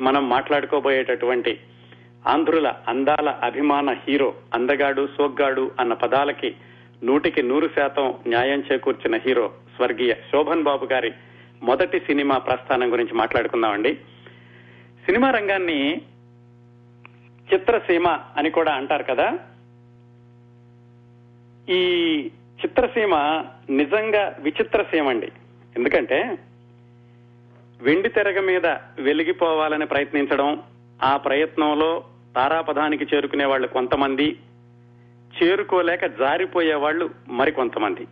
మనం మాట్లాడుకోబోయేటటువంటి ఆంధ్రుల అందాల అభిమాన హీరో అందగాడు సోగ్గాడు అన్న పదాలకి నూటికి నూరు శాతం న్యాయం చేకూర్చిన హీరో స్వర్గీయ శోభన్ బాబు గారి మొదటి సినిమా ప్రస్థానం గురించి మాట్లాడుకుందామండి. సినిమా రంగాన్ని చిత్రసీమ అని కూడా అంటారు కదా. ఈ చిత్రసీమ నిజంగా విచిత్ర సీమ అండి ఎందుకంటే వెండి తెరగ మీద వెలిగిపోవాలని ప్రయత్నించడం ఆ ప్రయత్నంలో తారాపదానికి చేరుకునే వాళ్ళు కొంతమంది చేరుకోలేక జారిపోయే వాళ్ళు మరికొంతమంది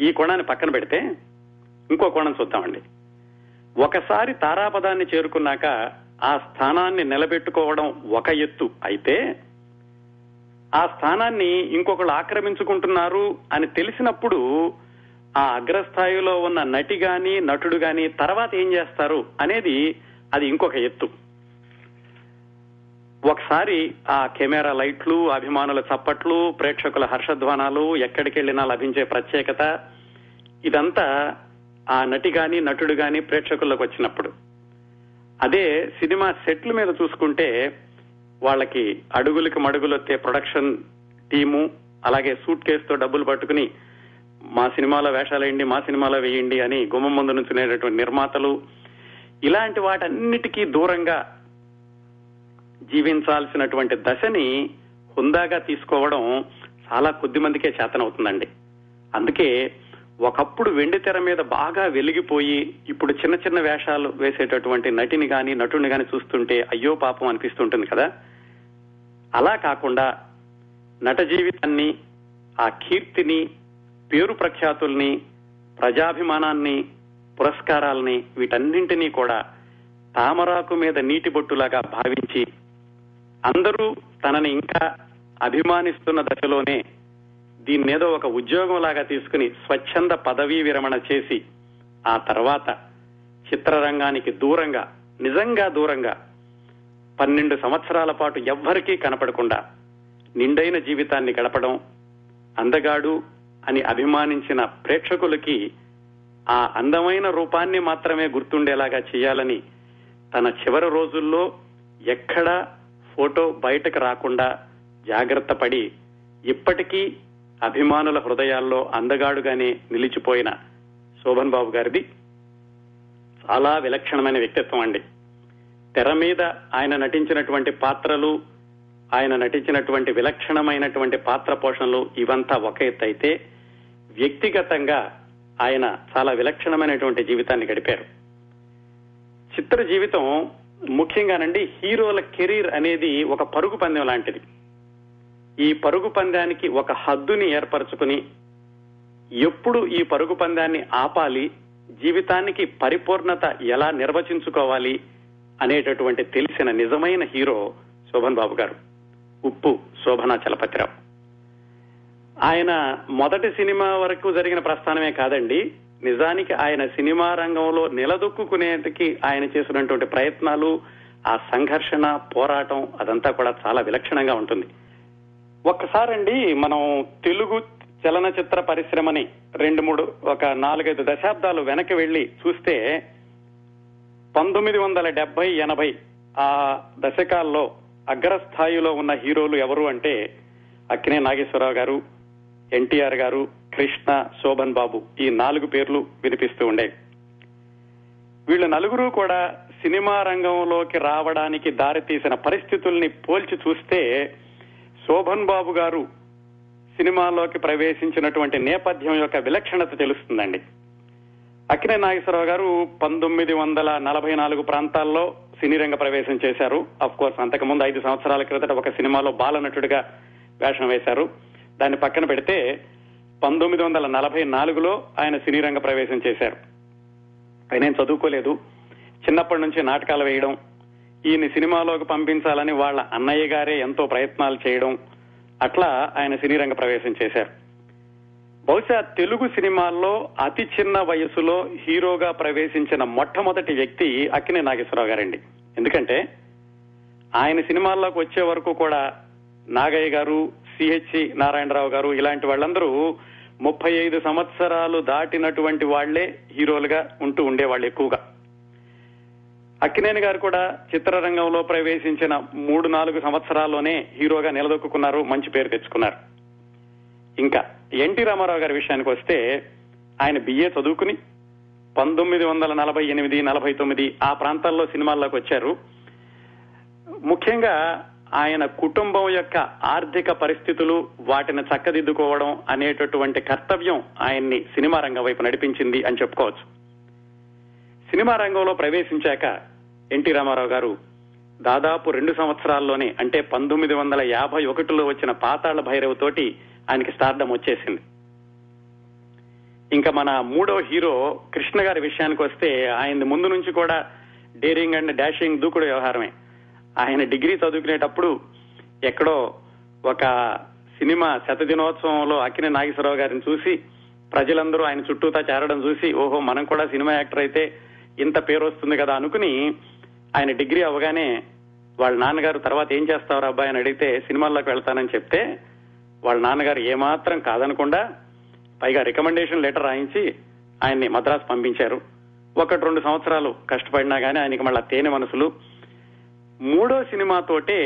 ఈ కోణాన్ని పక్కన పెడితే ఇంకో కోణం చూద్దామండి. ఒకసారి తారాపదాన్ని చేరుకున్నాక ఆ స్థానాన్ని నిలబెట్టుకోవడం ఒక ఎత్తు అయితే ఆ స్థానాన్ని ఇంకొకళ్ళు ఆక్రమించుకుంటున్నారు అని తెలిసినప్పుడు ఆ అగ్రస్థాయిలో ఉన్న నటి గాని నటుడు గాని తర్వాత ఏం చేస్తారు అనేది అది ఇంకొక ఎత్తు. ఒకసారి ఆ కెమెరా లైట్లు అభిమానుల చప్పట్లు ప్రేక్షకుల హర్షధ్వానాలు ఎక్కడికి వెళ్ళినా లభించే ప్రత్యేకత ఇదంతా ఆ నటి గాని నటుడు గాని ప్రేక్షకుల్లోకి వచ్చినప్పుడు. అదే సినిమా సెట్ల మీద చూసుకుంటే వాళ్ళకి అడుగులకి మడుగులొత్తే ప్రొడక్షన్ టీము అలాగే సూట్ కేసుతో డబ్బులు పట్టుకుని మా సినిమాలో వేషాలేయండి మా సినిమాలో వేయండి అని గుమ్మం ముందు నుంచునేటటువంటి నిర్మాతలు ఇలాంటి వాటన్నిటికీ దూరంగా జీవించాల్సినటువంటి దశని హుందాగా తీసుకోవడం చాలా కొద్ది మందికే చేతనవుతుందండి. అందుకే ఒకప్పుడు వెండి తెర మీద బాగా వెలిగిపోయి ఇప్పుడు చిన్న చిన్న వేషాలు వేసేటటువంటి నటిని గాని నటుని గాని చూస్తుంటే అయ్యో పాపం అనిపిస్తుంటుంది కదా. అలా కాకుండా నట జీవితాన్ని ఆ కీర్తిని పేరు ప్రఖ్యాతుల్ని ప్రజాభిమానాన్ని పురస్కారాల్ని వీటన్నింటినీ కూడా తామరాకు మీద నీటి బొట్టులాగా భావించి అందరూ తనని ఇంకా అభిమానిస్తున్న దశలోనే దీన్నేదో ఒక ఉద్యోగం లాగా తీసుకుని స్వచ్ఛంద పదవీ విరమణ చేసి ఆ తర్వాత చిత్రరంగానికి దూరంగా నిజంగా దూరంగా పన్నెండు సంవత్సరాల పాటు ఎవ్వరికీ కనపడకుండా నిండైన జీవితాన్ని గడపడం అందగాడు అని అభిమానించిన ప్రేక్షకులకి ఆ అందమైన రూపాన్ని మాత్రమే గుర్తుండేలాగా చేయాలని తన చివరి రోజుల్లో ఎక్కడా ఫోటో బయటకు రాకుండా జాగ్రత్త పడి ఇప్పటికీ అభిమానుల హృదయాల్లో అందగాడుగానే నిలిచిపోయిన శోభన్ బాబు గారిది చాలా విలక్షణమైన వ్యక్తిత్వం అండి. తెర మీద ఆయన నటించినటువంటి పాత్రలు ఆయన నటించినటువంటి విలక్షణమైనటువంటి పాత్ర పోషణలు ఇవంతా ఒక ఎత్తు అయితే వ్యక్తిగతంగా ఆయన చాలా విలక్షణమైనటువంటి జీవితాన్ని గడిపారు. చిత్ర జీవితం ముఖ్యంగానండి హీరోల కెరీర్ అనేది ఒక పరుగు పందెం లాంటిది. ఈ పరుగు పందానికి ఒక హద్దుని ఏర్పరచుకుని ఎప్పుడు ఈ పరుగు పందాన్ని ఆపాలి జీవితానికి పరిపూర్ణత ఎలా నిర్వచించుకోవాలి అనేటటువంటి తెలిసిన నిజమైన హీరో శోభన్ బాబు గారు. ఉప్పు శోభనా చలపతిరావు. ఆయన మొదటి సినిమా వరకు జరిగిన ప్రస్థానమే కాదండి. నిజానికి ఆయన సినిమా రంగంలో నిలదొక్కునేందుకు ఆయన చేసినటువంటి ప్రయత్నాలు ఆ సంఘర్షణ పోరాటం అదంతా కూడా చాలా విలక్షణంగా ఉంటుంది. ఒక్కసారండి మనం తెలుగు చలనచిత్ర పరిశ్రమని రెండు మూడు ఒక నాలుగైదు దశాబ్దాలు వెనక్కి వెళ్ళి చూస్తే పంతొమ్మిది వందల డెబ్బై ఎనభై ఆ దశకాల్లో అగ్రస్థాయిలో ఉన్న హీరోలు ఎవరు అంటే అక్కినే నాగేశ్వరరావు గారు ఎన్టీఆర్ గారు కృష్ణ శోభన్ బాబు ఈ నాలుగు పేర్లు వినిపిస్తూ ఉండేవి వీళ్ళ నలుగురు కూడా సినిమా రంగంలోకి రావడానికి దారితీసిన పరిస్థితుల్ని పోల్చి చూస్తే శోభన్ బాబు గారు సినిమాలోకి ప్రవేశించినటువంటి నేపథ్యం యొక్క విలక్షణత తెలుస్తుందండి. అక్కినే నాగేశ్వరరావు గారు పంతొమ్మిది వందల నలభై నాలుగు ప్రాంతాల్లో సినీ రంగ ప్రవేశం చేశారు. అఫ్ కోర్స్ అంతకుముందు ఐదు సంవత్సరాల క్రితట ఒక సినిమాలో బాలనటుడిగా వేషం వేశారు. దాన్ని పక్కన పెడితే పంతొమ్మిది వందల నలభై నాలుగులో ఆయన సినీ రంగ ప్రవేశం చేశారు. ఆయన ఏం చదువుకోలేదు. చిన్నప్పటి నుంచి నాటకాలు వేయడం ఈయన సినిమాలోకి పంపించాలని వాళ్ళ అన్నయ్య గారే ఎంతో ప్రయత్నాలు చేయడం అట్లా ఆయన సినీ రంగ ప్రవేశం చేశారు. బహుశా తెలుగు సినిమాల్లో అతి చిన్న వయసులో హీరోగా ప్రవేశించిన మొట్టమొదటి వ్యక్తి అక్కినే నాగేశ్వరరావు గారండి. ఎందుకంటే ఆయన సినిమాల్లోకి వచ్చే వరకు కూడా నాగయ్య గారు సిహెచ్సి నారాయణరావు గారు ఇలాంటి వాళ్ళందరూ ముప్పై ఐదు సంవత్సరాలు దాటినటువంటి వాళ్ళే హీరోలుగా ఉంటూ ఉండేవాళ్ళు ఎక్కువగా. అక్కినేని గారు కూడా చిత్రరంగంలో ప్రవేశించిన మూడు నాలుగు సంవత్సరాల్లోనే హీరోగా నిలదొక్కున్నారు మంచి పేరు తెచ్చుకున్నారు. ఇంకా ఎన్టీ రామారావు గారి విషయానికి వస్తే ఆయన బిఏ చదువుకుని పంతొమ్మిది వందల నలభై ఎనిమిది నలభై తొమ్మిది ఆ ప్రాంతాల్లో సినిమాల్లోకి వచ్చారు. ముఖ్యంగా ఆయన కుటుంబం యొక్క ఆర్థిక పరిస్థితులు వాటిని చక్కదిద్దుకోవడం అనేటటువంటి కర్తవ్యం ఆయన్ని సినిమా రంగం వైపు నడిపించింది అని చెప్పుకోవచ్చు. సినిమా రంగంలో ప్రవేశించాక ఎన్టీ రామారావు గారు దాదాపు రెండు సంవత్సరాల్లోనే అంటే పంతొమ్మిది వందల యాభై ఒకటిలో వచ్చిన పాతాళ భైరవ్ తోటి ఆయనకి స్టార్థం వచ్చేసింది. ఇంకా మన మూడో హీరో కృష్ణ గారి విషయానికి వస్తే ఆయన ముందు నుంచి కూడా డేరింగ్ అండ్ డాషింగ్ దూకుడు వ్యవహారమే. ఆయన డిగ్రీ చదువుకునేటప్పుడు ఎక్కడో ఒక సినిమా శత దినోత్సవంలో అక్కిన నాగేశ్వరరావు గారిని చూసి ప్రజలందరూ ఆయన చుట్టూతా చేరడం చూసి ఓహో మనం కూడా సినిమా యాక్టర్ అయితే ఇంత పేరు వస్తుంది కదా అనుకుని ఆయన డిగ్రీ అవగానే వాళ్ళ నాన్నగారు తర్వాత ఏం చేస్తావు అబ్బాయి అని అడిగితే సినిమాల్లోకి వెళ్తానని చెప్తే వాళ్ళ నాన్నగారు ఏమాత్రం కాదనకుండా పైగా రికమెండేషన్ లెటర్ రాయించి ఆయన్ని మద్రాసు పంపించారు. ఒకటి రెండు సంవత్సరాలు కష్టపడినా గానీ ఆయనకి మళ్ళా తేనె మనసులు మూడో సినిమాతోటే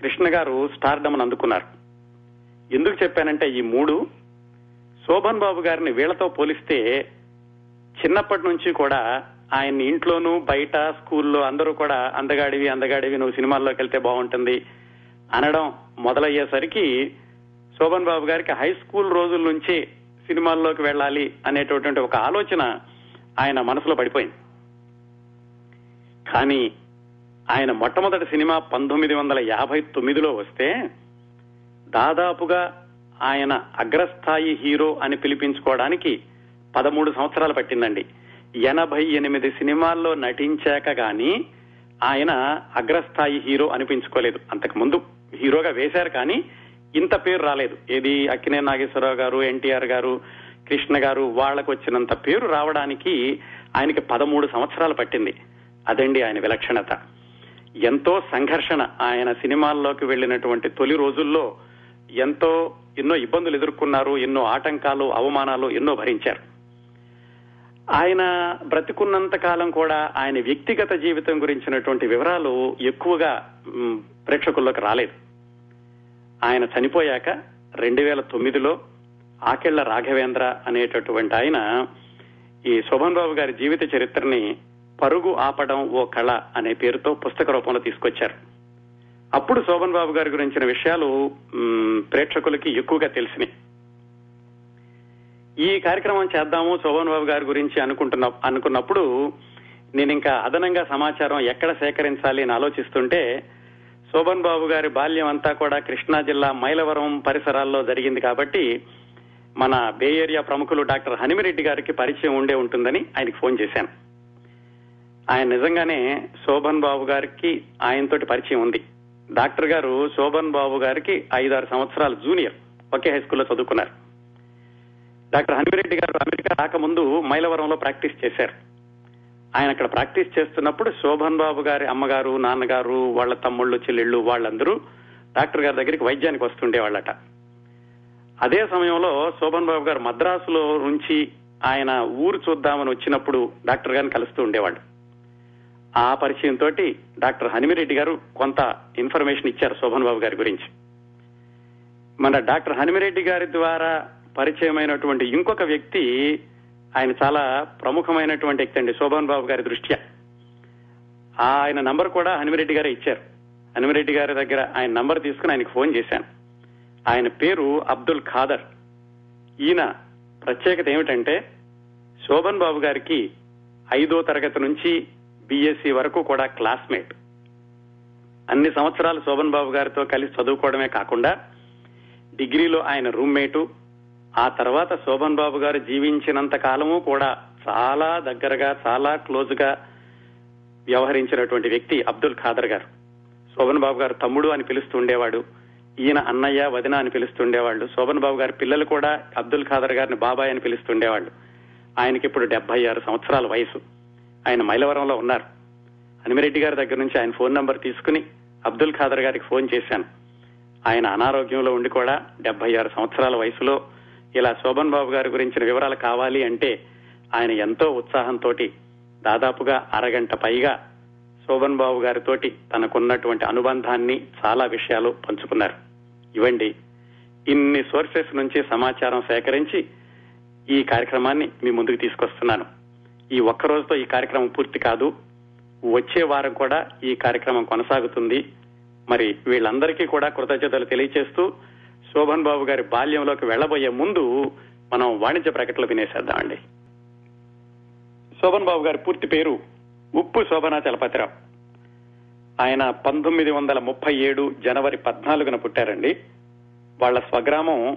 కృష్ణ గారు స్టార్డమ్ని అందుకున్నారు. ఎందుకు చెప్పానంటే ఈ మూడు శోభన్ బాబు గారిని వీళ్ళతో పోలిస్తే చిన్నప్పటి నుంచి కూడా ఆయన్ని ఇంట్లోనూ బయట స్కూల్లో అందరూ కూడా అందగాడివి అందగాడివి నువ్వు సినిమాల్లోకి వెళ్తే బాగుంటుంది అనడం మొదలయ్యేసరికి శోభన్ బాబు గారికి హై స్కూల్ రోజుల నుంచి సినిమాల్లోకి వెళ్ళాలి అనేటటువంటి ఒక ఆలోచన ఆయన మనసులో పడిపోయింది. కానీ ఆయన మొట్టమొదటి సినిమా పంతొమ్మిది వందల యాభై తొమ్మిదిలో వస్తే దాదాపుగా ఆయన అగ్రస్థాయి హీరో అని పిలిపించుకోవడానికి పదమూడు సంవత్సరాలు పట్టిందండి. ఎనభై ఎనిమిది సినిమాల్లో నటించాక గాని ఆయన అగ్రస్థాయి హీరో అనిపించుకోలేదు. అంతకు ముందు హీరోగా వేశారు కానీ ఇంత పేరు రాలేదు. ఏది అక్కినే నాగేశ్వరరావు గారు ఎన్టీఆర్ గారు కృష్ణ గారు వాళ్ళకు వచ్చినంత పేరు రావడానికి ఆయనకి పదమూడు సంవత్సరాలు పట్టింది. అదండి ఆయన విలక్షణత. ఎంతో సంఘర్షణ ఆయన సినిమాల్లోకి వెళ్ళినటువంటి తొలి రోజుల్లో ఎంతో ఎన్నో ఇబ్బందులు ఎదుర్కొన్నారు ఎన్నో ఆటంకాలు అవమానాలు ఎన్నో భరించారు. ఆయన బ్రతికున్నంత కాలం కూడా ఆయన వ్యక్తిగత జీవితం గురించినటువంటి వివరాలు ఎక్కువగా ప్రేక్షకుల్లోకి రాలేదు. ఆయన చనిపోయాక రెండు వేల తొమ్మిదిలో ఆకెళ్ళ రాఘవేంద్ర అనేటటువంటి ఆయన ఈ శోభన్ బాబు గారి జీవిత చరిత్రని పరుగు ఆపడం ఓ కళ అనే పేరుతో పుస్తక రూపంలో తీసుకొచ్చారు. అప్పుడు శోభన్ బాబు గారి గురించిన విషయాలు ప్రేక్షకులకి ఎక్కువగా తెలిసినాయి. ఈ కార్యక్రమం చేద్దాము శోభన్ బాబు గారి గురించి అనుకుంటున్న అనుకున్నప్పుడు నేను ఇంకా అదనంగా సమాచారం ఎక్కడ సేకరించాలి అని ఆలోచిస్తుంటే శోభన్ బాబు గారి బాల్యం అంతా కూడా కృష్ణా జిల్లా మైలవరం పరిసరాల్లో జరిగింది కాబట్టి మన బే ఏరియా ప్రముఖులు డాక్టర్ హనిమిరెడ్డి గారికి పరిచయం ఉండే ఉంటుందని ఆయనకు ఫోన్ చేశాను. ఆయన నిజంగానే శోభన్ బాబు గారికి ఆయనతోటి పరిచయం ఉంది. డాక్టర్ గారు శోభన్ బాబు గారికి ఐదారు సంవత్సరాలు జూనియర్. ఒకే హై స్కూల్లో చదువుకున్నారు. డాక్టర్ హనుమిరెడ్డి గారు అమెరికా రాకముందు మైలవరంలో ప్రాక్టీస్ చేశారు. ఆయన అక్కడ ప్రాక్టీస్ చేస్తున్నప్పుడు శోభన్ బాబు గారి అమ్మగారు నాన్నగారు వాళ్ళ తమ్ముళ్ళు చెల్లెళ్ళు వాళ్ళందరూ డాక్టర్ గారి దగ్గరికి వైద్యానికి వస్తుండేవాళ్ళట. అదే సమయంలో శోభన్ బాబు గారు మద్రాసులో నుంచి ఆయన ఊరు చూద్దామని వచ్చినప్పుడు డాక్టర్ గారిని కలుస్తూ ఉండేవాళ్ళు. ఆ పరిచయం తోటి డాక్టర్ హనిమిరెడ్డి గారు కొంత ఇన్ఫర్మేషన్ ఇచ్చారు శోభన్ బాబు గారి గురించి. మన డాక్టర్ హనిమిరెడ్డి గారి ద్వారా పరిచయమైనటువంటి ఇంకొక వ్యక్తి ఆయన చాలా ప్రముఖమైనటువంటి వ్యక్తి అండి శోభన్ బాబు గారి దృష్ట్యా. ఆయన నంబర్ కూడా హనిమిరెడ్డి గారే ఇచ్చారు. హనిమిరెడ్డి గారి దగ్గర ఆయన నంబర్ తీసుకుని ఆయనకు ఫోన్ చేశాను. ఆయన పేరు అబ్దుల్ ఖాదర్. ఈయన ప్రత్యేకత ఏమిటంటే శోభన్ బాబు గారికి ఐదో తరగతి నుంచి బీఎస్సీ వరకు కూడా క్లాస్మేట్ అన్ని సంవత్సరాలు శోభన్ బాబు గారితో కలిసి చదువుకోవడమే కాకుండా డిగ్రీలో ఆయన రూమ్మేటు ఆ తర్వాత శోభన్ బాబు గారు జీవించినంత కాలము కూడా చాలా దగ్గరగా చాలా క్లోజ్గా వ్యవహరించినటువంటి వ్యక్తి అబ్దుల్ ఖాదర్ గారు. శోభన్ బాబు గారు తమ్ముడు అని పిలుస్తూ ఉండేవాడు ఈయన అన్నయ్య వదిన అని పిలుస్తుండేవాళ్ళు శోభన్ బాబు గారి పిల్లలు కూడా అబ్దుల్ ఖాదర్ గారిని బాబాయ్ అని పిలుస్తుండేవాళ్ళు ఆయనకి ఇప్పుడు డెబ్బై ఆరు సంవత్సరాల వయసు. ఆయన మైలవరంలో ఉన్నారు. హనిమిరెడ్డి గారి దగ్గర నుంచి ఆయన ఫోన్ నంబర్ తీసుకుని అబ్దుల్ ఖాదర్ గారికి ఫోన్ చేశాను. ఆయన అనారోగ్యంలో ఉండి కూడా డెబ్బై ఆరు సంవత్సరాల వయసులో ఇలా శోభన్ బాబు గారి గురించిన వివరాలు కావాలి అంటే ఆయన ఎంతో ఉత్సాహంతో దాదాపుగా అరగంట పైగా శోభన్ బాబు గారితోటి తనకున్నటువంటి అనుబంధాన్ని చాలా విషయాలు పంచుకున్నారు. ఇవ్వండి ఇన్ని సోర్సెస్ నుంచి సమాచారం సేకరించి ఈ కార్యక్రమాన్ని మీ ముందుకు తీసుకొస్తున్నాను. ఈ ఒక్క రోజుతో ఈ కార్యక్రమం పూర్తి కాదు. వచ్చే వారం కూడా ఈ కార్యక్రమం కొనసాగుతుంది. మరి వీళ్ళందరికీ కూడా కృతజ్ఞతలు తెలియచేస్తూ శోభన్ బాబు గారి బాల్యంలోకి వెళ్ళబోయే ముందు మనం వాణిజ్య ప్రకటనలు వినేసేద్దామండి. శోభన్ బాబు గారి పూర్తి పేరు ఉప్పు శోభనా చలపతిరావు. ఆయన పంతొమ్మిది వందల ముప్పై ఏడు జనవరి పద్నాలుగున పుట్టారండి. వాళ్ళ స్వగ్రామం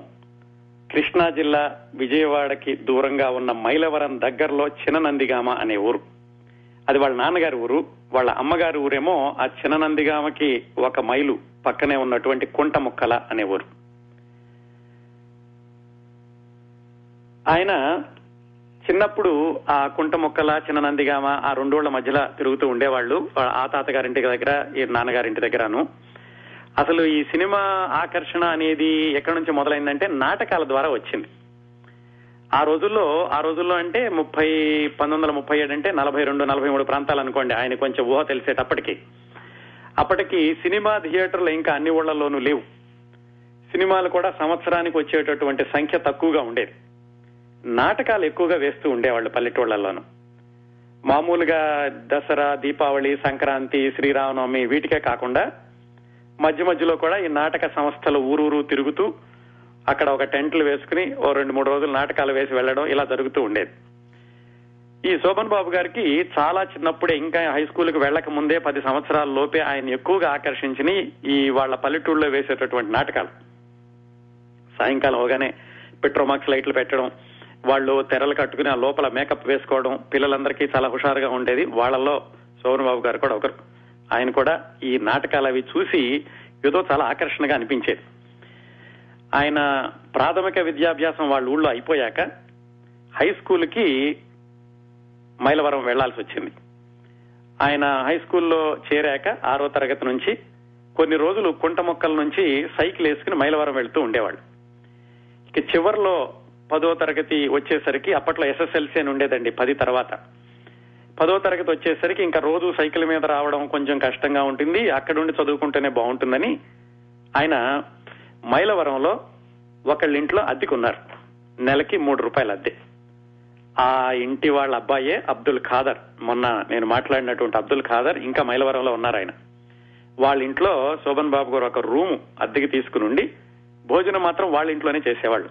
కృష్ణా జిల్లా విజయవాడకి దూరంగా ఉన్న మైలవరం దగ్గరలో చిన్ననందిగామ అనే ఊరు. అది వాళ్ళ నాన్నగారి ఊరు. వాళ్ళ అమ్మగారి ఊరేమో ఆ చిన్ననందిగామకి ఒక మైలు పక్కనే ఉన్నటువంటి కుంట ముక్కల అనే ఊరు. ఆయన చిన్నప్పుడు ఆ కుంట మొక్కల చిన్న నందిగామ ఆ రెండోళ్ళ మధ్యలో తిరుగుతూ ఉండేవాళ్ళు. ఆ తాతగారింటి దగ్గర ఈ నాన్నగారింటి దగ్గరను. అసలు ఈ సినిమా ఆకర్షణ అనేది ఎక్కడి నుంచి మొదలైందంటే నాటకాల ద్వారా వచ్చింది. ఆ రోజుల్లో ఆ రోజుల్లో అంటే ముప్పై పంతొమ్మిది వందల ముప్పై ఏడు అంటే నలభై రెండు నలభై మూడు ప్రాంతాలు అనుకోండి ఆయన కొంచెం ఊహ తెలిసేటప్పటికి. అప్పటికి సినిమా థియేటర్లు ఇంకా అన్ని ఊళ్ళల్లోనూ లేవు. సినిమాలు కూడా సంవత్సరానికి వచ్చేటటువంటి సంఖ్య తక్కువగా ఉండేది. నాటకాలు ఎక్కువగా వేస్తూ ఉండేవాళ్ళు పల్లెటూళ్ళలోనూ మామూలుగా దసరా దీపావళి సంక్రాంతి శ్రీరామనవమి వీటికే కాకుండా మధ్య మధ్యలో కూడా ఈ నాటక సంస్థలు ఊరూరు తిరుగుతూ అక్కడ ఒక టెంట్లు వేసుకుని ఓ రెండు మూడు రోజులు నాటకాలు వేసి వెళ్ళడం ఇలా జరుగుతూ ఉండేది. ఈ శోభన్ బాబు గారికి చాలా చిన్నప్పుడే ఇంకా హై స్కూల్కి వెళ్ళక ముందే పది సంవత్సరాల లోపే ఆయన ఎక్కువగా ఆకర్షించిన ఈ వాళ్ళ పల్లెటూళ్ళలో వేసేటటువంటి నాటకాలు. సాయంకాలం అవగానే పెట్రోమాక్స్ లైట్లు పెట్టడం వాళ్ళు తెరలు కట్టుకుని ఆ లోపల మేకప్ వేసుకోవడం పిల్లలందరికీ చాలా హుషారుగా ఉండేది. వాళ్ళల్లో శోభన్ బాబు గారు కూడా ఒకరు. ఆయన కూడా ఈ నాటకాలు అవి చూసి ఏదో చాలా ఆకర్షణగా అనిపించేది. ఆయన ప్రాథమిక విద్యాభ్యాసం వాళ్ళ ఊళ్ళో అయిపోయాక హై స్కూల్కి మైలవరం వెళ్ళాల్సి వచ్చింది. ఆయన హై స్కూల్లో చేరాక ఆరో తరగతి నుంచి కొన్ని రోజులు కుంట మొక్కల నుంచి సైకిల్ వేసుకుని మైలవరం వెళ్తూ ఉండేవాళ్ళు. ఇక చివరిలో పదో తరగతి వచ్చేసరికి అప్పట్లో ఎస్ఎస్ఎల్సీ అని ఉండేదండి పది తర్వాత. పదో తరగతి వచ్చేసరికి ఇంకా రోజు సైకిల్ మీద రావడం కొంచెం కష్టంగా ఉంటుంది. అక్కడుండి చదువుకుంటేనే బాగుంటుందని ఆయన మైలవరంలో ఒకళ్ళ ఇంట్లో అద్దెకున్నారు. నెలకి మూడు రూపాయల అద్దె. ఆ ఇంటి వాళ్ళ అబ్బాయే అబ్దుల్ ఖాదర్. మొన్న నేను మాట్లాడినటువంటి అబ్దుల్ ఖాదర్ ఇంకా మైలవరంలో ఉన్నారు ఆయన. వాళ్ళ ఇంట్లో శోభన్ బాబు గారు ఒక రూమ్ అద్దెకి తీసుకుని ఉండి భోజనం మాత్రం వాళ్ళ ఇంట్లోనే చేసేవాళ్ళు.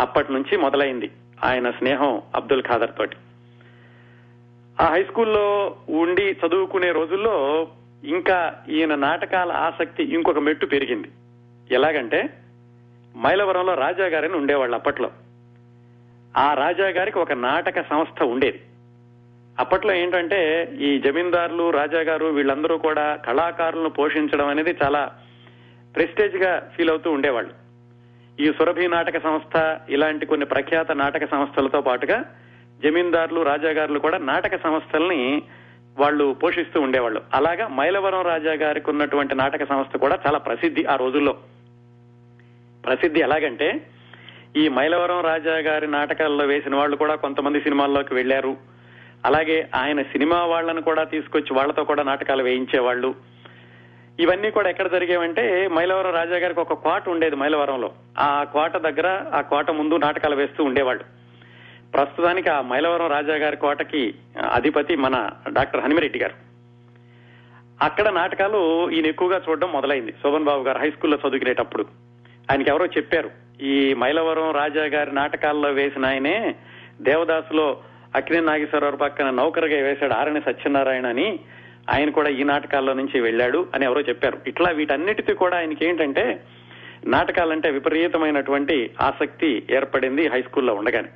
అప్పటి నుంచి మొదలైంది ఆయన స్నేహం అబ్దుల్ ఖాదర్ తోటి. ఆ హై స్కూల్లో ఉండి చదువుకునే రోజుల్లో ఇంకా ఈయన నాటకాల ఆసక్తి ఇంకొక మెట్టు పెరిగింది. ఎలాగంటే మైలవరంలో రాజా గారని ఉండేవాళ్ళు అప్పట్లో. ఆ రాజా గారికి ఒక నాటక సంస్థ ఉండేది. అప్పట్లో ఏంటంటే ఈ జమీందారులు రాజా గారు వీళ్ళందరూ కూడా కళాకారులను పోషించడం అనేది చాలా ప్రెస్టేజ్గా ఫీల్ అవుతూ ఉండేవాళ్ళు. ఈ సురభి నాటక సంస్థ ఇలాంటి కొన్ని ప్రఖ్యాత నాటక సంస్థలతో పాటుగా జమీందారులు రాజాగారులు కూడా నాటక సంస్థల్ని వాళ్ళు పోషిస్తూ ఉండేవాళ్ళు. అలాగా మైలవరం రాజా గారికి ఉన్నటువంటి నాటక సంస్థ కూడా చాలా ప్రసిద్ధి ఆ రోజుల్లో. ప్రసిద్ధి ఎలాగంటే ఈ మైలవరం రాజా గారి నాటకాల్లో వేసిన వాళ్ళు కూడా కొంతమంది సినిమాల్లోకి వెళ్ళారు అలాగే ఆయన సినిమా వాళ్ళను కూడా తీసుకొచ్చి వాళ్ళతో కూడా నాటకాలు వేయించేవాళ్ళు. ఇవన్నీ కూడా ఎక్కడ జరిగేవంటే మైలవరం రాజా గారికి ఒక కోట ఉండేది మైలవరంలో. ఆ కోట దగ్గర ఆ కోట ముందు నాటకాలు వేస్తూ ఉండేవాళ్ళు. ప్రస్తుతానికి ఆ మైలవరం రాజా గారి కోటకి అధిపతి మన డాక్టర్ హనిమరెడ్డి గారు. అక్కడ నాటకాలు ఈయన ఎక్కువగా చూడడం మొదలైంది. శోభన్ బాబు గారు హై స్కూల్లో చదువుకునేటప్పుడు. ఆయనకి ఎవరో చెప్పారు ఈ మైలవరం రాజా గారి నాటకాల్లో వేసిన ఆయనే దేవదాసులో అక్కినే నాగేశ్వరరావు పక్కన నౌకరుగా వేశాడు ఆరణి సత్యనారాయణ అని ఆయన కూడా ఈ నాటకాల్లో నుంచి వెళ్ళాడు అని ఎవరో చెప్పారు. ఇట్లా వీటన్నిటికీ కూడా ఆయనకి ఏంటంటే నాటకాలంటే విపరీతమైనటువంటి ఆసక్తి ఏర్పడింది హై స్కూల్లో ఉండగానే.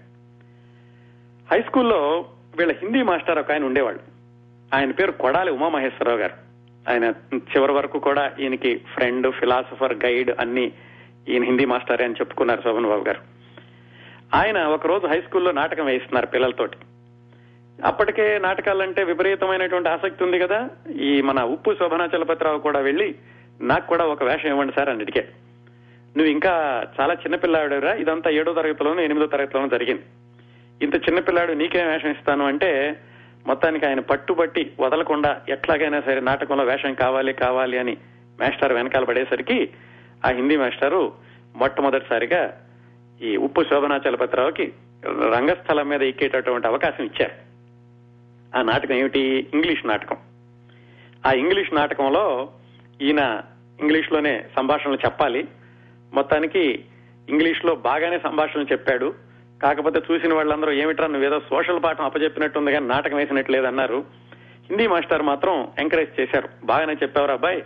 హై స్కూల్లో వీళ్ళ హిందీ మాస్టర్ ఒక ఆయన ఉండేవాడు ఆయన పేరు కొడాలి ఉమామహేశ్వరరావు గారు. ఆయన చివరి వరకు కూడా ఈయనకి ఫ్రెండ్ ఫిలాసఫర్ గైడ్ అన్ని ఈయన హిందీ మాస్టర్ అని చెప్పుకున్నారు శోభన్ బాబు గారు. ఆయన ఒక రోజు హై స్కూల్లో నాటకం వేయిస్తున్నారు పిల్లలతోటి. అప్పటికే నాటకాలంటే విపరీతమైనటువంటి ఆసక్తి ఉంది కదా. ఈ మన ఉప్పు శోభనాచలపతిరావు కూడా వెళ్ళి నాకు కూడా ఒక వేషం ఇవ్వండి సార్ అని అడిగాడు. నువ్వు ఇంకా చాలా చిన్నపిల్లాడురా ఇదంతా ఏడో తరగతిలోనూ ఎనిమిదో తరగతిలోనూ జరిగింది. ఇంత చిన్నపిల్లాడు నీకేం వేషం ఇస్తాను అంటే మొత్తానికి ఆయన పట్టుబట్టి వదలకుండా ఎట్లాగైనా సరే నాటకంలో వేషం కావాలి కావాలి అని మాస్టర్ వెనకాల పడేసరికి ఆ హిందీ మాస్టారు మొట్టమొదటిసారిగా ఈ ఉప్పు శోభనాచలపతిరావుకి రంగస్థలం మీద ఎక్కేటటువంటి అవకాశం ఇచ్చారు. ఆ నాటకం ఏమిటి? ఇంగ్లీష్ నాటకం. ఆ ఇంగ్లీష్ నాటకంలో ఈయన ఇంగ్లీష్లోనే సంభాషణలు చెప్పాలి. మొత్తానికి ఇంగ్లీష్లో బాగానే సంభాషణలు చెప్పాడు. కాకపోతే చూసిన వాళ్ళందరూ ఏమిట్రా నువ్వేదో సోషల్ పాఠం అప్పచెప్పినట్టుంది కానీ నాటకం వేసినట్టు లేదన్నారు హిందీ మాస్టర్ మాత్రం ఎంకరేజ్ చేశారు. బాగానే చెప్పావురా అబ్బాయి.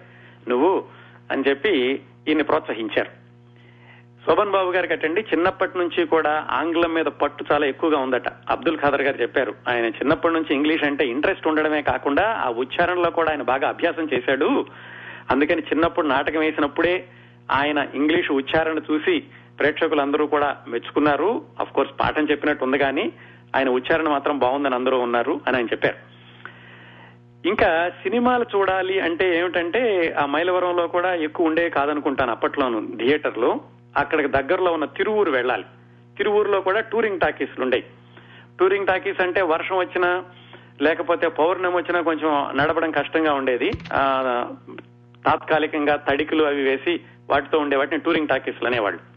నువ్వు అని చెప్పి ఈయన్ని ప్రోత్సహించారు. శోభన్ బాబు గారికి అటండి. చిన్నప్పటి నుంచి కూడా ఆంగ్లం మీద పట్టు చాలా ఎక్కువగా ఉందట. అబ్దుల్ ఖాదర్ గారు చెప్పారు. ఆయన చిన్నప్పటి నుంచి ఇంగ్లీష్ అంటే ఇంట్రెస్ట్ ఉండడమే కాకుండా ఆ ఉచ్చారణలో కూడా ఆయన బాగా అభ్యాసం చేశాడు. అందుకని చిన్నప్పుడు నాటకం వేసినప్పుడే ఆయన ఇంగ్లీష్ ఉచ్చారణ చూసి ప్రేక్షకులందరూ కూడా మెచ్చుకున్నారు. అఫ్ కోర్స్ పాఠం చెప్పినట్టు ఉంది కానీ ఆయన ఉచ్చారణ మాత్రం బాగుందని అందరూ ఉన్నారు అని ఆయన చెప్పారు. ఇంకా సినిమాలు చూడాలి అంటే ఏమిటంటే ఆ మైలవరంలో కూడా ఎక్కువ ఉండే కాదనుకుంటాను అప్పట్లోను థియేటర్లు. అక్కడికి దగ్గరలో ఉన్న తిరువూరు వెళ్ళాలి. తిరువూరులో కూడా టూరింగ్ టాకీస్లు ఉండేవి. టూరింగ్ టాకీస్ అంటే వర్షం వచ్చినా లేకపోతే పౌర్ణమి వచ్చినా కొంచెం నడపడం కష్టంగా ఉండేది. తాత్కాలికంగా తడికలు అవి వేసి వాటితో ఉండే వాటిని టూరింగ్ టాకీస్లు అనేవాళ్ళు.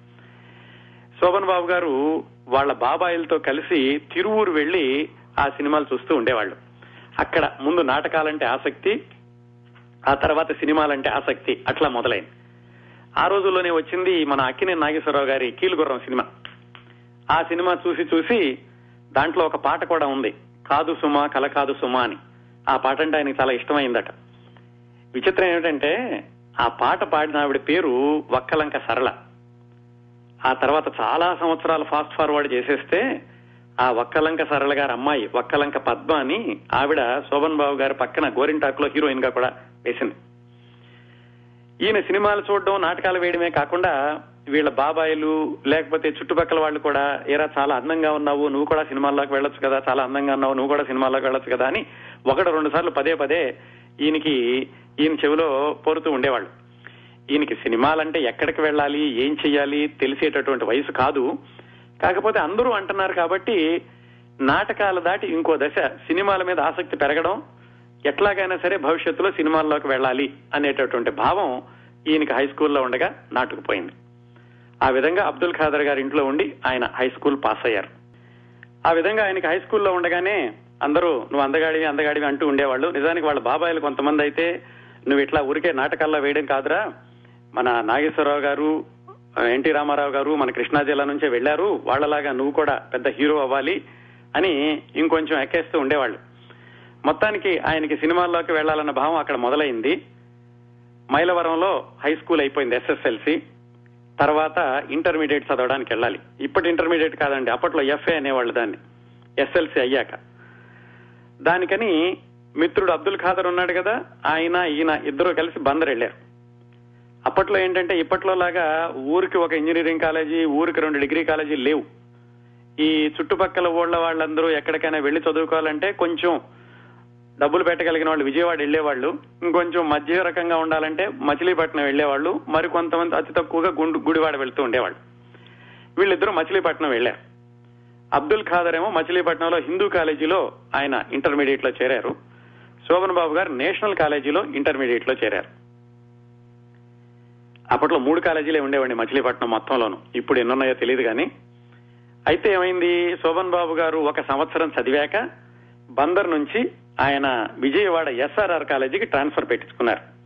శోభన్ బాబు గారు వాళ్ళ బాబాయిలతో కలిసి తిరువూరు వెళ్ళి ఆ సినిమాలు చూస్తూ ఉండేవాళ్ళు. అక్కడ ముందు నాటకాలంటే ఆసక్తి ఆ తర్వాత సినిమాలంటే ఆసక్తి అట్లా మొదలైంది. ఆ రోజుల్లోనే వచ్చింది మన అక్కినే నాగేశ్వరరావు గారి కీలుగుర్రం సినిమా. ఆ సినిమా చూసి చూసి దాంట్లో ఒక పాట కూడా ఉంది కాదు సుమా కల కాదు సుమా అని. ఆ పాట అంటే ఆయనకి చాలా ఇష్టమైందట. విచిత్రం ఏమిటంటే ఆ పాట పాడిన ఆవిడ పేరు వక్కలంక సరళ. ఆ తర్వాత చాలా సంవత్సరాలు ఫాస్ట్ ఫార్వర్డ్ చేసేస్తే ఆ వక్కలంక సరళ గారి అమ్మాయి వక్కలంక పద్మ అని ఆవిడ శోభన్ బాబు గారి పక్కన గోరింటాక్లో హీరోయిన్గా కూడా వేసింది. ఈయన సినిమాలు చూడడం నాటకాలు వేయడమే కాకుండా వీళ్ళ బాబాయిలు లేకపోతే చుట్టుపక్కల వాళ్ళు కూడా ఏరా చాలా అందంగా ఉన్నావు నువ్వు కూడా సినిమాల్లోకి వెళ్ళొచ్చు కదా చాలా అందంగా ఉన్నావు నువ్వు కూడా సినిమాల్లోకి వెళ్ళొచ్చు కదా అని ఒకటి రెండు సార్లు పదే పదే ఈయనకి ఈయన చెవిలో పోరుతూ ఉండేవాళ్ళు. ఈయనకి సినిమాలంటే ఎక్కడికి వెళ్ళాలి ఏం చేయాలి తెలిసేటటువంటి వయసు కాదు. కాకపోతే అందరూ అంటున్నారు కాబట్టి నాటకాల దాటి ఇంకో దశ సినిమాల మీద ఆసక్తి పెరగడం ఎట్లాగైనా సరే భవిష్యత్తులో సినిమాల్లోకి వెళ్ళాలి అనేటటువంటి భావం ఈయనకి హై స్కూల్లో ఉండగా నాటుకుపోయింది. ఆ విధంగా అబ్దుల్ ఖాదర్ గారి ఇంట్లో ఉండి ఆయన హై స్కూల్ పాస్ అయ్యారు. ఆ విధంగా ఆయనకి హై స్కూల్లో ఉండగానే అందరూ నువ్వు అందగాడివి అందగాడివి అంటూ ఉండేవాళ్ళు. నిజానికి వాళ్ళ బాబాయిలు కొంతమంది అయితే నువ్వు ఇట్లా ఊరికే నాటకాల్లో వేయడం కాదురా మన నాగేశ్వరరావు గారు ఎన్టీ రామారావు గారు మన కృష్ణా జిల్లా నుంచే వెళ్ళారు వాళ్ళలాగా నువ్వు కూడా పెద్ద హీరో అవ్వాలి అని ఇంకొంచెం ఎక్కేస్తూ ఉండేవాళ్ళు. మొత్తానికి ఆయనకి సినిమాల్లోకి వెళ్ళాలన్న భావం అక్కడ మొదలైంది. మైలవరంలో హై స్కూల్ అయిపోయింది ఎస్ఎస్ఎల్సి. తర్వాత ఇంటర్మీడియట్ చదవడానికి వెళ్ళాలి. ఇప్పటి ఇంటర్మీడియట్ కాదండి అప్పట్లో ఎఫ్ఏ అనేవాళ్ళు దాన్ని. ఎస్ఎల్సి అయ్యాక. దానికని మిత్రుడు అబ్దుల్ ఖాదర్ ఉన్నాడు కదా ఆయన ఈయన ఇద్దరు కలిసి బందర్ వెళ్ళారు. అప్పట్లో ఏంటంటే ఇప్పట్లో లాగా ఊరికి ఒక ఇంజనీరింగ్ కాలేజీ ఊరికి రెండు డిగ్రీ కాలేజీ లేవు. ఈ చుట్టుపక్కల ఊళ్ళ వాళ్ళందరూ ఎక్కడికైనా వెళ్ళి చదువుకోవాలంటే కొంచెం డబ్బులు పెట్టగలిగిన వాళ్ళు విజయవాడ వెళ్ళేవాళ్ళు ఇంకొంచెం మధ్య రకంగా ఉండాలంటే మచిలీపట్నం వెళ్ళేవాళ్ళు మరి కొంతమంది అతి తక్కువగా గుండు గుడివాడ వెళ్తూ ఉండేవాళ్ళు. వీళ్ళిద్దరూ మచిలీపట్నం వెళ్ళారు అబ్దుల్ ఖాదర్ ఏమో మచిలీపట్నంలో హిందూ కాలేజీలో ఆయన ఇంటర్మీడియట్లో చేరారు. శోభన్ బాబు గారు నేషనల్ కాలేజీలో ఇంటర్మీడియట్లో చేరారు. అప్పట్లో మూడు కాలేజీలే ఉండేవండి మచిలీపట్నం మొత్తంలోను. ఇప్పుడు ఎన్నున్నాయో తెలియదు కానీ. అయితే ఏమైంది? శోభన్ బాబు గారు ఒక సంవత్సరం చదివాక బందర్ నుంచి ఆయన విజయవాడ ఎస్ఆర్ఆర్ కాలేజీకి ట్రాన్స్ఫర్ పెట్టించుకున్నారు.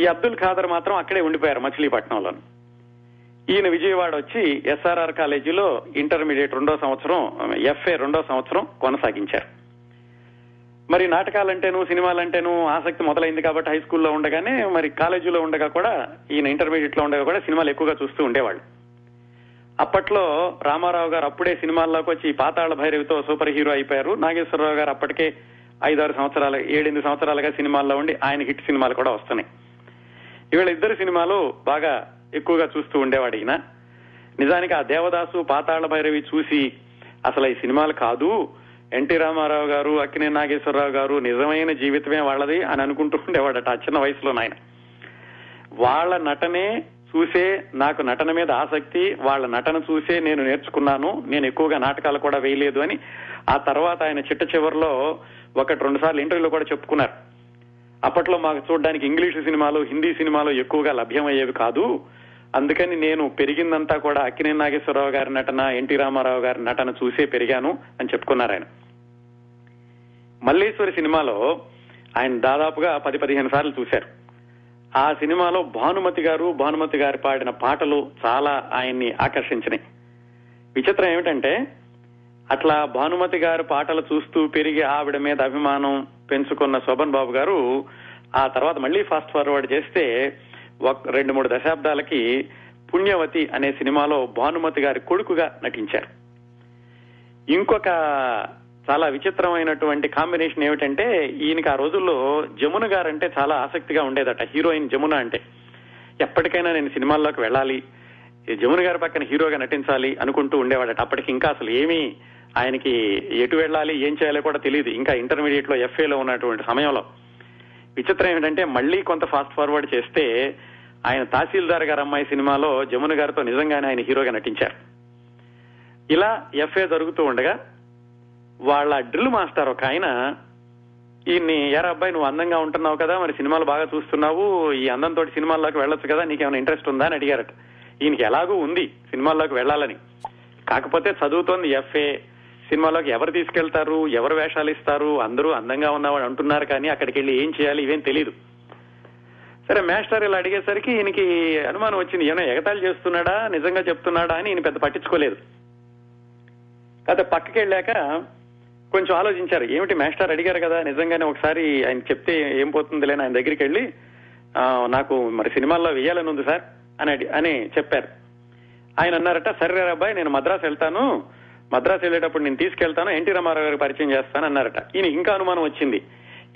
ఈ అబ్దుల్ ఖాదర్ మాత్రం అక్కడే ఉండిపోయారు మచిలీపట్నంలోను. ఈయన విజయవాడ వచ్చి ఎస్ఆర్ఆర్ కాలేజీలో ఇంటర్మీడియట్ రెండో సంవత్సరం ఎఫ్ఏ రెండో సంవత్సరం కొనసాగించారు. మరి నాటకాలంటేను సినిమాలంటేను ఆసక్తి మొదలైంది కాబట్టి హై స్కూల్లో ఉండగానే మరి కాలేజీలో ఉండగా కూడా ఈయన ఇంటర్మీడియట్లో ఉండగా కూడా సినిమాలు ఎక్కువగా చూస్తూ ఉండేవాళ్ళు. అప్పట్లో రామారావు గారు అప్పుడే సినిమాల్లోకి వచ్చి పాతాళ భైరవితో సూపర్ హీరో అయిపోయారు. నాగేశ్వరరావు గారు అప్పటికే ఐదారు సంవత్సరాలు ఏడెనిమిది సంవత్సరాలుగా సినిమాల్లో ఉండి ఆయన హిట్ సినిమాలు కూడా వస్తున్నాయి. ఇవాళ ఇద్దరు సినిమాలు బాగా ఎక్కువగా చూస్తూ ఉండేవాడు ఈయన. నిజానికి ఆ దేవదాసు పాతాళ భైరవి చూసి అసలు ఈ సినిమాలు కాదు ఎన్టీ రామారావు గారు అక్కినే నాగేశ్వరరావు గారు నిజమైన జీవితమే వాళ్ళది అని అనుకుంటూ ఉండేవాడట ఆ చిన్న వయసులో నాయన. వాళ్ళ నటనే చూసే నాకు నటన మీద ఆసక్తి వాళ్ళ నటన చూసే నేను నేర్చుకున్నాను నేను ఎక్కువగా నాటకాలు కూడా వేయలేదు అని ఆ తర్వాత ఆయన చిట్ట చివరిలో ఒకటి రెండు సార్లు ఇంటర్వ్యూలో కూడా చెప్పుకున్నారు. అప్పట్లో మాకు చూడడానికి ఇంగ్లీషు సినిమాలు హిందీ సినిమాలు ఎక్కువగా లభ్యమయ్యేవి కాదు. అందుకని నేను పెరిగిందంతా కూడా అక్కినే నాగేశ్వరరావు గారి నటన ఎన్టీ రామారావు గారి నటన చూసే పెరిగాను అని చెప్పుకున్నారు ఆయన. మల్లేశ్వరి సినిమాలో ఆయన దాదాపుగా పది పదిహేను సార్లు చూశారు. ఆ సినిమాలో భానుమతి గారు భానుమతి గారు పాడిన పాటలు చాలా ఆయన్ని ఆకర్షించినాయి విచిత్రం ఏమిటంటే అట్లా భానుమతి గారు పాటలు చూస్తూ పెరిగి ఆవిడ మీద అభిమానం పెంచుకున్న శోభన్ బాబు గారు ఆ తర్వాత మళ్ళీ ఫాస్ట్ ఫార్వర్డ్ చేస్తే రెండు మూడు దశాబ్దాలకి పుణ్యవతి అనే సినిమాలో భానుమతి గారి కొడుకుగా నటించారు. ఇంకొక చాలా విచిత్రమైనటువంటి కాంబినేషన్ ఏమిటంటే ఈయనకి ఆ రోజుల్లో జమున గారంటే చాలా ఆసక్తిగా ఉండేదట. హీరోయిన్ జమున అంటే ఎప్పటికైనా నేను సినిమాల్లోకి వెళ్ళాలి జమున గారి పక్కన హీరోగా నటించాలి అనుకుంటూ ఉండేవాడట. అప్పటికి ఇంకా అసలు ఏమీ ఆయనకి ఎటు వెళ్ళాలి ఏం చేయాలో కూడా తెలియదు ఇంకా ఇంటర్మీడియట్లో ఎఫ్ఏ లో ఉన్నటువంటి సమయంలో విచిత్రం ఏమిటంటే మళ్ళీ కొంత ఫాస్ట్ ఫార్వర్డ్ చేస్తే ఆయన తహసీల్దార్ గారు అమ్మాయి సినిమాలో జమున గారితో నిజంగానే ఆయన హీరోగా నటించారు. ఇలా ఎఫ్ఏ జరుగుతూ ఉండగా వాళ్ళ డ్రిల్ మాస్టర్ ఒక ఆయన ఈయన్ని ఎరా అబ్బాయి నువ్వు అందంగా ఉంటున్నావు కదా మరి సినిమాలు బాగా చూస్తున్నావు ఈ అందంతో సినిమాల్లోకి వెళ్ళొచ్చు కదా నీకేమైనా ఇంట్రెస్ట్ ఉందా? అని అడిగారట. ఈయనకి ఎలాగూ ఉంది సినిమాల్లోకి వెళ్ళాలని. కాకపోతే చదువుతోంది ఎఫ్ఏ సినిమాలోకి ఎవరు తీసుకెళ్తారు ఎవరు వేషాలు ఇస్తారు అందరూ అందంగా ఉన్నవాడు అంటున్నారు కానీ అక్కడికి వెళ్ళి ఏం చేయాలి ఇవేం తెలియదు సరే మాస్టర్ ఇలా అడిగేసరికి ఈయనకి అనుమానం వచ్చింది ఏమైనా ఎగతాళి చేస్తున్నాడా నిజంగా చెప్తున్నాడా? అని ఈయన పెద్ద పట్టించుకోలేదు. కాకపోతే పక్కకి వెళ్ళాక కొంచెం ఆలోచించారు ఏమిటి మాస్టర్ అడిగారు కదా నిజంగానే ఒకసారి ఆయన చెప్తే ఏం పోతుందిలే ఆయన దగ్గరికి వెళ్ళి నాకు మరి సినిమాల్లో వేయాలని ఉంది సార్ అని అని చెప్పారు. ఆయన అన్నారట సరే అబ్బాయి నేను మద్రాసు వెళ్తాను మద్రాసు వెళ్ళేటప్పుడు నేను తీసుకెళ్తాను ఎన్టీ రామారావు గారికి పరిచయం చేస్తాను అన్నారట. ఈయన ఇంకా అనుమానం వచ్చింది.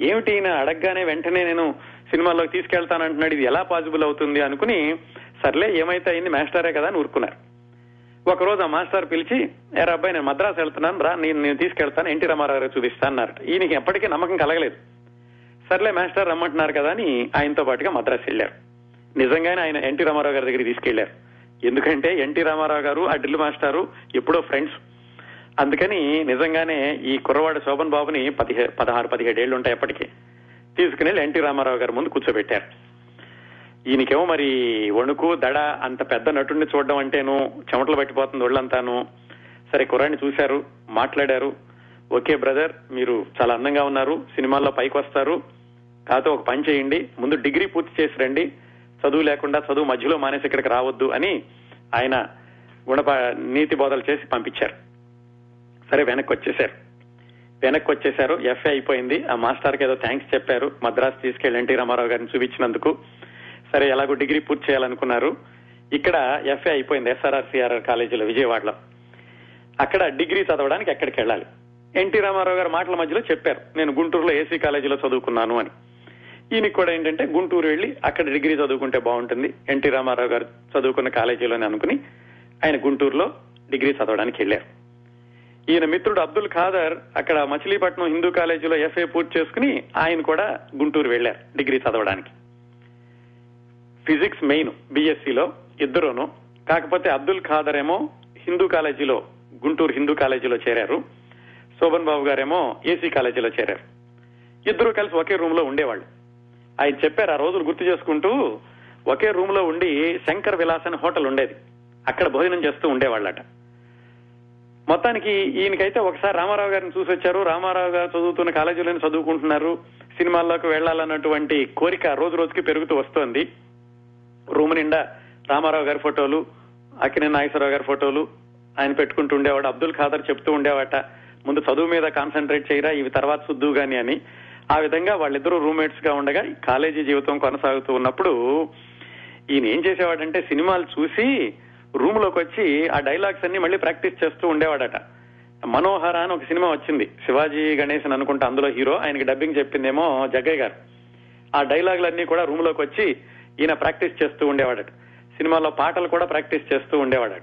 ఏమిటి ఈయన అడగగానే వెంటనే నేను సినిమాల్లోకి తీసుకెళ్తానంటున్నాడు ఇది ఎలా పాసిబుల్ అవుతుంది అనుకుని సర్లే ఏమైతే అయింది మాస్టరే కదా అని ఊరుకున్నారు. ఒక రోజు ఆ మాస్టర్ పిలిచి ఎరా అబ్బాయి నేను మద్రాసు వెళ్తున్నాను రా నేను నేను తీసుకెళ్తాను ఎన్టీ రామారావు గారు చూపిస్తాను అన్నారట. ఈయనకి ఎప్పటికీ నమ్మకం కలగలేదు. సర్లే మాస్టర్ రమ్మంటున్నారు కదా అని ఆయనతో పాటుగా మద్రాసు వెళ్ళారు. నిజంగానే ఆయన ఎన్టీ రామారావు గారి దగ్గరికి తీసుకెళ్ళారు. ఎందుకంటే ఎన్టీ రామారావు గారు ఆ డ్రిల్ మాస్టారు ఎప్పుడో ఫ్రెండ్స్. అందుకని నిజంగానే ఈ కుర్రవాడు శోభన్ బాబుని పదిహే పదహారు పదిహేడేళ్ళు ఉంటాయి అప్పటికి. తీసుకుని వెళ్ళి ఎన్టీ రామారావు గారి ముందు కూర్చోబెట్టారు. ఈయనకేమో మరి వణుకు దడ అంత పెద్ద నటుడిని చూడడం అంటేను చెమటలు పట్టిపోతుంది ఒళ్ళంతాను. సరే కుర్రాన్ని చూశారు మాట్లాడారు. ఓకే బ్రదర్ మీరు చాలా అందంగా ఉన్నారు సినిమాల్లో పైకి వస్తారు. కాతో ఒక పని చేయండి ముందు డిగ్రీ పూర్తి చేసి రండి. చదువు లేకుండా చదువు మధ్యలో మానేసి ఇక్కడికి రావద్దు అని ఆయన గుణప నీతి బోధలు చేసి పంపించారు. సరే వెనక్కి వచ్చేసారు వెనక్కి వచ్చేసారు ఎఫ్ఏ అయిపోయింది. ఆ మాస్టర్కి ఏదో థ్యాంక్స్ చెప్పారు. మద్రాసు తీసుకెళ్ళి ఎన్టీ రామారావు గారిని చూపించినందుకు. సరే ఎలాగో డిగ్రీ పూర్తి చేయాలనుకున్నారు. ఇక్కడ ఎఫ్ఏ అయిపోయింది ఎస్ఆర్ఆర్ సిఆర్ఆర్ కాలేజీలో విజయవాడలో. అక్కడ డిగ్రీ చదవడానికి ఎక్కడికి వెళ్ళాలి? ఎన్టీ రామారావు గారు మాటల మధ్యలో చెప్పారు నేను గుంటూరులో ఏసీ కాలేజీలో చదువుకున్నాను అని. ఈయనకి కూడా ఏంటంటే గుంటూరు వెళ్ళి అక్కడ డిగ్రీ చదువుకుంటే బాగుంటుంది. ఎన్టీ రామారావు గారు చదువుకున్న కాలేజీలోనే అనుకుని ఆయన గుంటూరులో డిగ్రీ చదవడానికి వెళ్ళారు. ఈయన మిత్రుడు అబ్దుల్ ఖాదర్ అక్కడ మచిలీపట్నం హిందూ కాలేజీలో ఎఫ్ఏ పూర్తి చేసుకుని ఆయన కూడా గుంటూరు వెళ్ళారు డిగ్రీ చదవడానికి. ఫిజిక్స్ మెయిన్ బీఎస్సీలో ఇద్దరును. కాకపోతే అబ్దుల్ ఖాదర్ ఏమో హిందూ కాలేజీలో గుంటూరు హిందూ కాలేజీలో చేరారు. శోభన్ బాబు గారేమో ఏసీ కాలేజీలో చేరారు. ఇద్దరు కలిసి ఒకే రూమ్లో ఉండేవాళ్ళు. ఆయన చెప్పారు ఆ రోజులు గుర్తు చేసుకుంటూ ఒకే రూమ్లో ఉండి శంకర్ విలాస్ అని హోటల్ ఉండేది. అక్కడ భోజనం చేస్తూ ఉండేవాళ్ళట. మొత్తానికి ఈయనకైతే ఒకసారి రామారావు గారిని చూసి వచ్చారు. రామారావు గారు చదువుతున్న కాలేజీలోనే చదువుకుంటున్నారు. సినిమాల్లోకి వెళ్ళాలన్నటువంటి కోరిక రోజు రోజుకి పెరుగుతూ వస్తోంది. రూమ్ నిండా రామారావు గారి ఫోటోలు అకినే నాగేశ్వరరావు గారి ఫోటోలు ఆయన పెట్టుకుంటూ ఉండేవాడు. అబ్దుల్ ఖాదర్ చెప్తూ ఉండేవాట ముందు చదువు మీద కాన్సన్ట్రేట్ చేయరా ఇవి తర్వాత సుద్దు గాని అని. ఆ విధంగా వాళ్ళిద్దరూ రూమ్మేట్స్గా ఉండగా ఈ కాలేజీ జీవితం కొనసాగుతూ ఉన్నప్పుడు ఈయన ఏం చేసేవాడంటే సినిమాలు చూసి రూమ్లోకి వచ్చి ఆ డైలాగ్స్ అన్ని మళ్ళీ ప్రాక్టీస్ చేస్తూ ఉండేవాడట. మనోహర అని ఒక సినిమా వచ్చింది. శివాజీ గణేశన్ అనుకుంటా అందులో హీరో ఆయనకి డబ్బింగ్ చెప్పిందేమో జగ్గయ్య గారు. ఆ డైలాగులన్నీ కూడా రూమ్లోకి వచ్చి ఈయన ప్రాక్టీస్ చేస్తూ ఉండేవాడట. సినిమాలో పాటలు కూడా ప్రాక్టీస్ చేస్తూ ఉండేవాడట.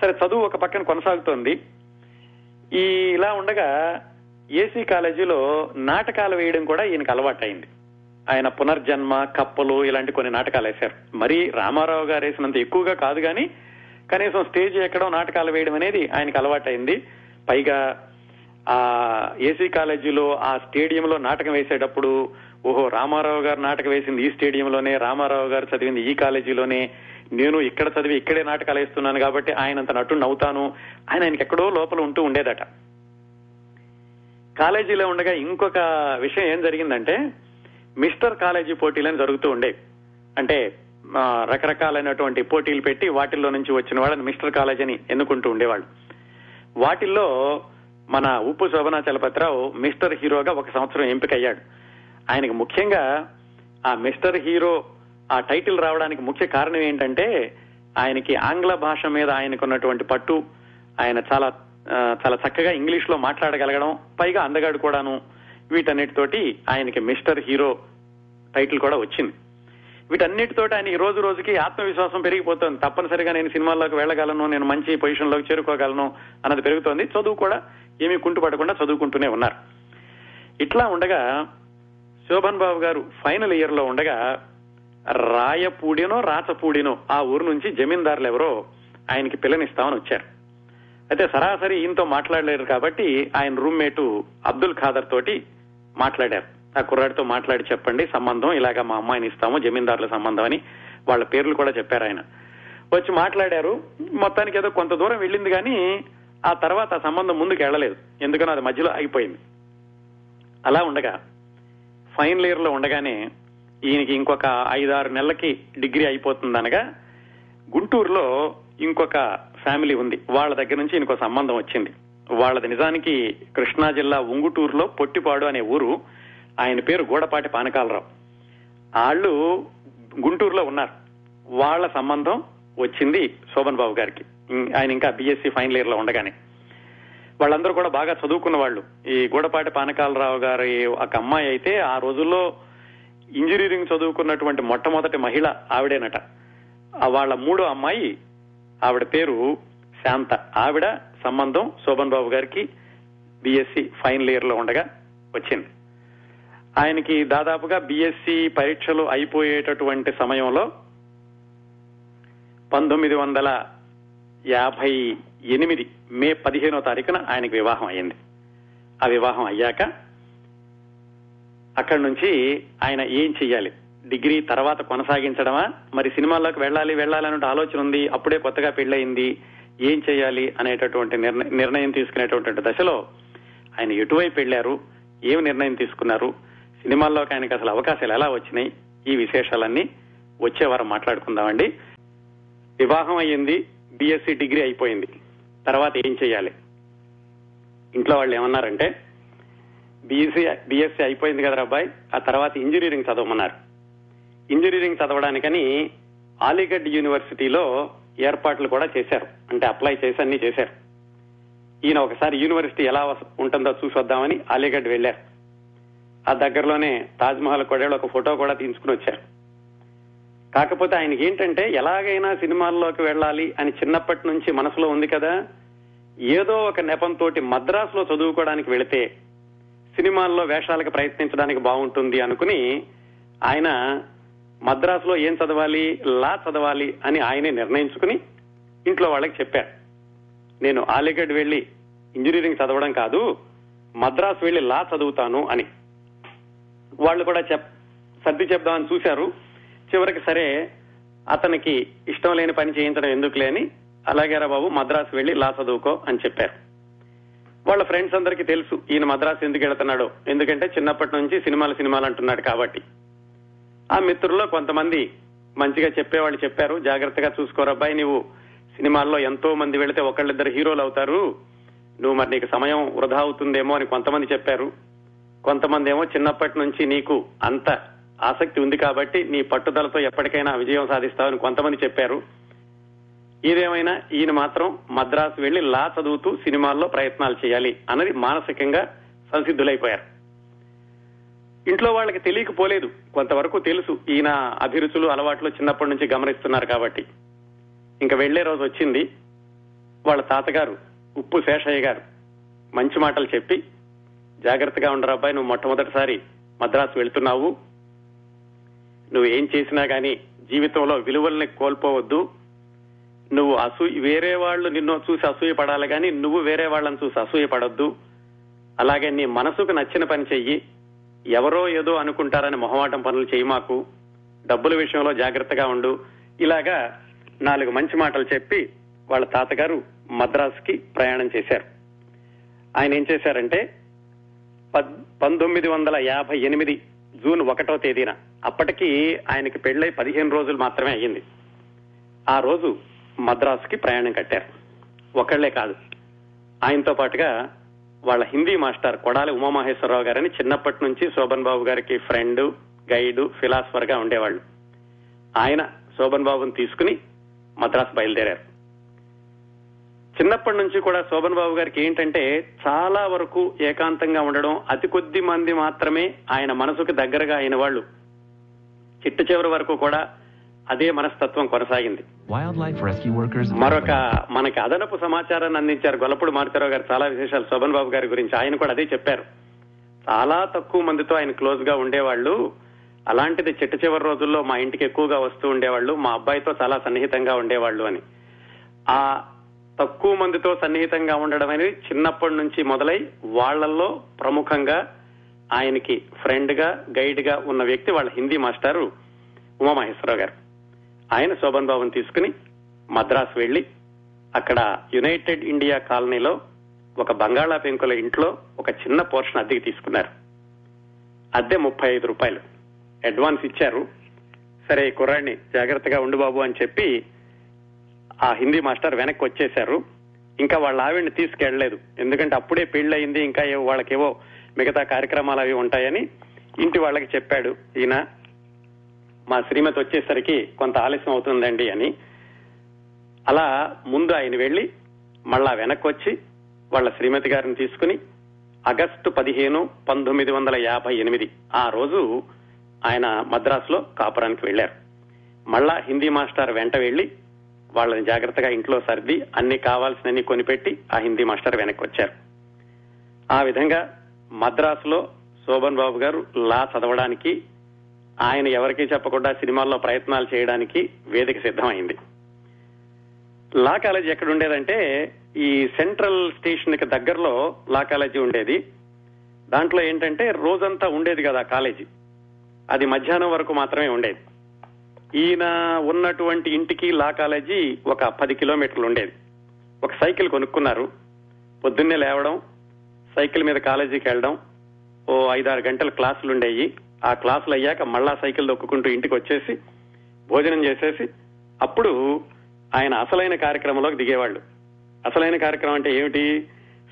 సరే చదువు ఒక పక్కన కొనసాగుతోంది. ఈ ఇలా ఉండగా ఏసీ కాలేజీలో నాటకాలు వేయడం కూడా ఈయనకు అలవాటైంది. ఆయన పునర్జన్మ కప్పలు ఇలాంటి కొన్ని నాటకాలు వేశారు. మరి రామారావు గారు వేసినంత ఎక్కువగా కాదు కానీ కనీసం స్టేజ్ ఎక్కడో నాటకాలు వేయడం అనేది ఆయనకు అలవాటైంది. పైగా ఆ ఏసీ కాలేజీలో ఆ స్టేడియంలో నాటకం వేసేటప్పుడు ఓహో రామారావు గారు నాటకం వేసింది ఈ స్టేడియంలోనే రామారావు గారు చదివింది ఈ కాలేజీలోనే నేను ఇక్కడ చదివి ఇక్కడే నాటకాలు వేస్తున్నాను కాబట్టి ఆయన అంత నటుడు అవుతాను ఆయన ఆయనకి ఎక్కడో లోపల ఉంటూ ఉండేదట. కాలేజీలో ఉండగా ఇంకొక విషయం ఏం జరిగిందంటే మిస్టర్ కాలేజీ పోటీలని జరుగుతూ ఉండేవి అంటే రకరకాలైనటువంటి పోటీలు పెట్టి వాటిల్లో నుంచి వచ్చిన వాళ్ళని మిస్టర్ కాలేజ్ అని ఎన్నుకుంటూ ఉండేవాళ్ళు. వాటిల్లో మన ఉప్పు శోభనా చలపతిరావు మిస్టర్ హీరోగా ఒక సంవత్సరం ఎంపికయ్యాడు. ఆయనకు ముఖ్యంగా ఆ మిస్టర్ హీరో ఆ టైటిల్ రావడానికి ముఖ్య కారణం ఏంటంటే ఆయనకి ఆంగ్ల భాష మీద ఆయనకున్నటువంటి పట్టు ఆయన చాలా చాలా చక్కగా ఇంగ్లీష్లో మాట్లాడగలగడం పైగా అందగాడు కూడాను వీటన్నిటితోటి ఆయనకి మిస్టర్ హీరో టైటిల్ కూడా వచ్చింది. వీటన్నిటితోటి ఆయన ఈ రోజు రోజుకి ఆత్మవిశ్వాసం పెరిగిపోతుంది. తప్పనిసరిగా నేను సినిమాల్లోకి వెళ్ళగలను నేను మంచి పొజిషన్లోకి చేరుకోగలను అన్నది పెరుగుతోంది. చదువు కూడా ఏమీ కుంటుపడకుండా చదువుకుంటూనే ఉన్నారు. ఇట్లా ఉండగా శోభన్ బాబు గారు ఫైనల్ ఇయర్లో ఉండగా రాయపూడినో రాచపూడినో ఆ ఊరు నుంచి జమీందారులు ఎవరో ఆయనకి పిల్లనిస్తామని వచ్చారు. అయితే సరాసరి ఈయనతో మాట్లాడలేరు కాబట్టి ఆయన రూమ్మేటు అబ్దుల్ ఖాదర్ తోటి మాట్లాడారు. ఆ కుర్రాడితో మాట్లాడి చెప్పండి సంబంధం ఇలాగా మా అమ్మాయిని ఇస్తాము జమీందారుల సంబంధం అని వాళ్ళ పేర్లు కూడా చెప్పారు ఆయన. వచ్చి మాట్లాడారు మొత్తానికి ఏదో కొంత దూరం వెళ్ళింది కానీ ఆ తర్వాత ఆ సంబంధం ముందుకు వెళ్ళలేదు. ఎందుకనో అది మధ్యలో ఆగిపోయింది. అలా ఉండగా ఫైనల్ ఇయర్లో ఉండగానే ఈయనకి ఇంకొక ఐదారు నెలలకి డిగ్రీ అయిపోతుంది అనగా గుంటూరులో ఇంకొక ఫ్యామిలీ ఉంది. వాళ్ళ దగ్గర నుంచి ఇంకో సంబంధం వచ్చింది. వాళ్ళది నిజానికి కృష్ణా జిల్లా ఉంగుటూరులో పొట్టిపాడు అనే ఊరు. ఆయన పేరు గూడపాటి పానకాలరావు. వాళ్ళు గుంటూరులో ఉన్నారు. వాళ్ళ సంబంధం వచ్చింది శోభన్ బాబు గారికి. ఆయన ఇంకా బీఎస్సీ ఫైనల్ ఇయర్లో ఉండగానే. వాళ్ళందరూ కూడా బాగా చదువుకున్న వాళ్ళు. ఈ గూడపాటి పానకాలరావు గారి ఒక అమ్మాయి అయితే ఆ రోజుల్లో ఇంజనీరింగ్ చదువుకున్నటువంటి మొట్టమొదటి మహిళ ఆవిడేనట. వాళ్ళ మూడో అమ్మాయి ఆవిడ పేరు శాంత. ఆవిడ సంబంధం శోభన్ బాబు గారికి బీఎస్సీ ఫైనల్ ఇయర్లో ఉండగా వచ్చింది. ఆయనకి దాదాపుగా బీఎస్సీ పరీక్షలు అయిపోయేటటువంటి సమయంలో పంతొమ్మిది వందల యాభై ఎనిమిది మే పదిహేనో తారీఖున ఆయనకి వివాహం అయింది ఆ వివాహం అయ్యాక అక్కడి నుంచి ఆయన ఏం చెయ్యాలి? డిగ్రీ తర్వాత కొనసాగించడమా? మరి సినిమాల్లోకి వెళ్ళాలి వెళ్ళాలి ఆలోచన ఉంది. అప్పుడే కొత్తగా పెళ్ళయింది. ఏం చేయాలి అనేటటువంటి నిర్ణయం తీసుకునేటటువంటి దశలో ఆయన ఎటువైపు వెళ్ళారు ఏం నిర్ణయం తీసుకున్నారు సినిమాల్లోకి ఆయనకు అసలు అవకాశాలు ఎలా వచ్చినాయి ఈ విశేషాలన్నీ వచ్చే వారం మాట్లాడుకుందామండి. వివాహం అయ్యింది బీఎస్సీ డిగ్రీ అయిపోయింది. తర్వాత ఏం చేయాలి? ఇంట్లో వాళ్ళు ఏమన్నారంటే బీఎస్సీ బీఎస్సీ అయిపోయింది కదా అబ్బాయి ఆ తర్వాత ఇంజనీరింగ్ చదవమన్నారు. ఇంజనీరింగ్ చదవడానికని అలీగఢ్ యూనివర్సిటీలో ఏర్పాట్లు కూడా చేశారు. అంటే అప్లై చేసి అన్ని చేశారు. ఈయన ఒకసారి యూనివర్సిటీ ఎలా ఉంటుందో చూసి వద్దామని అలీగఢ్ వెళ్ళారు ఆ దగ్గరలోనే తాజ్ మహల్ ఒక ఫోటో కూడా తీసుకుని వచ్చారు. కాకపోతే ఆయనకి ఏంటంటే ఎలాగైనా సినిమాల్లోకి వెళ్ళాలి అని చిన్నప్పటి నుంచి మనసులో ఉంది కదా. ఏదో ఒక నెపంతో మద్రాసులో చదువుకోవడానికి వెళితే సినిమాల్లో వేషాలకు ప్రయత్నించడానికి బాగుంటుంది అనుకుని ఆయన మద్రాసులో ఏం చదవాలి లా చదవాలి అని ఆయనే నిర్ణయించుకుని ఇంట్లో వాళ్ళకి చెప్పారు నేను ఆలిగఢ్ వెళ్ళి ఇంజనీరింగ్ చదవడం కాదు మద్రాసు వెళ్ళి లా చదువుతాను అని. వాళ్ళు కూడా చెప్ సర్ది చెప్దామని చూశారు. చివరికి సరే అతనికి ఇష్టం లేని పని చేయించడం ఎందుకులే అని అలాగేరా బాబు మద్రాసు వెళ్ళి లా చదువుకో అని చెప్పారు. వాళ్ళ ఫ్రెండ్స్ అందరికీ తెలుసు ఈయన మద్రాసు ఎందుకు వెళ్తున్నాడో. ఎందుకంటే చిన్నప్పటి నుంచి సినిమాలు సినిమాలు అంటున్నాడు కాబట్టి. ఆ మిత్రుల్లో కొంతమంది మంచిగా చెప్పేవాళ్ళు చెప్పారు. జాగ్రత్తగా చూసుకోరబ్బాయి నువ్వు సినిమాల్లో ఎంతో మంది వెళితే ఒకళ్ళిద్దరు హీరోలు అవుతారు. నువ్వు మరి నీకు సమయం వృధా అవుతుందేమో అని కొంతమంది చెప్పారు. కొంతమంది ఏమో చిన్నప్పటి నుంచి నీకు అంత ఆసక్తి ఉంది కాబట్టి నీ పట్టుదలతో ఎప్పటికైనా విజయం సాధిస్తావని కొంతమంది చెప్పారు. ఏదేమైనా ఈయన మాత్రం మద్రాసు వెళ్ళి లా చదువుతూ సినిమాల్లో ప్రయత్నాలు చేయాలి అన్నది మానసికంగా సంసిద్ధులైపోయారు. ఇంట్లో వాళ్ళకి తెలియకపోలేదు కొంతవరకు తెలుసు. ఈయన అభిరుచులు అలవాట్లు చిన్నప్పటి నుంచి గమనిస్తున్నారు కాబట్టి. ఇంకా వెళ్ళే రోజు వచ్చింది. వాళ్ళ తాతగారు ఉప్పు శేషయ్య గారు మంచి మాటలు చెప్పి జాగ్రత్తగా ఉండరు అబ్బాయి నువ్వు మొట్టమొదటిసారి మద్రాసు వెళ్తున్నావు. నువ్వు ఏం చేసినా కానీ జీవితంలో విలువల్ని కోల్పోవద్దు. నువ్వు అసూయ వేరే వాళ్ళు నిన్ను చూసి అసూయ పడాలి కానీ నువ్వు వేరే వాళ్ళని చూసి అసూయ పడొద్దు. అలాగే నీ మనసుకు నచ్చిన పని చెయ్యి. ఎవరో ఏదో అనుకుంటారని మొహమాటం పనులు చేయి మాకు. డబ్బుల విషయంలో జాగ్రత్తగా ఉండు. ఇలాగా నాలుగు మంచి మాటలు చెప్పి వాళ్ళ తాతగారు మద్రాసుకి ప్రయాణం చేశారు. ఆయన ఏం చేశారంటే పద్- పంతొమ్మిది వందల యాభై ఎనిమిది జూన్ ఒకటో తేదీన అప్పటికి ఆయనకి పెళ్ళై పదిహేను రోజులు మాత్రమే అయ్యింది. ఆ రోజు మద్రాసుకి ప్రయాణం కట్టారు. ఒకళ్ళే కాదు. ఆయనతో పాటుగా వాళ్ళ హిందీ మాస్టర్ కొడాలి ఉమామహేశ్వరరావు గారని చిన్నప్పటి నుంచి శోభన్ బాబు గారికి ఫ్రెండ్ గైడ్ ఫిలాసఫర్గా ఉండేవాళ్ళు. ఆయన శోభన్ బాబుని తీసుకుని మద్రాసు బయలుదేరారు. చిన్నప్పటి నుంచి కూడా శోభన్ బాబు గారికి ఏంటంటే చాలా వరకు ఏకాంతంగా ఉండడం అతి కొద్ది మంది మాత్రమే ఆయన మనసుకు దగ్గరగా అయిన వాళ్ళు. చిట్ట చివరి వరకు కూడా అదే మనస్తత్వం కొనసాగింది. మరొక మనకి అదనపు సమాచారాన్ని అందించారు గొల్లపూడి మారుతారావు గారు. చాలా విశేషాలు. శోభన్ బాబు గారి గురించి ఆయన కూడా అదే చెప్పారు. చాలా తక్కువ మందితో ఆయన క్లోజ్గా ఉండేవాళ్ళు. అలాంటిది చిట్ట చివరి రోజుల్లో మా ఇంటికి ఎక్కువగా వస్తూ ఉండేవాళ్ళు. మా అబ్బాయితో చాలా సన్నిహితంగా ఉండేవాళ్ళు అని. ఆ తక్కువ మందితో సన్నిహితంగా ఉండడం అనేది చిన్నప్పటి నుంచి మొదలై వాళ్ళల్లో ప్రముఖంగా ఆయనకి ఫ్రెండ్గా గైడ్గా ఉన్న వ్యక్తి వాళ్ళ హిందీ మాస్టారు ఉమామహేశ్వరరావు గారు. ఆయన శోభన్ బాబుని తీసుకుని మద్రాసు వెళ్ళి అక్కడ యునైటెడ్ ఇండియా కాలనీలో ఒక బంగాళా పెంకుల ఇంట్లో ఒక చిన్న పోర్షన్ అద్దెకి తీసుకున్నారు. అద్దె ముప్పై ఐదు రూపాయలు. అడ్వాన్స్ ఇచ్చారు. సరే ఈ కుర్రాడిని జాగ్రత్తగా ఉండు బాబు అని చెప్పి ఆ హిందీ మాస్టర్ వెనక్కి వచ్చేశారు. ఇంకా వాళ్ళ ఆవిడ్ని తీసుకెళ్ళలేదు ఎందుకంటే అప్పుడే పెళ్ళయింది ఇంకా ఏవో వాళ్ళకేవో మిగతా కార్యక్రమాలు అవి ఉంటాయని ఇంటి వాళ్ళకి చెప్పాడు ఈయన. మా శ్రీమతి వచ్చేసరికి కొంత ఆలస్యం అవుతుందండి అని. అలా ముందు ఆయన వెళ్ళి మళ్ళా వెనక్కి వచ్చి వాళ్ళ శ్రీమతి గారిని తీసుకుని ఆగస్టు పదిహేను పంతొమ్మిది వందల యాభై ఎనిమిది ఆ రోజు ఆయన మద్రాసులో కాపురానికి వెళ్ళారు మళ్ళా హిందీ మాస్టర్ వెంట వెళ్ళి వాళ్ళని జాగ్రత్తగా ఇంట్లో సర్ది అన్ని కావాల్సినన్ని కొనిపెట్టి ఆ హిందీ మాస్టర్ వెనక్కి వచ్చారు ఆ విధంగా మద్రాసులో శోభన్ బాబు గారు లా చదవడానికి ఆయన ఎవరికీ చెప్పకుండా సినిమాల్లో ప్రయత్నాలు చేయడానికి వేదిక సిద్ధమైంది. లా కాలేజీ ఎక్కడ ఉండేదంటే ఈ సెంట్రల్ స్టేషన్కి దగ్గరలో లా కాలేజీ ఉండేది. దాంట్లో ఏంటంటే రోజంతా ఉండేది కదా కాలేజీ. అది మధ్యాహ్నం వరకు మాత్రమే ఉండేది. ఈయన ఉన్నటువంటి ఇంటికి లా కాలేజీ ఒక పది కిలోమీటర్లు ఉండేది. ఒక సైకిల్ కొనుక్కున్నారు. పొద్దున్నే లేవడం సైకిల్ మీద కాలేజీకి వెళ్ళడం ఓ ఐదారు గంటల క్లాసులు ఉండేవి ఆ క్లాసులు అయ్యాక మళ్ళా సైకిల్ దొక్కుకుంటూ ఇంటికి వచ్చేసి భోజనం చేసేసి అప్పుడు ఆయన అసలైన కార్యక్రమంలోకి దిగేవాళ్ళు. అసలైన కార్యక్రమం అంటే ఏమిటి?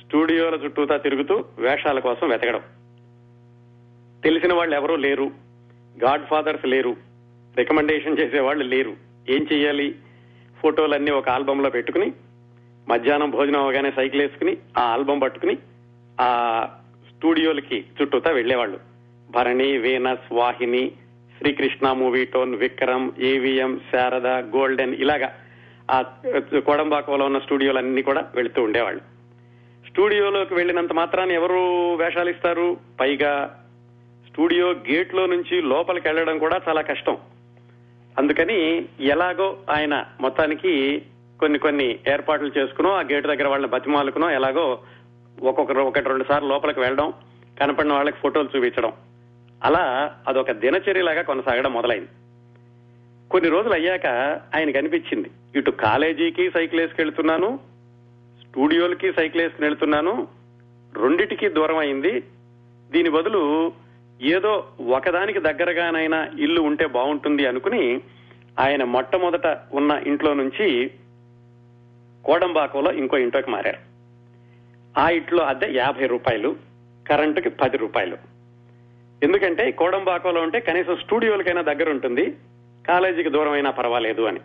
స్టూడియోల చుట్టూతా తిరుగుతూ వేషాల కోసం వెతకడం. తెలిసిన వాళ్ళు ఎవరూ లేరు. గాడ్ ఫాదర్స్ లేరు. రికమెండేషన్ చేసేవాళ్ళు లేరు. ఏం చేయాలి ఫోటోలన్నీ ఒక ఆల్బమ్లో పెట్టుకుని మధ్యాహ్నం భోజనం అవగానే సైకిల్ వేసుకుని ఆ ఆల్బమ్ పట్టుకుని ఆ స్టూడియోలకి చుట్టూతా వెళ్ళేవాళ్ళు Bharani Venus Vahini Srikrishna movietone Vikram AVM Sarada golden ఇలాగా ఆ కోడంబాకంలో ఉన్న స్టూడియోలన్నీ కూడా వెళుతూ ఉండేవాళ్ళు. స్టూడియోలోకి వెళ్ళినంత మాత్రాన్ని ఎవరు వేషాలు ఇస్తారు పైగా స్టూడియో గేట్లో నుంచి లోపలికి వెళ్ళడం కూడా చాలా కష్టం. అందుకని ఎలాగో ఆయన మొత్తానికి కొన్ని కొన్ని ఏర్పాట్లు చేసుకునో ఆ గేట్ దగ్గర వాళ్ళని బతిమాలుకునో ఎలాగో ఒక్కొక్కరు ఒకటి రెండు సార్లు లోపలికి వెళ్ళడం కనపడిన వాళ్ళకి ఫోటోలు చూపించడం అలా అదొక దినచర్యలాగా కొనసాగడం మొదలైంది. కొన్ని రోజులు అయ్యాక ఆయనకు అనిపించింది ఇటు కాలేజీకి సైకిల్ వేసుకెళ్తున్నాను స్టూడియోలకి సైకిల్ వేసుకుని వెళ్తున్నాను రెండిటికి దూరం అయింది. దీని బదులు ఏదో ఒకదానికి దగ్గరగానైనా ఇల్లు ఉంటే బాగుంటుంది అనుకుని ఆయన మొట్టమొదట ఉన్న ఇంట్లో నుంచి కోడంబాకంలో ఇంకో ఇంట్లోకి మారారు. ఆ ఇంట్లో అద్దె యాభై రూపాయలు కరెంటుకి పది రూపాయలు. ఎందుకంటే కోడంబాకంలో ఉంటే కనీసం స్టూడియోలకైనా దగ్గర ఉంటుంది కాలేజీకి దూరం అయినా పర్వాలేదు అని.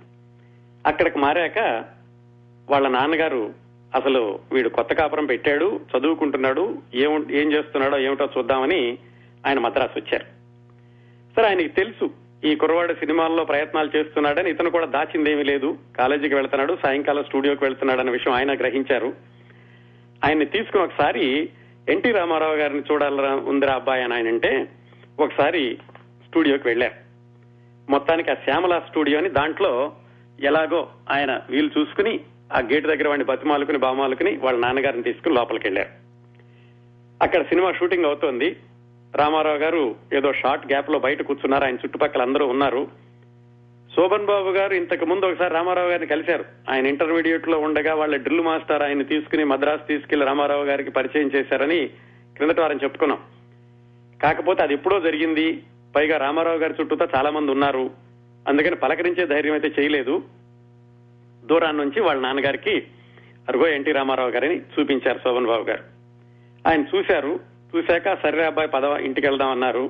అక్కడికి మారాక వాళ్ళ నాన్నగారు అసలు వీడు కొత్త కాపురం పెట్టాడు చదువుకుంటున్నాడు ఏం ఏం చేస్తున్నాడో ఏమిటో చూద్దామని ఆయన మద్రాసు వచ్చారు. సరే ఆయనకి తెలుసు ఈ కుర్రవాడు సినిమాల్లో ప్రయత్నాలు చేస్తున్నాడని ఇతను కూడా దాచిందేమీ లేదు. కాలేజీకి వెళ్తున్నాడు సాయంకాలం స్టూడియోకి వెళ్తున్నాడు అనే విషయం ఆయన గ్రహించారు. ఆయన్ని తీసుకుని ఒకసారి ఎన్టీ రామారావు గారిని చూడాలరా ఉందిరా అబ్బాయి అని ఆయన అంటే ఒకసారి స్టూడియోకి వెళ్ళారు మొత్తానికి ఆ శ్యామల స్టూడియోని దాంట్లో ఎలాగో ఆయన వీలు చూసుకుని ఆ గేట్ దగ్గర వాడిని బతిమాలుకుని బామాలుకుని వాళ్ళ నాన్నగారిని తీసుకుని లోపలికి వెళ్ళారు అక్కడ సినిమా షూటింగ్ అవుతోంది. రామారావు గారు ఏదో షార్ట్ గ్యాప్లో బయట కూర్చున్నారు. ఆయన చుట్టుపక్కల అందరూ ఉన్నారు. శోభన్ బాబు గారు ఇంతకు ముందు ఒకసారి రామారావు గారిని కలిశారు. ఆయన ఇంటర్మీడియట్లో ఉండగా వాళ్ళ డ్రిల్ మాస్టర్ ఆయన తీసుకుని మద్రాసు తీసుకెళ్ళి రామారావు గారికి పరిచయం చేశారని క్రిందటి వారం చెప్పుకున్నాం. కాకపోతే అది ఎప్పుడో జరిగింది. పైగా రామారావు గారి చుట్టూతో చాలా మంది ఉన్నారు. అందుకని పలకరించే ధైర్యం అయితే చేయలేదు. దూరాన్ని నుంచి వాళ్ళ నాన్నగారికి అరుగో ఎన్టీ రామారావు గారిని చూపించారు శోభన్ బాబు గారు. ఆయన చూశారు. చూశాక సరే అబ్బాయి పదవ ఇంటికి వెళ్దాం అన్నారు.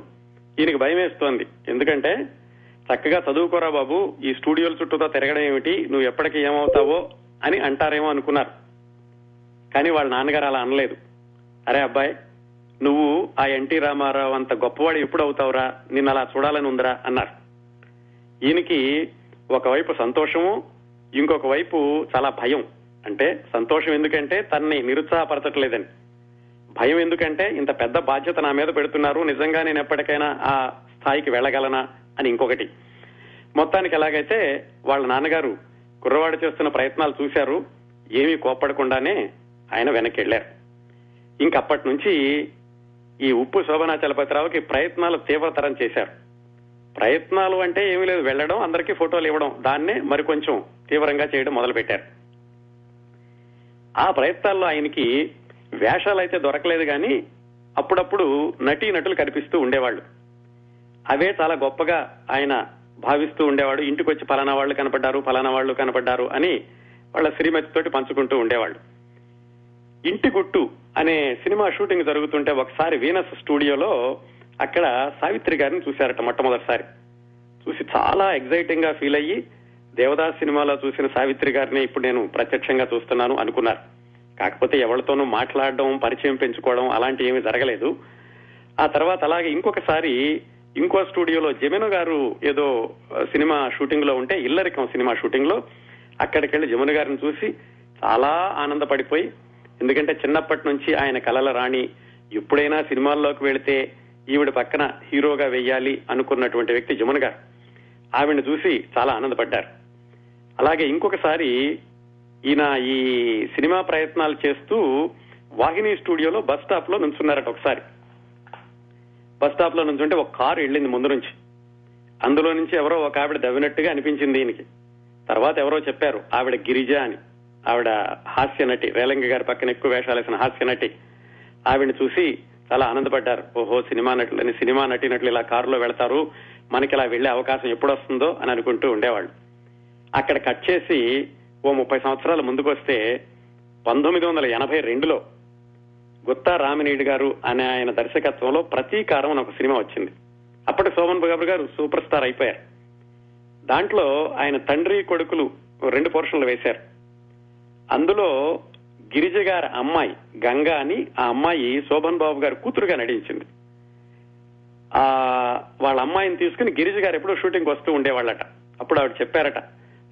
ఈయనకి భయం వేస్తోంది ఎందుకంటే చక్కగా చదువుకోరా బాబు ఈ స్టూడియోల చుట్టూతో తిరగడం ఏమిటి నువ్వు ఎప్పటికి ఏమవుతావో అని అంటారేమో అనుకున్నారు. కానీ వాళ్ళ నాన్నగారు అలా అనలేదు. అరే అబ్బాయి నువ్వు ఆ ఎన్టీ రామారావు అంత గొప్పవాడు ఎప్పుడు అవుతావురా నిన్ను అలా చూడాలని ఉందిరా అన్నారు. ఈయనకి ఒకవైపు సంతోషము ఇంకొక వైపు చాలా భయం. అంటే సంతోషం ఎందుకంటే తనని నిరుత్సాహపరచట్లేదని. భయం ఎందుకంటే ఇంత పెద్ద బాధ్యత నా మీద పెడుతున్నారు నిజంగా నేను ఎప్పటికైనా ఆ స్థాయికి వెళ్ళగలనా? అని ఇంకొకటి. మొత్తానికి ఎలాగైతే వాళ్ళ నాన్నగారు కుర్రవాడు చేస్తున్న ప్రయత్నాలు చూశారు ఏమీ కోప్పడకుండానే ఆయన వెనక్కి వెళ్ళారు ఇంకప్పటి నుంచి ఈ ఉప్పు శోభనా చలపతిరావుకి ప్రయత్నాలు తీవ్రతరం చేశారు. ప్రయత్నాలు అంటే ఏమీ లేదు వెళ్ళడం అందరికీ ఫోటోలు ఇవ్వడం దాన్నే మరికొంచెం తీవ్రంగా చేయడం మొదలుపెట్టారు. ఆ ప్రయత్నాల్లో ఆయనకి వేషాలు అయితే దొరకలేదు కానీ అప్పుడప్పుడు నటీ నటులు కనిపిస్తూ ఉండేవాళ్ళు. అవే చాలా గొప్పగా ఆయన భావిస్తూ ఉండేవాడు. ఇంటికి వచ్చి ఫలానా వాళ్ళు కనపడ్డారు ఫలానా వాళ్ళు కనపడ్డారు అని వాళ్ళ శ్రీమతితోటి పంచుకుంటూ ఉండేవాళ్ళు. ఇంటి గుట్టు అనే సినిమా షూటింగ్ జరుగుతుంటే ఒకసారి వీనస్ స్టూడియోలో అక్కడ సావిత్రి గారిని చూశారట మొట్టమొదటిసారి. చూసి చాలా ఎగ్జైటింగ్గా ఫీల్ అయ్యి దేవదాస్ సినిమాలో చూసిన సావిత్రి గారిని ఇప్పుడు నేను ప్రత్యక్షంగా చూస్తున్నాను అనుకున్నారు. కాకపోతే ఎవరితోనూ మాట్లాడడం పరిచయం పెంచుకోవడం అలాంటి ఏమీ జరగలేదు. ఆ తర్వాత అలాగే ఇంకొకసారి ఇంకో స్టూడియోలో జమెను గారు ఏదో సినిమా షూటింగ్లో ఉంటే ఇల్లరికం సినిమా షూటింగ్లో అక్కడికి వెళ్ళి జమున గారిని చూసి చాలా ఆనందపడిపోయి ఎందుకంటే చిన్నప్పటి నుంచి ఆయన కలల రాణి. ఎప్పుడైనా సినిమాల్లోకి వెళితే ఈవిడ పక్కన హీరోగా వెయ్యాలి అనుకున్నటువంటి వ్యక్తి జమున గారు. ఆవిడని చూసి చాలా ఆనందపడ్డారు. అలాగే ఇంకొకసారి ఈయన ఈ సినిమా ప్రయత్నాలు చేస్తూ వాహిని స్టూడియోలో బస్ స్టాప్లో నుంచున్నారట ఒకసారి. బస్ స్టాప్లో ఉంటే ఒక కారు వెళ్ళింది ముందు నుంచి. అందులో నుంచి ఎవరో ఒక ఆవిడ దవ్వినట్టుగా అనిపించింది ఈయనకి. తర్వాత ఎవరో చెప్పారు ఆవిడ గిరిజ అని. ఆవిడ హాస్య నటి రేలంగి గారి పక్కన ఎక్కువ వేషాలు వేసిన హాస్య నటి. ఆవిడని చూసి చాలా ఆనందపడ్డారు. ఓహో సినిమా నటులని సినిమా నటినట్లు ఇలా కారులో వెళతారు. మనకి ఇలా వెళ్ళే అవకాశం ఎప్పుడు వస్తుందో అని అనుకుంటూ ఉండేవాళ్ళు. అక్కడ కట్ చేసి ఓ ముప్పై సంవత్సరాల ముందుకు వస్తే పంతొమ్మిది వందల ఎనభై రెండులో గుత్తా రామినీడు గారు అనే ఆయన దర్శకత్వంలో ప్రతీకారం అని ఒక సినిమా వచ్చింది. అప్పటి శోభన్ బాబు గారు సూపర్ స్టార్ అయిపోయారు. దాంట్లో ఆయన తండ్రి కొడుకులు రెండు పోర్షన్లు వేశారు. అందులో గిరిజ గారి అమ్మాయి గంగా అని ఆ అమ్మాయి శోభన్ బాబు గారి కూతురుగా నటించింది. ఆ వాళ్ళ అమ్మాయిని తీసుకుని గిరిజ గారు ఎప్పుడో షూటింగ్ వస్తూ ఉండేవాళ్ళట. అప్పుడు ఆవిడ చెప్పారట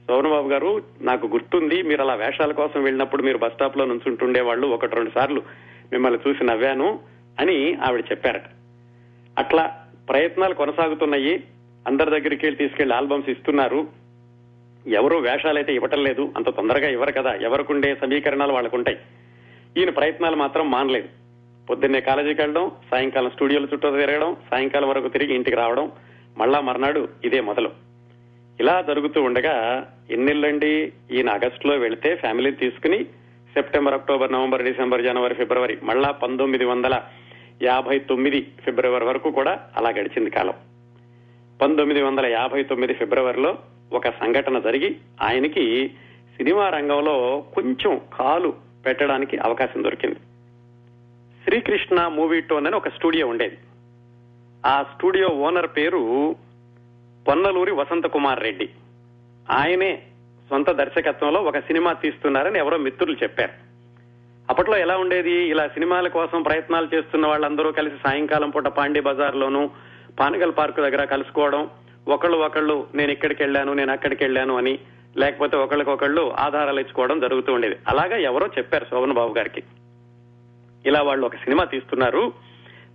శోభన్ బాబు గారు నాకు గుర్తుంది మీరు అలా వేషాల కోసం వెళ్ళినప్పుడు మీరు బస్ స్టాప్లో నుంచుంటుండేవాళ్ళు ఒకటి రెండు సార్లు. మిమ్మల్ని చూసి నవ్వాను అని ఆవిడ చెప్పారట. అట్లా ప్రయత్నాలు కొనసాగుతున్నాయి. అందరి దగ్గరికి వెళ్ళి తీసుకెళ్ళి ఆల్బమ్స్ ఇస్తున్నారు. ఎవరు వేషాలైతే ఇవ్వటం లేదు. అంత తొందరగా ఇవ్వరు కదా. ఎవరికుండే సమీకరణాలు వాళ్ళకుంటాయి. ఈయన ప్రయత్నాలు మాత్రం మానలేదు. పొద్దున్నే కాలేజీకి వెళ్ళడం సాయంకాలం స్టూడియోలు చుట్టూ తిరగడం సాయంకాలం వరకు తిరిగి ఇంటికి రావడం మళ్ళా మర్నాడు ఇదే మొదలు. ఇలా జరుగుతూ ఉండగా ఎన్నిళ్ళండి ఈయన ఆగస్టులో వెళితే ఫ్యామిలీ తీసుకుని September October November December January February మళ్ళా పంతొమ్మిది వందల యాభై తొమ్మిది ఫిబ్రవరి వరకు కూడా అలా గడిచింది కాలం. పంతొమ్మిది వందల యాభై తొమ్మిది ఫిబ్రవరిలో ఒక సంఘటన జరిగి ఆయనకి సినిమా రంగంలో కొంచెం కాలు పెట్టడానికి అవకాశం దొరికింది. శ్రీకృష్ణ మూవీ టోన్ అని ఒక స్టూడియో ఉండేది. ఆ స్టూడియో ఓనర్ పేరు పొన్నలూరి వసంత కుమార్ రెడ్డి. ఆయనే సొంత దర్శకత్వంలో ఒక సినిమా తీస్తున్నారని ఎవరో మిత్రులు చెప్పారు. అప్పట్లో ఎలా ఉండేది? ఇలా సినిమాల కోసం ప్రయత్నాలు చేస్తున్న వాళ్ళందరూ కలిసి సాయంకాలం పూట పాండే బజార్లోను పానగల్ పార్క్ దగ్గర కలుసుకోవడం ఒకళ్ళు ఒకళ్ళు నేను ఇక్కడికి వెళ్ళాను నేను అక్కడికి వెళ్ళాను అని లేకపోతే ఒకళ్ళకొకళ్ళు ఆధారాలు ఇచ్చుకోవడం జరుగుతూ ఉండేది. అలాగా ఎవరో చెప్పారు శోభన్ బాబు గారికి. ఇలా వాళ్ళు ఒక సినిమా తీస్తున్నారు.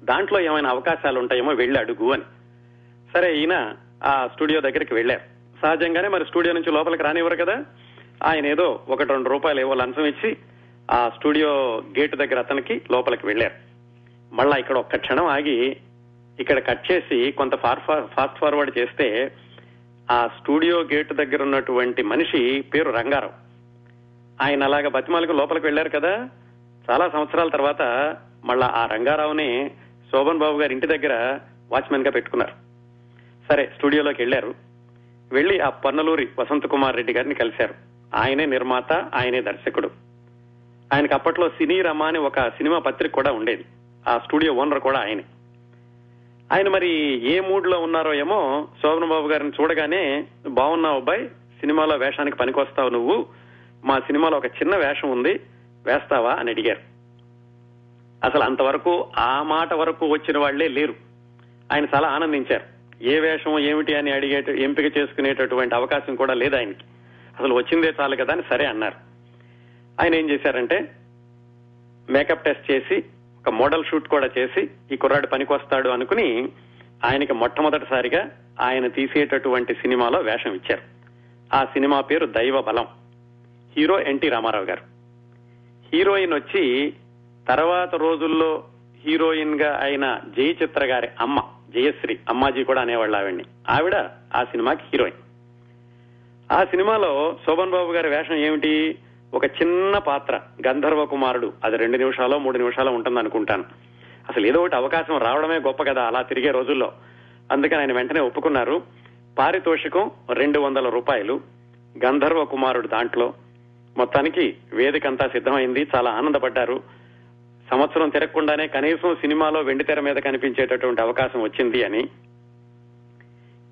దాంట్లో ఏమైనా అవకాశాలు ఉంటాయేమో వెళ్ళి అడుగు అని. సరే ఈయన ఆ స్టూడియో దగ్గరికి వెళ్ళారు. సహజంగానే మరి స్టూడియో నుంచి లోపలికి రానివ్వరు కదా. ఆయన ఏదో ఒకటి రెండు రూపాయలు ఏవో లంచం ఇచ్చి ఆ స్టూడియో గేట్ దగ్గర అతనికి లోపలికి వెళ్ళారు. మళ్ళా ఇక్కడ ఒక్క క్షణం ఆగి ఇక్కడ కట్ చేసి కొంత ఫాస్ట్ ఫార్వర్డ్ చేస్తే ఆ స్టూడియో గేట్ దగ్గర ఉన్నటువంటి మనిషి పేరు రంగారావు. ఆయన అలాగ బతిమాలకు లోపలికి వెళ్ళారు కదా. చాలా సంవత్సరాల తర్వాత మళ్ళా ఆ రంగారావుని శోభన్ బాబు గారి ఇంటి దగ్గర వాచ్మెన్గా పెట్టుకున్నారు. సరే స్టూడియోలోకి వెళ్ళారు వెళ్ళి ఆ పన్నలూరి వసంత కుమార్ రెడ్డి గారిని కలిశారు. ఆయనే నిర్మాత ఆయనే దర్శకుడు. ఆయనకి అప్పట్లో సినీ రమ అని ఒక సినిమా పత్రిక కూడా ఉండేది. ఆ స్టూడియో ఓనర్ కూడా ఆయనే. ఆయన మరి ఏ మూడ్లో ఉన్నారో ఏమో శోభన్ బాబు గారిని చూడగానే బాగున్నావు అబ్బాయి సినిమాలో వేషానికి పనికొస్తావు నువ్వు. మా సినిమాలో ఒక చిన్న వేషం ఉంది వేస్తావా? అని అడిగారు. అసలు అంతవరకు ఆ మాట వరకు వచ్చిన వాళ్ళే లేరు. ఆయన చాలా ఆనందించారు. ఏ వేషం ఏమిటి అని అడిగే ఎంపిక చేసుకునేటటువంటి అవకాశం కూడా లేదు ఆయనకి. అసలు వచ్చిందే చాలు కదా అని సరే అన్నారు. ఆయన ఏం చేశారంటే మేకప్ టెస్ట్ చేసి ఒక మోడల్ షూట్ కూడా చేసి ఈ కుర్రాడు పనికొస్తాడు అనుకుని ఆయనకి మొట్టమొదటిసారిగా ఆయన తీసేటటువంటి సినిమాలో వేషం ఇచ్చారు. ఆ సినిమా పేరు దైవ బలం. హీరో ఎన్టీ రామారావు గారు. హీరోయిన్ వచ్చి తర్వాత రోజుల్లో హీరోయిన్గా అయిన జయ చిత్ర గారి అమ్మ. జయశ్రీ అమ్మాజీ కూడా అనేవాళ్ళు ఆవిడ్ని. ఆవిడ ఆ సినిమాకి హీరోయిన్. ఆ సినిమాలో శోభన్ బాబు గారి వేషం ఏమిటి? ఒక చిన్న పాత్ర గంధర్వ కుమారుడు. అది రెండు నిమిషాలు మూడు నిమిషాలు ఉంటుంది అనుకుంటాను. అసలు ఏదో ఒకటి అవకాశం రావడమే గొప్ప కదా అలా తిరిగే రోజుల్లో. అందుకని ఆయన వెంటనే ఒప్పుకున్నారు. పారితోషికం రెండు వందల రూపాయలు. గంధర్వ కుమారుడు దాంట్లో. మొత్తానికి వేదిక అంతా సిద్ధమైంది. చాలా ఆనందపడ్డారు. సంవత్సరం తిరగకుండానే కనీసం సినిమాలో వెండితెర మీద కనిపించేటటువంటి అవకాశం వచ్చింది అని.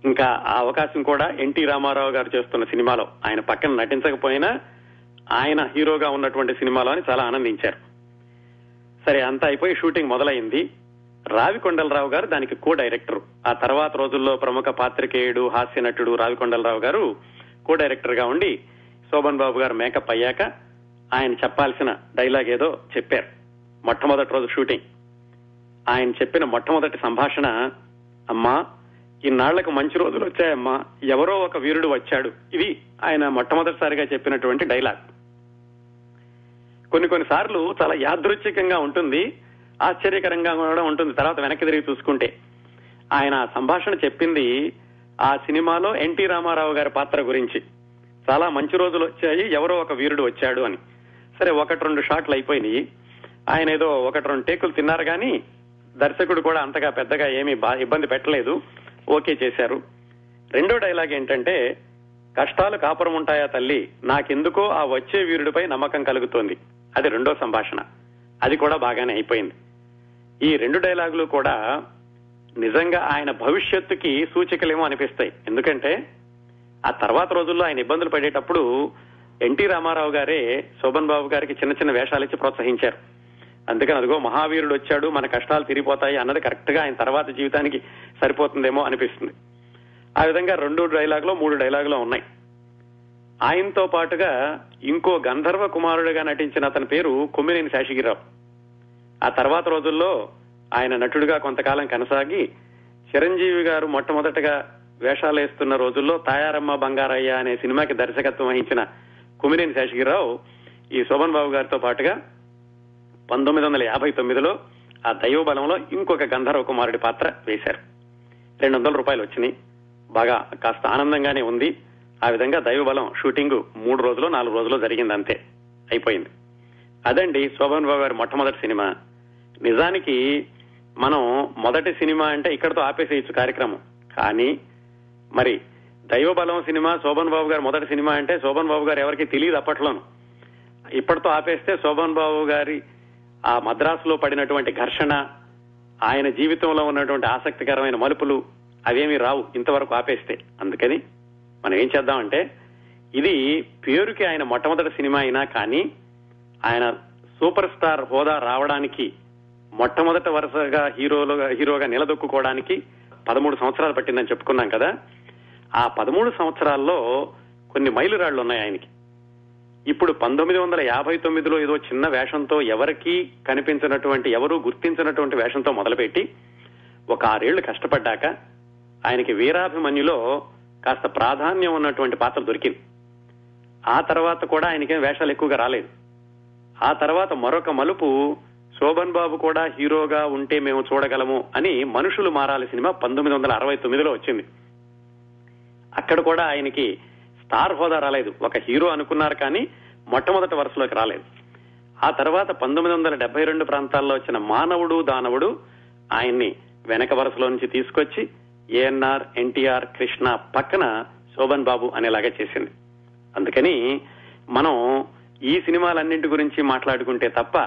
ఇంకా ఆ అవకాశం కూడా ఎన్టీ రామారావు గారు చేస్తున్న సినిమాలో. ఆయన పక్కన నటించకపోయినా ఆయన హీరోగా ఉన్నటువంటి సినిమాలో అని చాలా ఆనందించారు. సరే అంతా అయిపోయి షూటింగ్ మొదలైంది. రావికొండలరావు గారు దానికి కో డైరెక్టర్ ఆ తర్వాత రోజుల్లో ప్రముఖ పాత్రికేయుడు హాస్య నటుడు రావికొండలరావు గారు కో డైరెక్టర్గా ఉండి శోభన్ బాబు గారు మేకప్ అయ్యాక ఆయన చెప్పాల్సిన డైలాగ్ ఏదో చెప్పారు. మొట్టమొదటి రోజు షూటింగ్ ఆయన చెప్పిన మొట్టమొదటి సంభాషణ అమ్మా ఇన్నాళ్ళకు మంచి రోజులు వచ్చాయమ్మా. ఎవరో ఒక వీరుడు వచ్చాడు. ఇది ఆయన మొట్టమొదటిసారిగా చెప్పినటువంటి డైలాగ్ కొన్ని కొన్ని సార్లు చాలా యాదృచ్ఛికంగా ఉంటుంది ఆశ్చర్యకరంగా కూడా ఉంటుంది. తర్వాత వెనక్కి తిరిగి చూసుకుంటే ఆయన ఆ సంభాషణ చెప్పింది ఆ సినిమాలో ఎన్టీ రామారావు గారి పాత్ర గురించి. చాలా మంచి రోజులు వచ్చాయి ఎవరో ఒక వీరుడు వచ్చాడు అని. సరే ఒకటి రెండు షాట్లు అయిపోయినాయి. ఆయన ఏదో ఒకటి రెండు టేకులు తిన్నారు కానీ దర్శకుడు కూడా అంతగా పెద్దగా ఏమీ ఇబ్బంది పెట్టలేదు. ఓకే చేశారు. రెండో డైలాగ్ ఏంటంటే కష్టాలు కాపురం ఉంటాయా తల్లి? నాకెందుకో ఆ వచ్చే వీరుడిపై నమ్మకం కలుగుతోంది. అది రెండో సంభాషణ. అది కూడా బాగానే అయిపోయింది. ఈ రెండు డైలాగులు కూడా నిజంగా ఆయన భవిష్యత్తుకి సూచికలేమో అనిపిస్తాయి. ఎందుకంటే ఆ తర్వాత రోజుల్లో ఆయన ఇబ్బందులు పడేటప్పుడు ఎన్టీ రామారావు గారే శోభన్ బాబు గారికి చిన్న చిన్న వేషాలు ఇచ్చి ప్రోత్సహించారు. అందుకని అదిగో మహావీరుడు వచ్చాడు మన కష్టాలు తిరిగిపోతాయి అన్నది కరెక్ట్గా ఆయన తర్వాత జీవితానికి సరిపోతుందేమో అనిపిస్తుంది. ఆ విధంగా రెండు డైలాగులో మూడు డైలాగులో ఉన్నాయి. ఆయనతో పాటుగా ఇంకో గంధర్వ కుమారుడిగా నటించిన అతని పేరు కొమ్మినేని శాషగిరిరావు. ఆ తర్వాత రోజుల్లో ఆయన నటుడిగా కొంతకాలం కొనసాగి చిరంజీవి గారు మొట్టమొదటగా వేషాలు వేస్తున్న రోజుల్లో తాయారమ్మ బంగారయ్య అనే సినిమాకి దర్శకత్వం వహించిన కుమినేని శేషగిరిరావు ఈ శోభన్ బాబు గారితో పాటుగా పంతొమ్మిది వందల యాభై తొమ్మిదిలో ఆ దైవ బలంలో ఇంకొక గంధర్వ కుమారుడి పాత్ర వేశారు. రెండు వందల రూపాయలు వచ్చినాయి. బాగా కాస్త ఆనందంగానే ఉంది. ఆ విధంగా దైవ బలం షూటింగ్ మూడు రోజులు నాలుగు రోజులు జరిగింది అంతే అయిపోయింది. అదండి శోభన్ బాబు గారి మొట్టమొదటి సినిమా. నిజానికి మనం మొదటి సినిమా అంటే ఇక్కడతో ఆపేసేయచ్చు కార్యక్రమం. కానీ మరి దైవ బలం సినిమా శోభన్ బాబు గారి మొదటి సినిమా అంటే శోభన్ బాబు గారు ఎవరికి తెలియదు అప్పట్లోను. ఇప్పటితో ఆపేస్తే శోభన్ బాబు గారి ఆ మద్రాసులో పడినటువంటి ఘర్షణ ఆయన జీవితంలో ఉన్నటువంటి ఆసక్తికరమైన మలుపులు అవేమీ రావు ఇంతవరకు ఆపేస్తే. అందుకని మనం ఏం చేద్దామంటే ఇది పేరుకి ఆయన మొట్టమొదటి సినిమా అయినా కానీ ఆయన సూపర్ స్టార్ హోదా రావడానికి మొట్టమొదటి వరుసగా హీరోలుగా హీరోగా నిలదొక్కుకోవడానికి పదమూడు సంవత్సరాలు పట్టిందని చెప్పుకున్నాం కదా. ఆ పదమూడు సంవత్సరాల్లో కొన్ని మైలురాళ్ళు ఉన్నాయి ఆయనకి. ఇప్పుడు పంతొమ్మిది వందల యాభై తొమ్మిదిలో ఏదో చిన్న వేషంతో ఎవరికీ కనిపించినటువంటి ఎవరూ గుర్తించినటువంటి వేషంతో మొదలుపెట్టి ఒక ఆరేళ్ళు కష్టపడ్డాక ఆయనకి వీరాభిమన్యులో కాస్త ప్రాధాన్యం ఉన్నటువంటి పాత్ర దొరికింది. ఆ తర్వాత కూడా ఆయనకేం వేషాలు ఎక్కువగా రాలేదు. ఆ తర్వాత మరొక మలుపు శోభన్ బాబు కూడా హీరోగా ఉంటే మేము చూడగలము అని మనుషులు మారాలి సినిమా పంతొమ్మిది వందల అరవై తొమ్మిదిలో వచ్చింది. అక్కడ కూడా ఆయనకి స్టార్ హోదా రాలేదు. ఒక హీరో అనుకున్నారు కానీ మొట్టమొదటి వరుసలోకి రాలేదు. ఆ తర్వాత పంతొమ్మిది వందల డెబ్బై రెండు ప్రాంతాల్లో వచ్చిన మానవుడు దానవుడు ఆయన్ని వెనక వరుసలో నుంచి తీసుకొచ్చి ఏఎన్ఆర్ ఎన్టీఆర్ కృష్ణ పక్కన శోభన్ బాబు అనేలాగా చేసింది. అందుకని మనం ఈ సినిమాలన్నింటి గురించి మాట్లాడుకుంటే తప్ప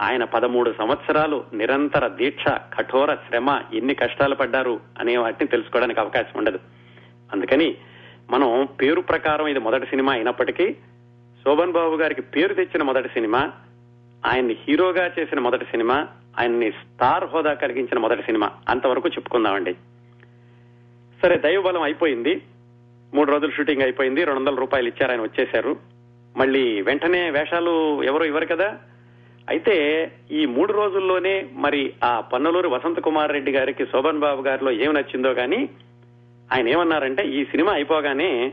ఆయన పదమూడు సంవత్సరాలు నిరంతర దీక్ష కఠోర శ్రమ ఎన్ని కష్టాలు పడ్డారు అనే వాటిని తెలుసుకోవడానికి అవకాశం ఉండదు. అందుకని మనం పేరు ప్రకారం ఇది మొదటి సినిమా అయినప్పటికీ శోభన్ బాబు గారికి పేరు తెచ్చిన మొదటి సినిమా ఆయన్ని హీరోగా చేసిన మొదటి సినిమా ఆయన్ని స్టార్ హోదా కలిగించిన మొదటి సినిమా. అంతవరకు చెప్పుకుందామండి. సరే దైవబలం అయిపోయింది. మూడు రోజులు షూటింగ్ అయిపోయింది. రెండు వందల రూపాయలు ఇచ్చారు ఆయన వచ్చేశారు. మళ్ళీ వెంటనే వేషాలు ఎవరు ఇవ్వరు కదా. అయితే ఈ మూడు రోజుల్లోనే మరి ఆ పన్నలూరు వసంత కుమార్ రెడ్డి గారికి శోభన్ బాబు గారిలో ఏం నచ్చిందో కానీ ఆయన ఏమన్నారంటే ఈ సినిమా అయిపోగానే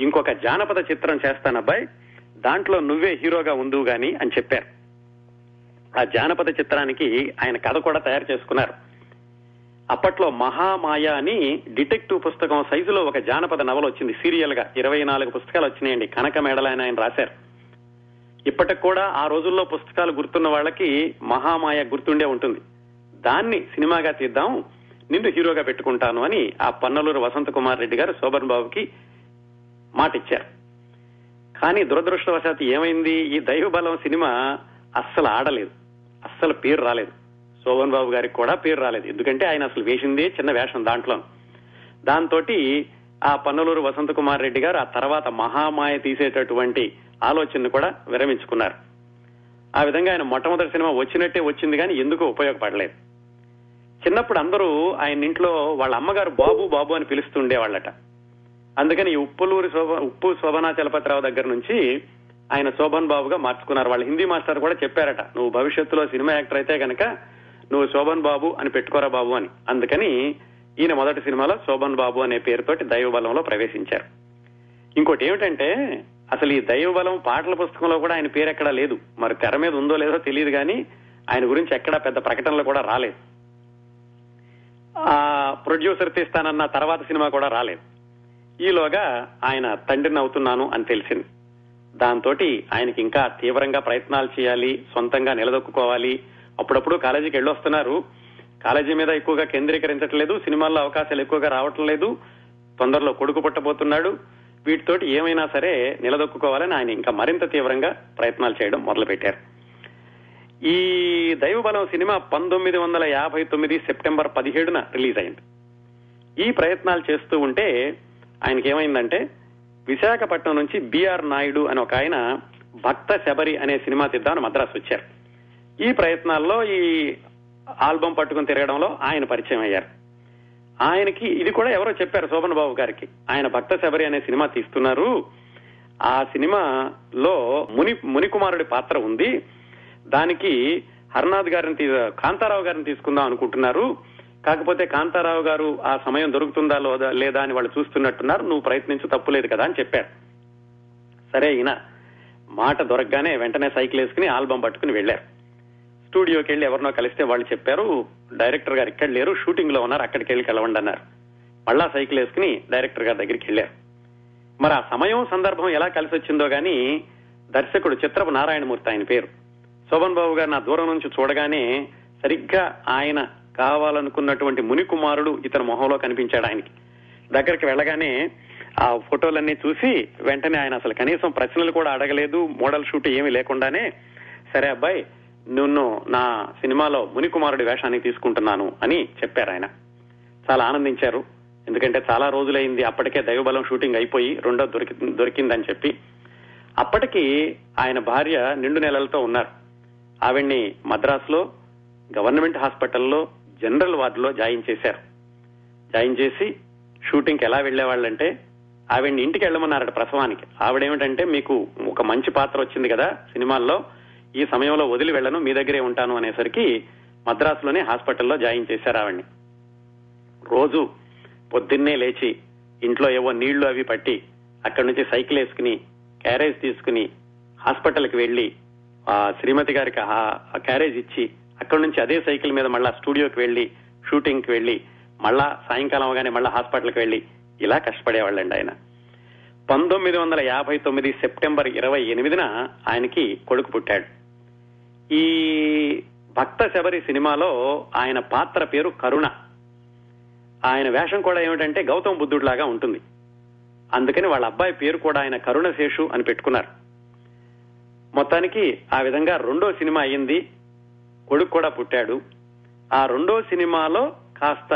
ఇంకొక జానపద చిత్రం చేస్తానబ్బాయి దాంట్లో నువ్వే హీరోగా ఉండు గాని అని చెప్పారు. ఆ జానపద చిత్రానికి ఆయన కథ కూడా తయారు చేసుకున్నారు. అప్పట్లో మహామాయ అని డిటెక్టివ్ పుస్తకం సైజులో ఒక జానపద నవల వచ్చింది సీరియల్గా ఇరవై నాలుగు పుస్తకాలు వచ్చినాయండి. కనక మేడలైన ఆయన రాశారు. ఇప్పటికి కూడా ఆ రోజుల్లో పుస్తకాలు గుర్తున్న వాళ్ళకి మహామాయ గుర్తుండే ఉంటుంది. దాన్ని సినిమాగా తీద్దాం నిన్ను హీరోగా పెట్టుకుంటాను అని ఆ పన్నలూరు వసంత కుమార్ రెడ్డి గారు శోభన్ బాబుకి మాట ఇచ్చారు కానీ దురదృష్టవశాత్తు ఏమైంది? ఈ దైవబలం సినిమా అస్సలు ఆడలేదు. అస్సలు పేరు రాలేదు. శోభన్ బాబు గారికి కూడా పేరు రాలేదు. ఎందుకంటే ఆయన అసలు వేసిందే చిన్న వేషం దాంట్లో. దాంతో ఆ పన్నలూరు వసంత కుమార్ రెడ్డి గారు ఆ తర్వాత మహామాయ తీసేటటువంటి ఆలోచనను కూడా విరమించుకున్నారు. ఆ విధంగా ఆయన మొట్టమొదటి సినిమా వచ్చినట్టే వచ్చింది కానీ ఎందుకు ఉపయోగపడలేదు. చిన్నప్పుడు అందరూ ఆయన ఇంట్లో వాళ్ళ అమ్మగారు బాబు బాబు అని పిలుస్తుండేవాళ్ళట అందుకని ఈ ఉప్పులూరి శోభ ఉప్పు శోభనా చలపతిరావు దగ్గర నుంచి ఆయన శోభన్ బాబుగా మార్చుకున్నారు. వాళ్ళ హిందీ మాస్టర్ కూడా చెప్పారట నువ్వు భవిష్యత్తులో సినిమా యాక్టర్ అయితే కనుక నువ్వు శోభన్ బాబు అని పెట్టుకోరా బాబు అని. అందుకని ఈయన మొదటి సినిమాలో శోభన్ బాబు అనే పేరుతోటి దైవబలంలో ప్రవేశించారు. ఇంకోటి ఏమిటంటే అసలు ఈ దైవబలం పాటల పుస్తకంలో కూడా ఆయన పేరు ఎక్కడా లేదు. మరి తెర మీద ఉందో లేదో తెలియదు కానీ ఆయన గురించి ఎక్కడా పెద్ద ప్రకటనలు కూడా రాలేదు. ఆ ప్రొడ్యూసర్ తీస్తానన్న తర్వాత సినిమా కూడా రాలేదు. ఈలోగా ఆయన తండ్రిని అవుతున్నాను అని తెలిసింది. దాంతో ఆయనకి ఇంకా తీవ్రంగా ప్రయత్నాలు చేయాలి సొంతంగా నిలదొక్కుకోవాలి. అప్పుడప్పుడు కాలేజీకి వెళ్ళొస్తున్నారు. కాలేజీ మీద ఎక్కువగా కేంద్రీకరించట్లేదు సినిమాల్లో అవకాశాలు ఎక్కువగా రావటం లేదు. తొందరలో కొడుకు పుట్టబోతున్నాడు. వీటితోటి ఏమైనా సరే నిలదొక్కుకోవాలని ఆయన ఇంకా మరింత తీవ్రంగా ప్రయత్నాలు చేయడం మొదలుపెట్టారు. ఈ దైవబలం సినిమా పంతొమ్మిది వందల యాభై తొమ్మిది సెప్టెంబర్ పదిహేడున రిలీజ్ అయింది. ఈ ప్రయత్నాలు చేస్తూ ఉంటే ఆయనకి ఏమైందంటే విశాఖపట్నం నుంచి బిఆర్ నాయుడు అని ఒక ఆయన భక్త శబరి అనే సినిమా తీద్దామని మద్రాసు వచ్చారు. ఈ ప్రయత్నాల్లో ఈ ఆల్బం పట్టుకుని తిరగడంలో ఆయన పరిచయం అయ్యారు. ఆయనకి ఇది కూడా ఎవరో చెప్పారు శోభన్ బాబు గారికి. ఆయన భక్త శబరి అనే సినిమా తీస్తున్నారు. ఆ సినిమాలో ముని మునికుమారుడి పాత్ర ఉంది. దానికి హర్నాథ్ గారిని కాంతారావు గారిని తీసుకుందాం అనుకుంటున్నారు. కాకపోతే కాంతారావు గారు ఆ సమయం దొరుకుతుందా లేదా లేదా అని వాళ్ళు చూస్తున్నట్టున్నారు. నువ్వు ప్రయత్నించు తప్పులేదు కదా అని చెప్పారు. సరే ఈయన. మాట దొరకగానే వెంటనే సైకిల్ వేసుకుని ఆల్బం పట్టుకుని వెళ్ళారు స్టూడియోకి వెళ్ళి ఎవరినో కలిస్తే వాళ్ళు చెప్పారు డైరెక్టర్ గారు ఇక్కడ లేరు షూటింగ్లో ఉన్నారు అక్కడికి వెళ్ళి కలవండి అన్నారు. మళ్ళా సైకిల్ వేసుకుని డైరెక్టర్ గారి దగ్గరికి వెళ్ళారు. మరి ఆ సమయం సందర్భం ఎలా కలిసి వచ్చిందో గాని దర్శకుడు చిత్రపు నారాయణమూర్తి ఆయన పేరు. శోభన్ బాబు గారు నా దూరం నుంచి చూడగానే సరిగ్గా ఆయన కావాలనుకున్నటువంటి ముని కుమారుడు ఇతని మొహంలో కనిపించాడు ఆయనకి. దగ్గరికి వెళ్ళగానే ఆ ఫోటోలన్నీ చూసి వెంటనే ఆయన అసలు కనీసం ప్రశ్నలు కూడా అడగలేదు మోడల్ షూట్ ఏమీ లేకుండానే సరే అబ్బాయి నిన్ను నా సినిమాలో మునికుమారుడి వేషాన్ని వేషానికి తీసుకుంటున్నాను అని చెప్పారు ఆయన. చాలా ఆనందించారు. ఎందుకంటే చాలా రోజులైంది అప్పటికే దైవబలం షూటింగ్ అయిపోయి రెండో దొరికి దొరికిందని చెప్పి. అప్పటికి ఆయన భార్య నిండు నెలలతో ఉన్నారు. ఆవిడ్ని మద్రాసులో గవర్నమెంట్ హాస్పిటల్లో జనరల్ వార్డులో జాయిన్ చేశారు. జాయిన్ చేసి షూటింగ్కి ఎలా వెళ్ళేవాళ్ళంటే ఆవిడ్ని ఇంటికి వెళ్ళమన్నారట ప్రసవానికి. ఆవిడేమిటంటే మీకు ఒక మంచి పాత్ర వచ్చింది కదా సినిమాల్లో ఈ సమయంలో వదిలి వెళ్ళను మీ దగ్గరే ఉంటాను అనేసరికి మద్రాసులోనే హాస్పిటల్లో జాయిన్ చేశారు ఆవిడ్ని. రోజు పొద్దున్నే లేచి ఇంట్లో ఏవో నీళ్ళు అవి పట్టి అక్కడి నుంచి సైకిల్ వేసుకుని క్యారేజ్ తీసుకుని హాస్పిటల్కి వెళ్ళి ఆ శ్రీమతి గారికి ఆ క్యారేజ్ ఇచ్చి అక్కడి నుంచి అదే సైకిల్ మీద మళ్ళా స్టూడియోకి వెళ్ళి షూటింగ్కి వెళ్ళి మళ్ళా సాయంకాలం అవగానే మళ్ళా హాస్పిటల్కి వెళ్ళి ఇలా కష్టపడేవాళ్ళండి ఆయన. పంతొమ్మిది వందల యాభై తొమ్మిది సెప్టెంబర్ ఇరవై ఎనిమిదిన ఆయనకి కొడుకు పుట్టాడు. ఈ భక్త శబరి సినిమాలో ఆయన పాత్ర పేరు కరుణ. ఆయన వేషం కూడా ఏమిటంటే గౌతమ బుద్ధుడిలాగా ఉంటుంది. అందుకని వాళ్ళ అబ్బాయి పేరు కూడా ఆయన కరుణశేషు అని పెట్టుకున్నారు. మొత్తానికి ఆ విధంగా రెండో సినిమా అయ్యింది. కొడుకు కూడా పుట్టాడు. ఆ రెండో సినిమాలో కాస్త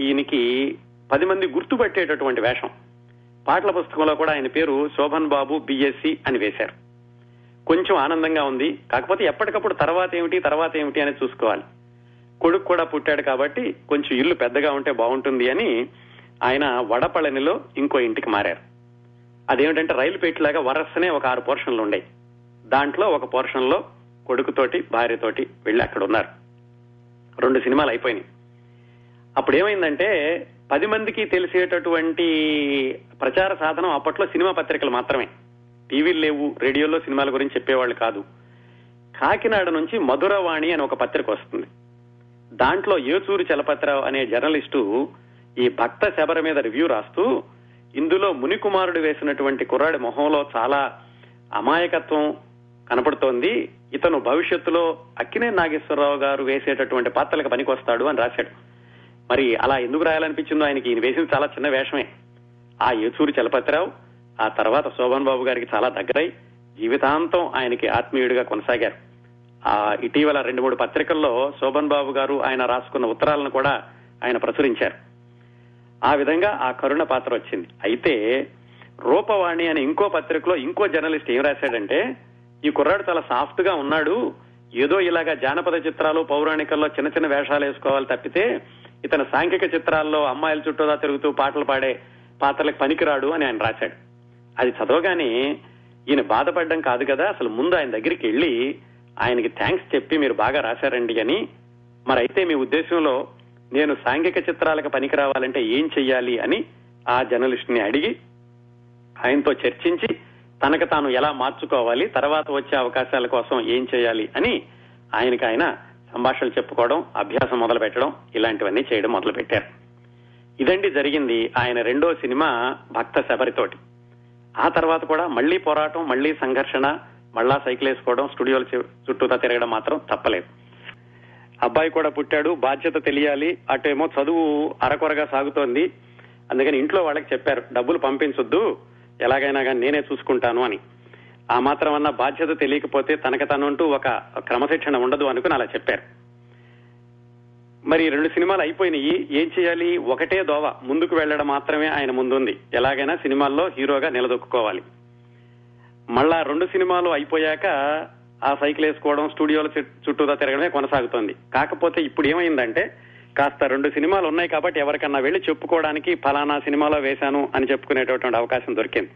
ఈయనకి పది మంది గుర్తుపట్టేటటువంటి వేషం. పాటల పుస్తకంలో కూడా ఆయన పేరు శోభన్ బాబు బిఎస్సి అని వేశారు. కొంచెం ఆనందంగా ఉంది. కాకపోతే ఎప్పటికప్పుడు తర్వాత ఏమిటి తర్వాత ఏమిటి అని చూసుకోవాలి. కొడుకు కూడా పుట్టాడు కాబట్టి కొంచెం ఇల్లు పెద్దగా ఉంటే బాగుంటుంది అని ఆయన వడపళనిలో ఇంకో ఇంటికి మారారు. అదేమిటంటే రైలు పెట్టిలాగా వరసనే ఒక ఆరు పోర్షన్లు ఉండేవి. దాంట్లో ఒక పోర్షన్లో కొడుకుతోటి భార్యతోటి వెళ్ళి అక్కడ ఉన్నారు రెండు సినిమాలు అయిపోయినాయి. అప్పుడు ఏమైందంటే పది మందికి తెలిసేటటువంటి ప్రచార సాధనం అప్పట్లో సినిమా పత్రికలు మాత్రమే. టీవీలు లేవు రేడియోలో సినిమాల గురించి చెప్పేవాళ్ళు కాదు. కాకినాడ నుంచి మధురవాణి అని ఒక పత్రిక వస్తుంది. దాంట్లో ఏచూరి చలపతిరావు అనే జర్నలిస్టు ఈ భక్త శబర మీద రివ్యూ రాస్తూ ఇందులో మునికుమారుడు వేసినటువంటి కుర్రాడి మొహంలో చాలా అమాయకత్వం కనపడుతోంది. ఇతను భవిష్యత్తులో అక్కినే నాగేశ్వరరావు గారు వేసేటటువంటి పాత్రలకు పనికొస్తాడు అని రాశాడు. మరి అలా ఎందుకు రాయాలనిపించిందో ఆయనకి ఈయన వేసింది చాలా చిన్న వేషమే. ఆ ఏచూరి చలపతిరావు ఆ తర్వాత శోభన్ బాబు గారికి చాలా దగ్గరై జీవితాంతం ఆయనకి ఆత్మీయుడిగా కొనసాగారు. ఆ ఇటీవల రెండు మూడు పత్రికల్లో శోభన్ బాబు గారు ఆయన రాసుకున్న ఉత్తరాలను కూడా ఆయన ప్రచురించారు. ఆ విధంగా ఆ కరుణ పాత్ర వచ్చింది. అయితే రూపవాణి అనే ఇంకో పత్రికలో ఇంకో జర్నలిస్ట్ ఏం రాశాడంటే ఈ కుర్రాడు చాలా సాఫ్ట్గా ఉన్నాడు. ఏదో ఇలాగా జానపద చిత్రాలు పౌరాణికల్లో చిన్న చిన్న వేషాలు వేసుకోవాలి తప్పితే ఇతను సాంఘిక చిత్రాల్లో అమ్మాయిల చుట్టూదా తిరుగుతూ పాటలు పాడే పాత్రలకు పనికిరాడు అని ఆయన రాశాడు. అది చదవగానే ఈయన బాధపడడం కాదు కదా అసలు ముందు ఆయన దగ్గరికి వెళ్ళి ఆయనకి థ్యాంక్స్ చెప్పి మీరు బాగా రాశారండి అని. మరి అయితే మీ ఉద్దేశంలో నేను సాంఘిక చిత్రాలకు పనికి రావాలంటే ఏం చెయ్యాలి అని ఆ జర్నలిస్ట్ని అడిగి ఆయనతో చర్చించి తనకు తాను ఎలా మార్చుకోవాలి తర్వాత వచ్చే అవకాశాల కోసం ఏం చేయాలి అని ఆయనకి ఆయన సంభాషణలు చెప్పుకోవడం అభ్యాసం మొదలు పెట్టడం ఇలాంటివన్నీ చేయడం మొదలు పెట్టారు ఇదండి జరిగింది ఆయన రెండో సినిమా భక్త శబరితోటి. ఆ తర్వాత కూడా మళ్ళీ పోరాటం మళ్ళీ సంఘర్షణ మళ్ళా సైకిల్ వేసుకోవడం స్టూడియోల చుట్టూతా తిరగడం మాత్రం తప్పలేదు. అబ్బాయి కూడా పుట్టాడు బాధ్యత తెలియాలి అటేమో చదువు అరకొరగా సాగుతోంది. అందుకని ఇంట్లో వాళ్ళకి చెప్పారు డబ్బులు పంపించొద్దు ఎలాగైనా కానీ నేనే చూసుకుంటాను అని. ఆ మాత్రం అన్న బాధ్యత తెలియకపోతే తనకు తనంటూ ఒక క్రమశిక్షణ ఉండదు అనుకుని అలా చెప్పారు. మరి రెండు సినిమాలు అయిపోయినాయి ఏం చేయాలి? ఒకటే దోవ ముందుకు వెళ్ళడం మాత్రమే ఆయన ముందుంది. ఎలాగైనా సినిమాల్లో హీరోగా నిలదొక్కుకోవాలి. మళ్ళా రెండు సినిమాలు అయిపోయాక ఆ సైకిల్ వేసుకోవడం స్టూడియోల చుట్టూదా తిరగడమే కొనసాగుతోంది. కాకపోతే ఇప్పుడు ఏమైందంటే కాస్త రెండు సినిమాలు ఉన్నాయి కాబట్టి ఎవరికన్నా వెళ్ళి చెప్పుకోవడానికి ఫలానా సినిమాలో వేశాను అని చెప్పుకునేటటువంటి అవకాశం దొరికింది.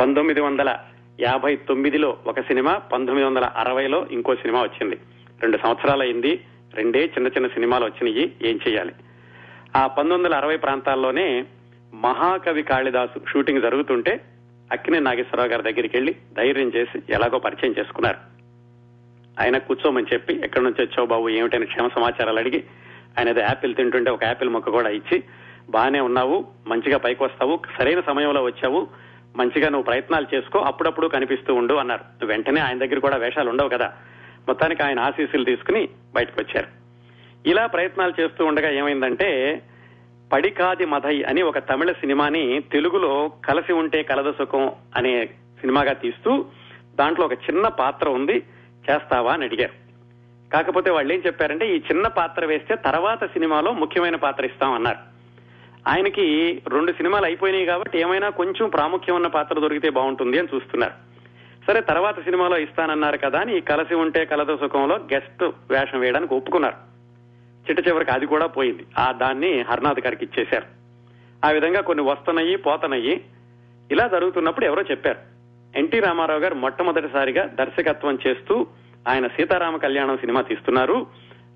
పంతొమ్మిది వందల యాభై తొమ్మిదిలో ఒక సినిమా పంతొమ్మిది వందల అరవైలో ఇంకో సినిమా వచ్చింది. రెండు సంవత్సరాలు అయింది రెండే చిన్న చిన్న సినిమాలు వచ్చినాయి ఏం చేయాలి? ఆ పంతొమ్మిది వందల అరవై ప్రాంతాల్లోనే మహాకవి కాళిదాసు షూటింగ్ జరుగుతుంటే అక్కినే నాగేశ్వరరావు గారి దగ్గరికి వెళ్ళి ధైర్యం చేసి ఎలాగో పరిచయం చేసుకున్నారు. ఆయన కూర్చోమని చెప్పి ఎక్కడి నుంచి వచ్చావు బాబు? ఏమిటని క్షేమ సమాచారాలు అడిగి ఆయన అది యాపిల్ తింటుంటే ఒక యాపిల్ మొక్క కూడా ఇచ్చి బాగానే ఉన్నావు మంచిగా పైకి వస్తావు సరైన సమయంలో వచ్చావు మంచిగా నువ్వు ప్రయత్నాలు చేసుకో అప్పుడప్పుడు కనిపిస్తూ ఉండు అన్నారు. వెంటనే ఆయన దగ్గర కూడా వేషాలు ఉండవు కదా. మొత్తానికి ఆయన ఆశీస్సులు తీసుకుని బయటకు వచ్చారు ఇలా ప్రయత్నాలు చేస్తూ ఉండగా ఏమైందంటే పడికాది మధై అని ఒక తమిళ సినిమాని తెలుగులో కలసి ఉంటే కలద సుఖం అనే సినిమాగా తీస్తూ దాంట్లో ఒక చిన్న పాత్ర ఉంది చేస్తావా అని అడిగారు. కాకపోతే వాళ్ళు ఏం చెప్పారంటే ఈ చిన్న పాత్ర వేస్తే తర్వాత సినిమాలో ముఖ్యమైన పాత్ర ఇస్తామన్నారు ఆయనకి రెండు సినిమాలు అయిపోయినాయి కాబట్టి ఏమైనా కొంచెం ప్రాముఖ్యం ఉన్న పాత్ర దొరికితే బాగుంటుంది అని చూస్తున్నారు. సరే తర్వాత సినిమాలో ఇస్తానన్నారు కదా అని కలసి ఉంటే కలద సుఖంలో గెస్ట్ వేషం వేయడానికి ఒప్పుకున్నారు. చిట్ట చివరికి అది కూడా పోయింది. ఆ దాన్ని హర్నాథ్ గారికి ఇచ్చేశారు. ఆ విధంగా కొన్ని వస్తున్నాయి పోతనయ్యి ఇలా జరుగుతున్నప్పుడు ఎవరో చెప్పారు. ఎన్టీ రామారావు గారు మొట్టమొదటిసారిగా దర్శకత్వం చేస్తూ ఆయన సీతారామ కళ్యాణం సినిమా తీస్తున్నారు.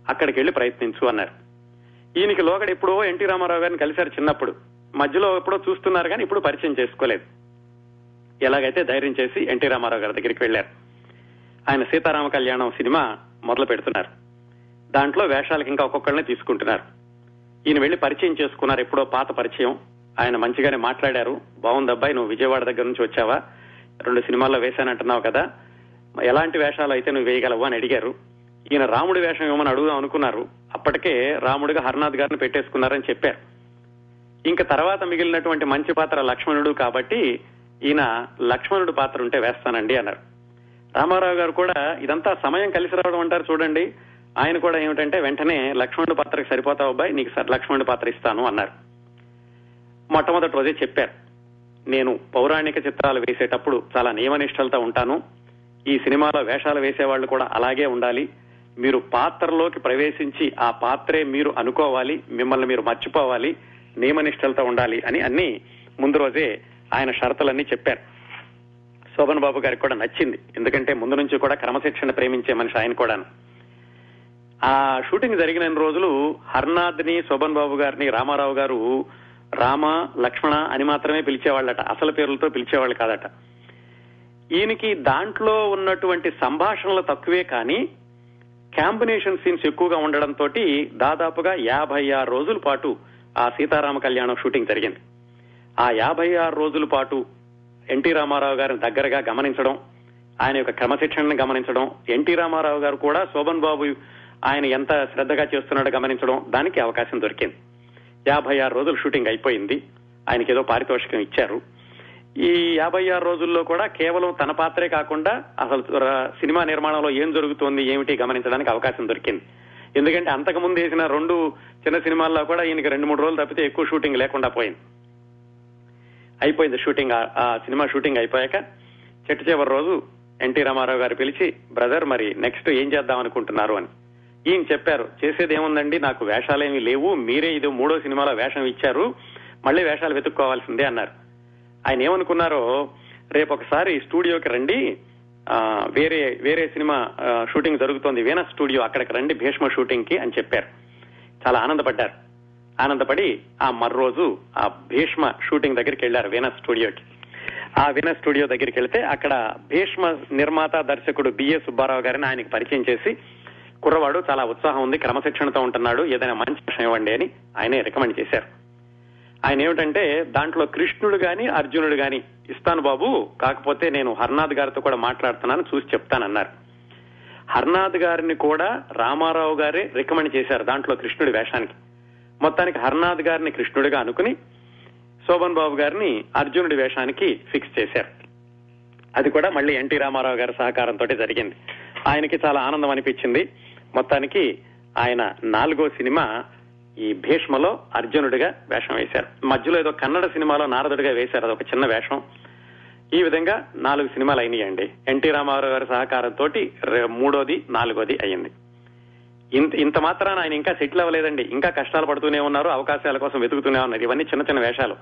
అక్కడికి వెళ్ళి ప్రయత్నించు అన్నారు. ఈయనకి లోగడ ఎప్పుడో ఎన్టీ రామారావు గారిని కలిశారు చిన్నప్పుడు. మధ్యలో ఎప్పుడో చూస్తున్నారు కానీ ఇప్పుడు పరిచయం చేసుకోలేదు. ఎలాగైతే ధైర్యం చేసి ఎన్టీ రామారావు గారి దగ్గరికి వెళ్ళారు ఆయన సీతారామ కళ్యాణం సినిమా మొదలు పెడుతున్నారు. దాంట్లో వేషాలకు ఇంకా ఒక్కొక్కరిని తీసుకుంటున్నారు. ఈయన వెళ్ళి పరిచయం చేసుకున్నారు ఎప్పుడో పాత పరిచయం. ఆయన మంచిగానే మాట్లాడారు. బాగుంది అబ్బాయి నువ్వు విజయవాడ దగ్గర నుంచి వచ్చావా? రెండు సినిమాల్లో వేశానంటున్నావు కదా. ఎలాంటి వేషాలు అయితే నువ్వు వేయగలవు అని అడిగారు. ఈయన రాముడి వేషం ఏమని అడుగుదాం అనుకున్నారు. అప్పటికే రాముడిగా హర్నాథ్ గారిని పెట్టేసుకున్నారని చెప్పారు. ఇంకా తర్వాత మిగిలినటువంటి మంచి పాత్ర లక్ష్మణుడు కాబట్టి ఈయన లక్ష్మణుడు పాత్ర ఉంటే వేస్తానండి అన్నారు. రామారావు గారు కూడా ఇదంతా సమయం కలిసి రావడం అంటారు చూడండి. ఆయన కూడా ఏమిటంటే వెంటనే లక్ష్మణుడు పాత్రకి సరిపోతావు అబ్బాయి నీకు సర్- లక్ష్మణుడు పాత్ర ఇస్తాను అన్నారు. మొట్టమొదటి రోజే చెప్పారు. నేను పౌరాణిక చిత్రాలు వేసేటప్పుడు చాలా నియమనిష్టలతో ఉంటాను. ఈ సినిమాలో వేషాలు వేసేవాళ్ళు కూడా అలాగే ఉండాలి. మీరు పాత్రలోకి ప్రవేశించి ఆ పాత్రే మీరు అనుకోవాలి మిమ్మల్ని మీరు మర్చిపోవాలి నియమనిష్టలతో ఉండాలి అని అన్ని ముందు రోజే ఆయన షరతులన్నీ చెప్పారు. శోభన్ బాబు గారికి కూడా నచ్చింది. ఎందుకంటే ముందు నుంచి కూడా క్రమశిక్షణ ప్రేమించే మనిషి ఆయన కూడాను. ఆ షూటింగ్ జరిగిన రోజులు హర్నాథ్ని శోభన్ బాబు గారిని రామారావు గారు రామ లక్ష్మణ అని మాత్రమే పిలిచేవాళ్ళట. అసలు పేర్లతో పిలిచేవాళ్ళు కాదట. ఈయనకి దాంట్లో ఉన్నటువంటి సంభాషణలు తక్కువే కానీ కాంబినేషన్ సీన్స్ ఎక్కువగా ఉండడంతో దాదాపుగా యాభై ఆరు రోజుల పాటు ఆ సీతారామ కళ్యాణం షూటింగ్ జరిగింది. ఆ యాభై ఆరు రోజుల పాటు ఎన్టీ రామారావు గారిని దగ్గరగా గమనించడం ఆయన యొక్క క్రమశిక్షణను గమనించడం ఎన్టీ రామారావు గారు కూడా శోభన్ బాబు ఆయన ఎంత శ్రద్ధగా చేస్తున్నాడో గమనించడం దానికి అవకాశం దొరికింది. యాభై ఆరు రోజులు షూటింగ్ అయిపోయింది. ఆయనకి ఏదో పారితోషికం ఇచ్చారు. ఈ యాభై ఆరు రోజుల్లో కూడా కేవలం తన పాత్రే కాకుండా అసలు సినిమా నిర్మాణంలో ఏం జరుగుతోంది ఏమిటి గమనించడానికి అవకాశం దొరికింది. ఎందుకంటే అంతకు ముందు వేసిన రెండు చిన్న సినిమాల్లో కూడా ఈయనకి రెండు మూడు రోజులు తప్పితే ఎక్కువ షూటింగ్ లేకుండా పోయింది. అయిపోయింది షూటింగ్. ఆ- ఆ సినిమా షూటింగ్ అయిపోయాక చెట్టు చివరి రోజు ఎన్టీ రామారావు గారు పిలిచి బ్రదర్ మరి నెక్స్ట్ ఏం చేద్దాం అనుకుంటున్నారు? అని. ఈయన చెప్పారు చేసేది ఏముందండి? నాకు వేషాలేమీ లేవు. మీరే ఇది మూడో సినిమాలో వేషం ఇచ్చారు. మళ్ళీ వేషాలు వెతుక్కోవాల్సిందే అన్నారు. ఆయన ఏమనుకున్నారో రేపు ఒకసారి స్టూడియోకి రండి. వేరే వేరే సినిమా షూటింగ్ జరుగుతోంది. వీణ స్టూడియో అక్కడికి రండి భీష్మ షూటింగ్కి అని చెప్పారు. చాలా ఆనందపడ్డారు. ఆనందపడి ఆ మర్రోజు ఆ భీష్మ షూటింగ్ దగ్గరికి వెళ్ళారు వీణ స్టూడియోకి. ఆ వీణ స్టూడియో దగ్గరికి వెళ్తే అక్కడ భీష్మ నిర్మాత దర్శకుడు బిఏ సుబ్బారావు గారిని ఆయనకి పరిచయం చేసి కుర్రవాడు చాలా ఉత్సాహం ఉంది క్రమశిక్షణతో ఉంటున్నాడు ఏదైనా మంచి విషయం ఇవ్వండి అని ఆయనే రికమెండ్ చేశారు. ఆయన ఏమిటంటే దాంట్లో కృష్ణుడు గాని అర్జునుడు గాని ఇస్తాను బాబు కాకపోతే నేను హర్నాథ్ గారితో కూడా మాట్లాడుతున్నాను చూసి చెప్తానన్నారు. హర్నాథ్ గారిని కూడా రామారావు గారే రికమెండ్ చేశారు దాంట్లో కృష్ణుడి వేషానికి. మొత్తానికి హర్నాథ్ గారిని కృష్ణుడిగా అనుకుని శోభన్ బాబు గారిని అర్జునుడి వేషానికి ఫిక్స్ చేశారు. అది కూడా మళ్ళీ ఎన్టీ రామారావు గారి సహకారంతో జరిగింది. ఆయనకి చాలా ఆనందం అనిపించింది. మొత్తానికి ఆయన నాలుగో సినిమా ఈ భీష్మలో అర్జునుడిగా వేషం వేశారు. మధ్యలో ఏదో కన్నడ సినిమాలో నారదుడిగా వేశారు. అదొక చిన్న వేషం. ఈ విధంగా నాలుగు సినిమాలు అయినాయండి. ఎన్టీ రామారావు గారి సహకారంతో మూడోది నాలుగోది అయింది ఇంత ఇంత మాత్రాన ఆయన ఇంకా సెటిల్ అవ్వలేదండి. ఇంకా కష్టాలు పడుతూనే ఉన్నారు అవకాశాల కోసం వెతుకుతూనే ఉన్నారు. ఇవన్నీ చిన్న చిన్న వేషాలు.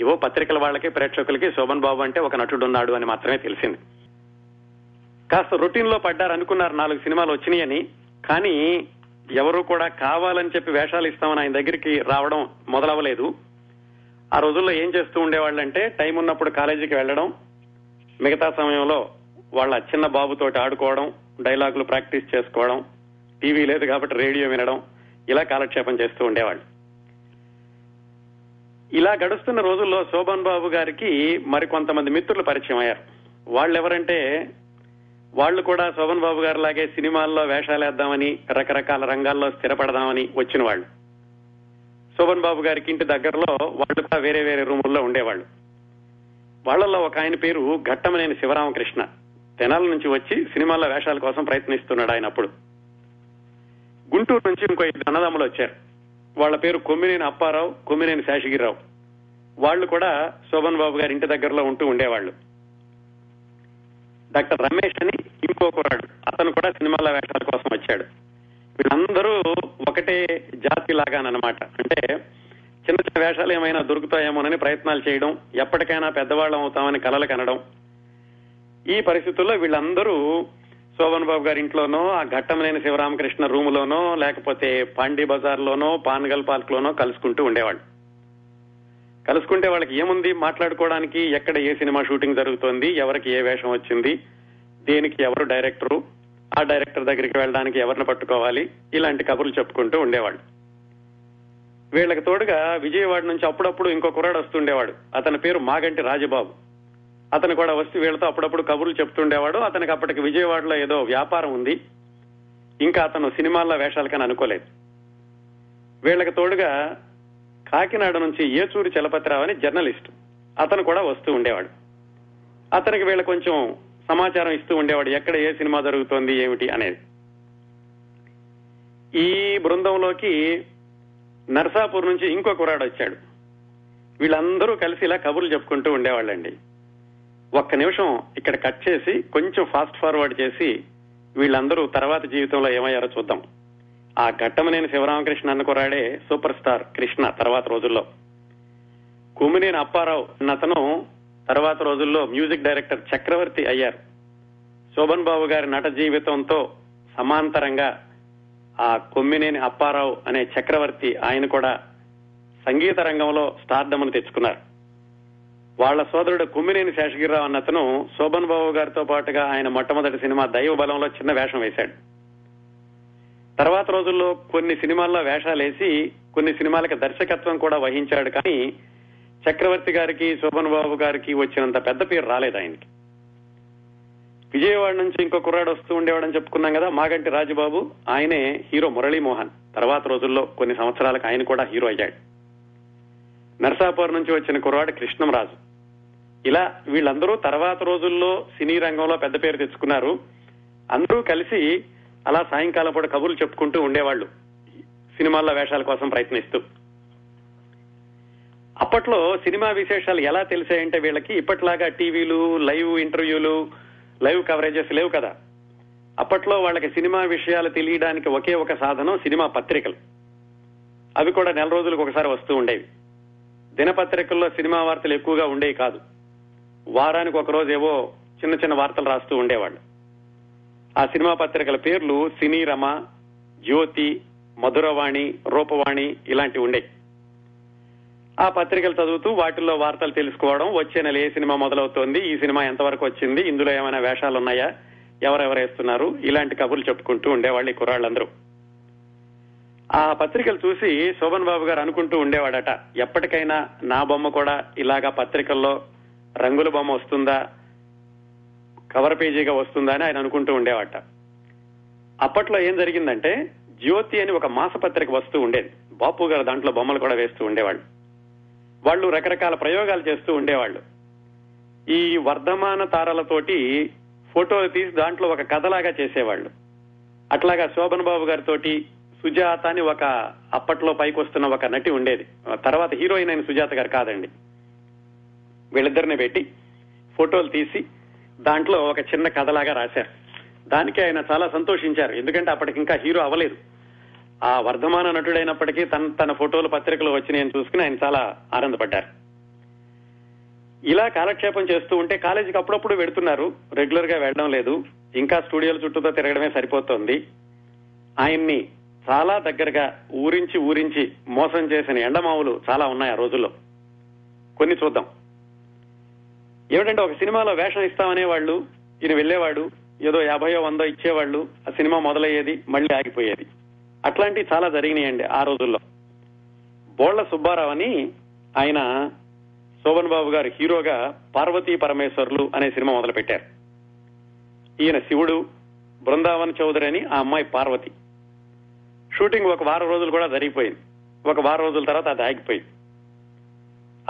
ఇవో పత్రికల వాళ్ళకి ప్రేక్షకులకి శోభన్ బాబు అంటే ఒక నటుడు ఉన్నాడు అని మాత్రమే తెలిసింది. కాస్త రొటీన్లో పడ్డారు అనుకున్నారు నాలుగు సినిమాలు వచ్చినాయని. కానీ ఎవరు కూడా కావాలని చెప్పి వేషాలు ఇస్తామని ఆయన దగ్గరికి రావడం మొదలవ్వలేదు. ఆ రోజుల్లో ఏం చేస్తూ ఉండేవాళ్ళంటే టైం ఉన్నప్పుడు కాలేజీకి వెళ్ళడం మిగతా సమయంలో వాళ్ళ చిన్న బాబుతోటి ఆడుకోవడం డైలాగులు ప్రాక్టీస్ చేసుకోవడం టీవీ లేదు కాబట్టి రేడియో వినడం ఇలా కాలక్షేపం చేస్తూ ఉండేవాళ్ళు. ఇలా గడుస్తున్న రోజుల్లో శోభన్ బాబు గారికి మరి కొంతమంది మిత్రులు పరిచయం అయ్యారు. వాళ్ళు ఎవరంటే వాళ్ళు కూడా శోభన్ బాబు గారు లాగే సినిమాల్లో వేషాలు వేద్దామని రకరకాల రంగాల్లో స్థిరపడదామని వచ్చిన వాళ్ళు. శోభన్ బాబు గారికి ఇంటి దగ్గరలో వాళ్ళు కూడా వేరే వేరే రూముల్లో ఉండేవాళ్ళు. వాళ్ళల్లో ఒక ఆయన పేరు ఘట్టమనేని శివరామకృష్ణ. తెనాల నుంచి వచ్చి సినిమాల్లో వేషాల కోసం ప్రయత్నిస్తున్నాడు ఆయన అప్పుడు. గుంటూరు నుంచి ఇంకో ఇద్దరు అన్నదమ్ములు వచ్చారు. వాళ్ళ పేరు కొమ్మినేని అప్పారావు కొమ్మినేని శేషగిరిరావు. వాళ్ళు కూడా శోభన్ బాబు గారి ఇంటి దగ్గరలో ఉంటూ ఉండేవాళ్ళు. డాక్టర్ రమేష్ అని ఇంకో అతను కూడా సినిమాల వేషాల కోసం వచ్చాడు. వీళ్ళందరూ ఒకటే జాతి లాగానమాట అంటే చిన్న చిన్న వేషాలు ఏమైనా దొరుకుతాయేమోనని ప్రయత్నాలు చేయడం ఎప్పటికైనా పెద్దవాళ్ళం అవుతామని కలలు కనడం. ఈ పరిస్థితుల్లో వీళ్ళందరూ శోభన్ బాబు గారి ఇంట్లోనో ఆ ఘట్టం లేని శివరామకృష్ణ రూములోనో లేకపోతే పాండీ బజార్ లోనో పాన్గల్ పార్క్ లోనో కలుసుకుంటూ ఉండేవాళ్ళు. కలుసుకుంటే వాళ్ళకి ఏముంది? మాట్లాడుకోవడానికి ఎక్కడ ఏ సినిమా షూటింగ్ జరుగుతోంది? ఎవరికి ఏ వేషం వచ్చింది? దేనికి ఎవరు డైరెక్టరు? ఆ డైరెక్టర్ దగ్గరికి వెళ్ళడానికి ఎవరిని పట్టుకోవాలి? ఇలాంటి కబుర్లు చెప్పుకుంటూ ఉండేవాళ్ళు. వీళ్ళకి తోడుగా విజయవాడ నుంచి అప్పుడప్పుడు ఇంకో కుర్రాడు వస్తుండేవాడు. అతని పేరు మాగంటి రాజబాబు. అతను కూడా వస్తూ వీళ్ళతో అప్పుడప్పుడు కబుర్లు చెప్తుండేవాడు. అతనికి అప్పటికి విజయవాడలో ఏదో వ్యాపారం ఉంది. ఇంకా అతను సినిమాల్లో వేషాలకని అనుకోలేదు. వీళ్ళకి తోడుగా కాకినాడ నుంచి ఏచూరి చలపతిరావు అని జర్నలిస్ట్. అతను కూడా వస్తూ ఉండేవాడు. అతనికి వీళ్ళ కొంచెం సమాచారం ఇస్తూ ఉండేవాడు ఎక్కడ ఏ సినిమా జరుగుతోంది ఏమిటి అనేది. ఈ బృందంలోకి నర్సాపూర్ నుంచి ఇంకో కురాడు వచ్చాడు. వీళ్ళందరూ కలిసి ఇలా కబుర్లు చెప్పుకుంటూ ఉండేవాళ్ళండి. ఒక్క నిమిషం ఇక్కడ కట్ చేసి కొంచెం ఫాస్ట్ ఫార్వర్డ్ చేసి వీళ్ళందరూ తర్వాత జీవితంలో ఏమయ్యారో చూద్దాం. ఆ ఘట్టమనేని శివరామకృష్ణ అన్నకురాడే సూపర్ స్టార్ కృష్ణ తర్వాత రోజుల్లో. కుమినేని అప్పారావు అతను తర్వాత రోజుల్లో మ్యూజిక్ డైరెక్టర్ చక్రవర్తి అయ్యారు. శోభన్ బాబు గారి నట జీవితంతో సమాంతరంగా ఆ కొమ్మినేని అప్పారావు అనే చక్రవర్తి ఆయన కూడా సంగీత రంగంలో స్టార్డమ్ను తెచ్చుకున్నారు. వాళ్ళ సోదరుడు కుమ్మినేని శేషగిరిరావు అన్నతను శోభన్ బాబు గారితో పాటుగా ఆయన మొట్టమొదటి సినిమా దైవ బలంలో చిన్న వేషం వేశాడు. తర్వాత రోజుల్లో కొన్ని సినిమాల్లో వేషాలు వేసి కొన్ని సినిమాలకు దర్శకత్వం కూడా వహించాడు కానీ చక్రవర్తి గారికి శోభన్ బాబు గారికి వచ్చినంత పెద్ద పేరు రాలేదు ఆయనకి. విజయవాడ నుంచి ఇంకో కుర్రాడు వస్తూ ఉండేవాడని చెప్పుకున్నాం కదా మాగంటి రాజుబాబు. ఆయనే హీరో మురళీమోహన్. తర్వాత రోజుల్లో కొన్ని సంవత్సరాలకు ఆయన కూడా హీరో అయ్యాడు. నర్సాపూర్ నుంచి వచ్చిన కుర్రాడు కృష్ణంరాజు. ఇలా వీళ్ళందరూ తర్వాత రోజుల్లో సినీ రంగంలో పెద్ద పేరు తెచ్చుకున్నారు. అందరూ కలిసి అలా సాయంకాలం పూట కబుర్లు చెప్పుకుంటూ ఉండేవాళ్ళు సినిమాల్లో వేషాల కోసం ప్రయత్నిస్తూ. అప్పట్లో సినిమా విశేషాలు ఎలా తెలిసాయంటే వీళ్ళకి ఇప్పట్లాగా టీవీలు లైవ్ ఇంటర్వ్యూలు లైవ్ కవరేజెస్ లేవు కదా. అప్పట్లో వాళ్ళకి సినిమా విషయాలు తెలియడానికి ఒకే ఒక సాధనం సినిమా పత్రికలు. అవి కూడా నెల రోజులకు ఒకసారి వస్తూ ఉండేవి. దినపత్రికల్లో సినిమా వార్తలు ఎక్కువగా ఉండేవి కాదు. వారానికి ఒక రోజు ఏవో చిన్న చిన్న వార్తలు రాస్తూ ఉండేవాళ్ళు. ఆ సినిమా పత్రికల పేర్లు సినీ రమ జ్యోతి మధురవాణి రూపవాణి ఇలాంటివి ఉండే. ఆ పత్రికలు చదువుతూ వాటిల్లో వార్తలు తెలుసుకోవడం వచ్చే నెల ఏ సినిమా మొదలవుతోంది ఈ సినిమా ఎంతవరకు వచ్చింది ఇందులో ఏమైనా వేషాలు ఉన్నాయా ఎవరెవరు వేస్తున్నారు ఇలాంటి కబుర్లు చెప్పుకుంటూ ఉండేవాళ్ళు ఈ కుర్రాళ్ళందరూ. ఆ పత్రికలు చూసి శోభన్ బాబు గారు అనుకుంటూ ఉండేవాడట ఎప్పటికైనా నా బొమ్మ కూడా ఇలాగా పత్రికల్లో రంగుల బొమ్మ వస్తుందా కవర్ పేజీగా వస్తుందా అని ఆయన అనుకుంటూ ఉండేవాట. అప్పట్లో ఏం జరిగిందంటే జ్యోతి అని ఒక మాసపత్రిక వస్తూ ఉండేది. బాపు గారు దాంట్లో బొమ్మలు కూడా వేస్తూ ఉండేవాళ్ళు. వాళ్ళు రకరకాల ప్రయోగాలు చేస్తూ ఉండేవాళ్ళు. ఈ వర్ధమాన తారలతోటి ఫోటోలు తీసి దాంట్లో ఒక కథలాగా చేసేవాళ్ళు. అట్లాగా శోభన్ బాబు గారితోటి సుజాత అని ఒక అప్పట్లో పైకి వస్తున్న ఒక నటి ఉండేది. తర్వాత హీరోయిన్ అయిన సుజాత గారు కాదండి. వీళ్ళిద్దరిని పెట్టి ఫోటోలు తీసి దాంట్లో ఒక చిన్న కథలాగా రాశారు. దానికి ఆయన చాలా సంతోషించారు. ఎందుకంటే అప్పటికి ఇంకా హీరో అవ్వలేదు. ఆ వర్ధమాన నటుడైనప్పటికీ తన తన ఫోటోలు పత్రికలు వచ్చినాయని చూసుకుని ఆయన చాలా ఆనందపడ్డారు. ఇలా కాలక్షేపం చేస్తూ ఉంటే కాలేజీకి అప్పుడప్పుడు వెడుతున్నారు. రెగ్యులర్గా వెళ్ళడం లేదు. ఇంకా స్టూడియోల చుట్టూతో తిరగడమే సరిపోతోంది. ఆయన్ని చాలా దగ్గరగా ఊరించి ఊరించి మోసం చేసిన ఎండమావులు చాలా ఉన్నాయి ఆ రోజుల్లో. కొన్ని చూద్దాం. ఏమిటంటే ఒక సినిమాలో వేషం ఇస్తామనే వాళ్ళు ఈయన వెళ్ళేవాడు ఏదో యాభయో వందో ఇచ్చేవాళ్ళు ఆ సినిమా మొదలయ్యేది మళ్ళీ ఆగిపోయేది. అట్లాంటివి చాలా జరిగినాయండి ఆ రోజుల్లో. బోళ్ళ సుబ్బారావు అని ఆయన శోభన్ బాబు గారు హీరోగా పార్వతీ పరమేశ్వర్లు అనే సినిమా మొదలు పెట్టారు ఈయన శివుడు బృందావన్ చౌదరి అని ఆ అమ్మాయి పార్వతి. షూటింగ్ ఒక వారం రోజులు కూడా జరిగిపోయింది. ఒక వారం రోజుల తర్వాత అది ఆగిపోయింది.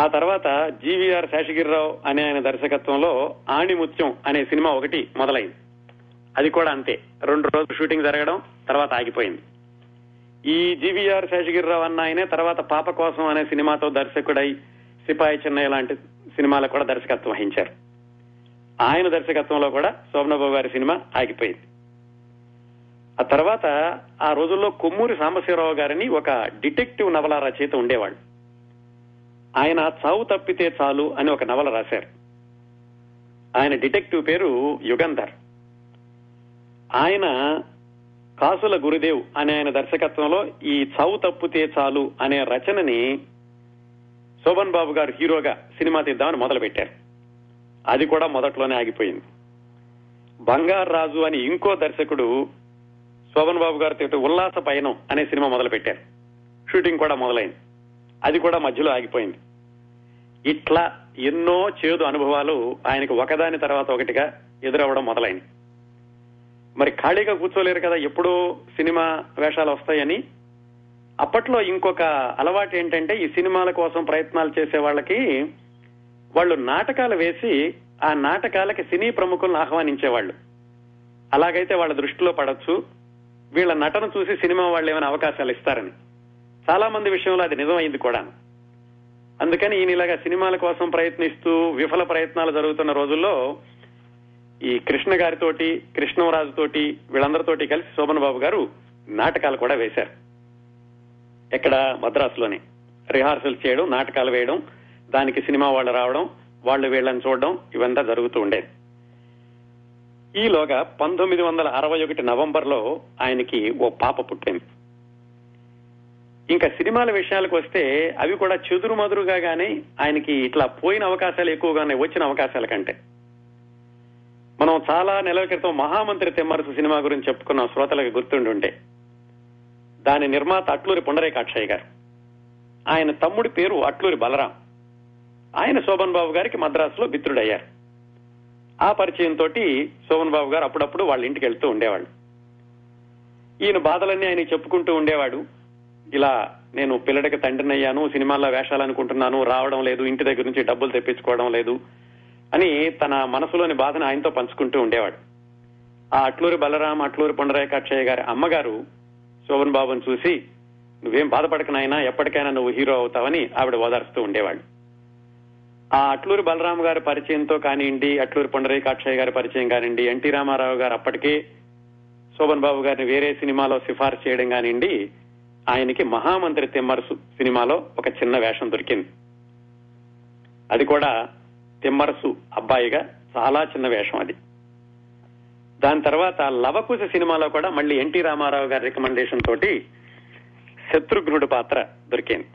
ఆ తర్వాత జీవీఆర్ శేషగిరిరావు అనే ఆయన దర్శకత్వంలో ఆణిముత్యం అనే సినిమా ఒకటి మొదలైంది. అది కూడా అంతే. రెండు రోజులు షూటింగ్ జరగడం తర్వాత ఆగిపోయింది. ఈ జీవీఆర్ శేషగిరిరావు అన్న ఆయనే తర్వాత పాప కోసం అనే సినిమాతో దర్శకుడై సిపాయి చెన్నై లాంటి సినిమాలకు కూడా దర్శకత్వం వహించారు. ఆయన దర్శకత్వంలో కూడా శోభనబాబు గారి సినిమా ఆగిపోయింది. ఆ తర్వాత ఆ రోజుల్లో కొమ్మూరి సాంబశివరావు గారిని ఒక డిటెక్టివ్ నవల రచయిత ఉండేవాళ్ళు ఆయన చావు తప్పితే చాలు అని ఒక నవల రాశారు. ఆయన డిటెక్టివ్ పేరు యుగంధర్. ఆయన కాసుల గురుదేవ్ అనే ఆయన దర్శకత్వంలో ఈ చావు తప్పితే చాలు అనే రచనని శోభన్ బాబు గారు హీరోగా సినిమా తీద్దామని మొదలుపెట్టారు. అది కూడా మొదట్లోనే ఆగిపోయింది. బంగారు రాజు అని ఇంకో దర్శకుడు శోభన్ బాబు గారితో ఉల్లాస పయనం అనే సినిమా మొదలుపెట్టారు. షూటింగ్ కూడా మొదలైంది. అది కూడా మధ్యలో ఆగిపోయింది. ఇట్లా ఎన్నో చేదు అనుభవాలు ఆయనకు ఒకదాని తర్వాత ఒకటిగా ఎదురవ్వడం మొదలైంది. మరి ఖాళీగా కూర్చోలేరు కదా ఎప్పుడూ సినిమా వేషాలు వస్తాయని? అప్పట్లో ఇంకొక అలవాటు ఏంటంటే ఈ సినిమాల కోసం ప్రయత్నాలు చేసే వాళ్ళకి వాళ్ళు నాటకాలు వేసి ఆ నాటకాలకి సినీ ప్రముఖులను ఆహ్వానించేవాళ్ళు. అలాగైతే వాళ్ళ దృష్టిలో పడొచ్చు. వీళ్ళ నటన చూసి సినిమా వాళ్ళు ఏమైనా అవకాశాలు ఇస్తారని. చాలా మంది విషయంలో అది నిజమైంది కూడా. అందుకని ఈయన ఇలాగా సినిమాల కోసం ప్రయత్నిస్తూ విఫల ప్రయత్నాలు జరుగుతున్న రోజుల్లో ఈ కృష్ణ గారితోటి కృష్ణరాజుతోటి వీళ్ళందరితోటి కలిసి శోభన్ బాబు గారు నాటకాలు కూడా వేశారు. ఎక్కడ? మద్రాసులోనే. రిహార్సల్ చేయడం నాటకాలు వేయడం దానికి సినిమా వాళ్ళు రావడం వాళ్ళు వీళ్ళని చూడడం ఇవంతా జరుగుతూ ఉండేది. ఈలోగా పంతొమ్మిది వందల అరవై ఒకటి నవంబర్లో ఆయనకి ఓ పాప పుట్టింది. ఇంకా సినిమాల విషయాలకు వస్తే అవి కూడా చెదురు మదురుగా గానీ ఆయనకి ఇట్లా పోయిన అవకాశాలు ఎక్కువగానే వచ్చిన అవకాశాల కంటే. మనం చాలా నెలల క్రితం మహామంత్రి తెమ్మరసు సినిమా గురించి చెప్పుకున్నాం శ్రోతలకు గుర్తుండుంటే దాని నిర్మాత అట్లూరి పుండరేకాక్షయ్య గారు. ఆయన తమ్ముడి పేరు అట్లూరి బలరాం. ఆయన శోభన్ బాబు గారికి మద్రాసులో మిత్రుడయ్యారు. ఆ పరిచయం తోటి శోభన్ బాబు గారు అప్పుడప్పుడు వాళ్ళ ఇంటికి వెళ్తూ ఉండేవాళ్ళు. ఈయన బాధలన్నీ ఆయన చెప్పుకుంటూ ఉండేవాడు. ఇలా నేను పిల్లడికి తండ్రిని అయ్యాను సినిమాల్లో వేషాలనుకుంటున్నాను రావడం లేదు ఇంటి దగ్గర నుంచి డబ్బులు తెప్పించుకోవడం లేదు అని తన మనసులోని బాధను ఆయనతో పంచుకుంటూ ఉండేవాడు. ఆ అట్లూరి బలరాం అట్లూరి పుండరేకాక్షయ్య గారి అమ్మగారు శోభన్ బాబుని చూసి నువ్వేం బాధపడకనైనా ఎప్పటికైనా నువ్వు హీరో అవుతావని ఆవిడ ఓదార్స్తూ ఉండేవాడు ఆ అట్లూరి బలరాం గారి పరిచయంతో కానివ్వండి అట్లూరి పుండరేకాక్షయ్య గారి పరిచయం కానివ్వండి ఎన్టీ రామారావు గారు అప్పటికే శోభన్ బాబు గారిని వేరే సినిమాలో సిఫార్సు చేయడం కానివ్వండి ఆయనకి మహామంత్రి తిమ్మరసు సినిమాలో ఒక చిన్న వేషం దొరికింది. అది కూడా తిమ్మరసు అబ్బాయిగా చాలా చిన్న వేషం అది. దాని తర్వాత లవకుశ సినిమాలో కూడా మళ్ళీ ఎన్టీ రామారావు గారి రికమెండేషన్ తోటి శత్రుఘ్నుడు పాత్ర దొరికింది.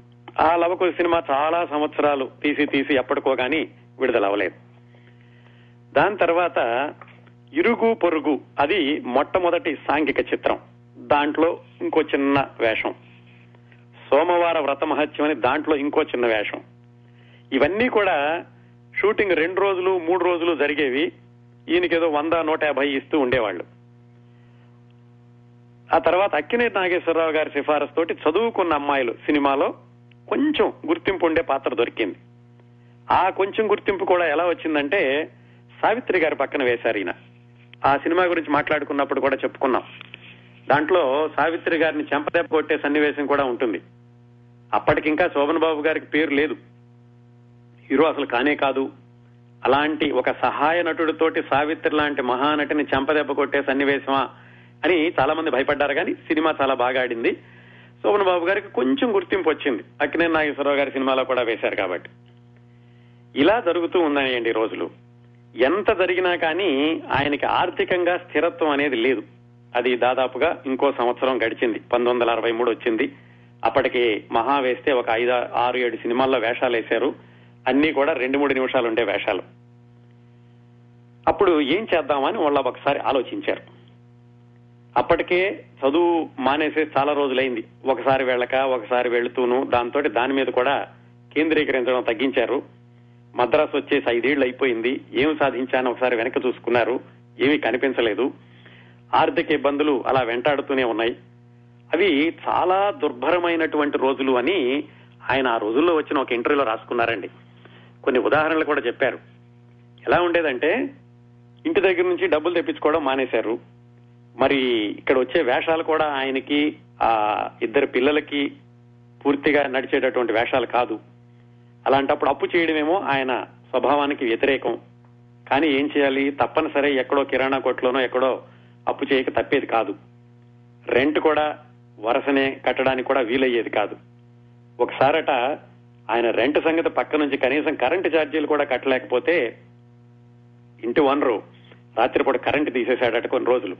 ఆ లవకుశ సినిమా చాలా సంవత్సరాలు తీసి తీసి ఎప్పటికోగాని విడుదలవ్వలేదు. విడుదల దాని తర్వాత ఇరుగు పొరుగు అది మొట్టమొదటి సాంఘిక చిత్రం. దాంట్లో ఇంకో చిన్న వేషం. సోమవార వ్రత మహత్యం అని దాంట్లో ఇంకో చిన్న వేషం. ఇవన్నీ కూడా షూటింగ్ రెండు రోజులు మూడు రోజులు జరిగేవి. ఈయనకేదో వంద నూట యాభై ఇస్తూ ఉండేవాళ్ళు. ఆ తర్వాత అక్కినేటి నాగేశ్వరరావు గారి సిఫారసు తోటి చదువుకున్న అమ్మాయిలు సినిమాలో కొంచెం గుర్తింపు ఉండే పాత్ర దొరికింది. ఆ కొంచెం గుర్తింపు కూడా ఎలా వచ్చిందంటే సావిత్రి గారి పక్కన వేశారు ఈయన. ఆ సినిమా గురించి మాట్లాడుకున్నప్పుడు కూడా చెప్పుకున్నాం. దాంట్లో సావిత్రి గారిని చెంపదెబ్బ కొట్టే సన్నివేశం కూడా ఉంటుంది. అప్పటికింకా శోభన్ బాబు గారికి పేరు లేదు. హీరో అసలు కానే కాదు. అలాంటి ఒక సహాయ నటుడితోటి సావిత్రి లాంటి మహానటిని చెంపదెబ్బ కొట్టే సన్నివేశమా అని చాలా మంది భయపడ్డారు కానీ సినిమా చాలా బాగా ఆడింది. శోభన్ బాబు గారికి కొంచెం గుర్తింపు వచ్చింది. అక్కినే నాగేశ్వరరావు గారి సినిమాలో కూడా వేశారు కాబట్టి. ఇలా జరుగుతూ ఉన్నాయండి రోజులు. ఎంత జరిగినా కానీ ఆయనకి ఆర్థికంగా స్థిరత్వం అనేది లేదు. అది దాదాపుగా ఇంకో సంవత్సరం గడిచింది. పంతొమ్మిది వందల అరవై మూడు వచ్చింది. అప్పటికి మహా వేస్తే ఒక ఐదు ఆరు ఏడు సినిమాల్లో వేషాలు వేశారు. అన్ని కూడా రెండు మూడు నిమిషాలు ఉండే వేషాలు. అప్పుడు ఏం చేద్దామని వాళ్ళ ఒకసారి ఆలోచించారు. అప్పటికే చదువు మానేసే చాలా రోజులైంది. ఒకసారి వెళ్ళక ఒకసారి వెళుతూను దాంతో దాని మీద కూడా కేంద్రీకరించడం తగ్గించారు. మద్రాసు వచ్చేసి ఐదేళ్ళు అయిపోయింది. ఏం సాధించాను ఒకసారి వెనక్కి చూసుకున్నారు. ఏమీ కనిపించలేదు. ఆర్థిక ఇబ్బందులు అలా వెంటాడుతూనే ఉన్నాయి. అవి చాలా దుర్భరమైనటువంటి రోజులు అని ఆయన ఆ రోజుల్లో వచ్చిన ఒక ఇంటర్వ్యూలో రాసుకున్నారండి. కొన్ని ఉదాహరణలు కూడా చెప్పారు. ఎలా ఉండేదంటే ఇంటి దగ్గర నుంచి డబ్బులు తెప్పించుకోవడం మానేశారు. మరి ఇక్కడ వచ్చే వేషాలు కూడా ఆయనకి ఆ ఇద్దరు పిల్లలకి పూర్తిగా నడిచేటటువంటి వేషాలు కాదు. అలాంటప్పుడు అప్పు చేయడమేమో ఆయన స్వభావానికి వ్యతిరేకం. కానీ ఏం చేయాలి? తప్పనిసరి ఎక్కడో కిరాణా కొట్లోనో ఎక్కడో అప్పు చేయక తప్పేది కాదు. రెంట్ కూడా వరసనే కట్టడానికి కూడా వీలయ్యేది కాదు. ఒకసారట ఆయన రెంట్ సంగతి పక్క నుంచి కనీసం కరెంటు ఛార్జీలు కూడా కట్టలేకపోతే ఇంటి వనరు రాత్రిపూట కరెంటు తీసేశాడట కొన్ని రోజులు.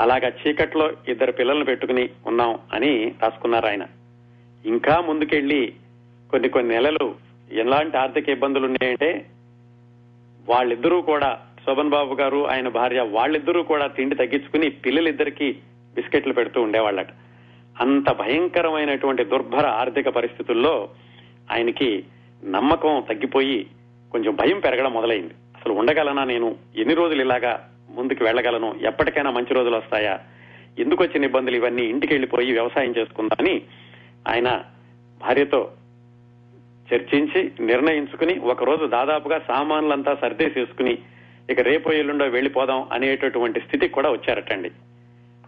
అలాగా చీకట్లో ఇద్దరు పిల్లల్ని పెట్టుకుని ఉన్నాం అని రాసుకున్నారు ఆయన. ఇంకా ముందుకెళ్ళి కొన్ని కొన్ని నెలలు ఎలాంటి ఆర్థిక ఇబ్బందులు ఉన్నాయంటే వాళ్ళిద్దరూ కూడా శోభన్ బాబు గారు ఆయన భార్య వాళ్ళిద్దరూ కూడా తిండి తగ్గించుకుని పిల్లలిద్దరికీ బిస్కెట్లు పెడుతూ ఉండేవాళ్ళట. అంత భయంకరమైనటువంటి దుర్భర ఆర్థిక పరిస్థితుల్లో ఆయనకి నమ్మకం తగ్గిపోయి కొంచెం భయం పెరగడం మొదలైంది. అసలు ఉండగలనా నేను? ఎన్ని రోజులు ఇలాగా ముందుకు వెళ్ళగలను? ఎప్పటికైనా మంచి రోజులు వస్తాయా? ఎందుకు వచ్చిన ఇబ్బందులు? ఇవన్నీ ఇంటికి వెళ్ళిపోయి వ్యవసాయం చేసుకుందామని ఆయన భార్యతో చర్చించి నిర్ణయించుకుని ఒకరోజు దాదాపుగా సామాన్లంతా సర్దేసేసుకుని ఇక రేపు ఎల్లుండో వెళ్ళిపోదాం అనేటటువంటి స్థితికి కూడా వచ్చారటండి.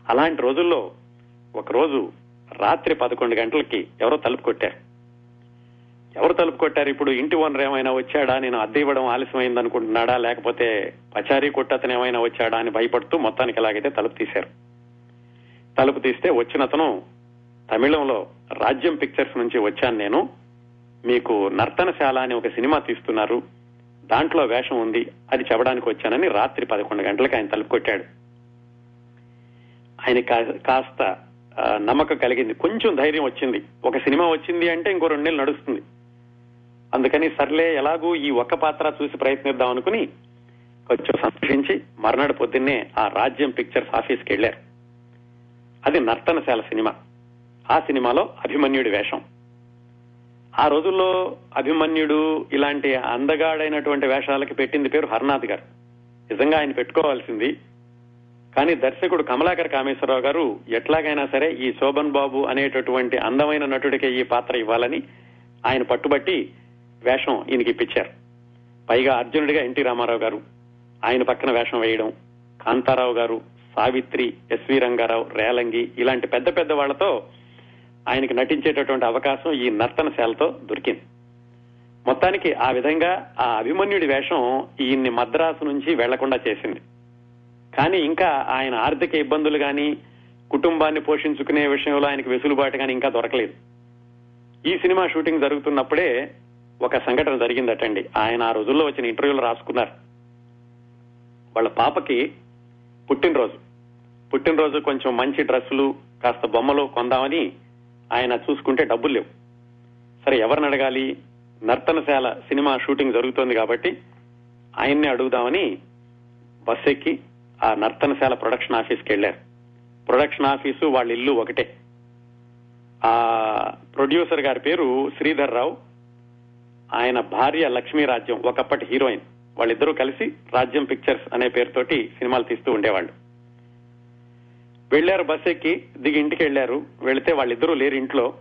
అలాంటి రోజుల్లో ఒకరోజు రాత్రి పదకొండు గంటలకి ఎవరో తలుపు కొట్టారు. ఎవరు తలుపు కొట్టారు? ఇప్పుడు ఇంటి ఓనర్ ఏమైనా వచ్చాడా? నేను అద్దె ఇవ్వడం ఆలస్యమైంది అనుకుంటున్నాడా లేకపోతే పచారీ కొట్టతను ఏమైనా వచ్చాడా అని భయపడుతూ మొత్తానికి ఎలాగైతే తలుపు తీశారు. తలుపు తీస్తే వచ్చినతను తమిళంలో రాజ్యం పిక్చర్స్ నుంచి వచ్చాను నేను. మీకు నర్తనశాల అని ఒక సినిమా తీస్తున్నారు. దాంట్లో వేషం ఉంది అది చెప్పడానికి వచ్చానని రాత్రి పదకొండు గంటలకు ఆయన తలుపు కొట్టాడు ఆయన కాస్త నమ్మకం కలిగింది. కొంచెం ధైర్యం వచ్చింది. ఒక సినిమా వచ్చింది అంటే ఇంకో రెండు నెలలు నడుస్తుంది. అందుకని సర్లే ఎలాగూ ఈ ఒక్క పాత్ర చూసి ప్రయత్నిద్దాం అనుకుని కొంచెం సంతోషించి మర్నాడు పొద్దున్నే ఆ రాజ్యం పిక్చర్స్ ఆఫీస్కి వెళ్ళారు అది నర్తనశాల సినిమా. ఆ సినిమాలో అభిమన్యుడి వేషం. ఆ రోజుల్లో అభిమన్యుడు ఇలాంటి అందగాడైనటువంటి వేషాలకి పెట్టింది పేరు హర్నాథ్ గారు. నిజంగా ఆయన పెట్టుకోవాల్సింది. కానీ దర్శకుడు కమలాకర్ కామేశ్వరరావు గారు ఎట్లాగైనా సరే ఈ శోభన్ బాబు అనేటటువంటి అందమైన నటుడికి ఈ పాత్ర ఇవ్వాలని ఆయన పట్టుబట్టి వేషం ఈయనకి ఇప్పించారు. పైగా అర్జునుడిగా ఎన్టీ రామారావు గారు ఆయన పక్కన వేషం వేయడం కాంతారావు గారు సావిత్రి ఎస్వి రంగారావు రేలంగి ఇలాంటి పెద్ద పెద్ద వాళ్ళతో ఆయనకి నటించేటటువంటి అవకాశం ఈ నర్తనశాలతో దొరికింది. మొత్తానికి ఆ విధంగా ఆ అభిమన్యుడి వేషం ఈయన్ని మద్రాసు నుంచి వెళ్ళకుండా చేసింది. కానీ ఇంకా ఆయన ఆర్థిక ఇబ్బందులు గాని కుటుంబాన్ని పోషించుకునే విషయంలో ఆయనకి వెసులుబాటు గాని ఇంకా దొరకలేదు. ఈ సినిమా షూటింగ్ జరుగుతున్నప్పుడే ఒక సంఘటన జరిగిందటండి. ఆయన ఆ రోజుల్లో వచ్చిన ఇంటర్వ్యూలు రాసుకున్నారు. వాళ్ళ పాపకి పుట్టినరోజు. పుట్టినరోజు కొంచెం మంచి డ్రెస్సులు కాస్త బొమ్మలు కొందామని ఆయన చూసుకుంటే డబ్బులు లేవు. సరే ఎవరిని అడగాలి? నర్తనశాల సినిమా షూటింగ్ జరుగుతోంది కాబట్టి ఆయన్ని అడుగుదామని బస్ ఎక్కి ఆ నర్తనశాల ప్రొడక్షన్ ఆఫీస్కి వెళ్ళారు ప్రొడక్షన్ ఆఫీసు వాళ్ళ ఇల్లు ఒకటే. ఆ ప్రొడ్యూసర్ గారి పేరు శ్రీధర్ రావు. ఆయన భార్య లక్ష్మీ రాజ్యం ఒకప్పటి హీరోయిన్. వాళ్ళిద్దరూ కలిసి రాజ్యం పిక్చర్స్ అనే పేరుతోటి సినిమాలు తీస్తూ ఉండేవాళ్ళు. వెళ్ళారు బస్ ఎక్కి దిగి ఇంటికి వెళ్ళారు వెళితే వాళ్ళిద్దరూ లేరు ఇంట్లో.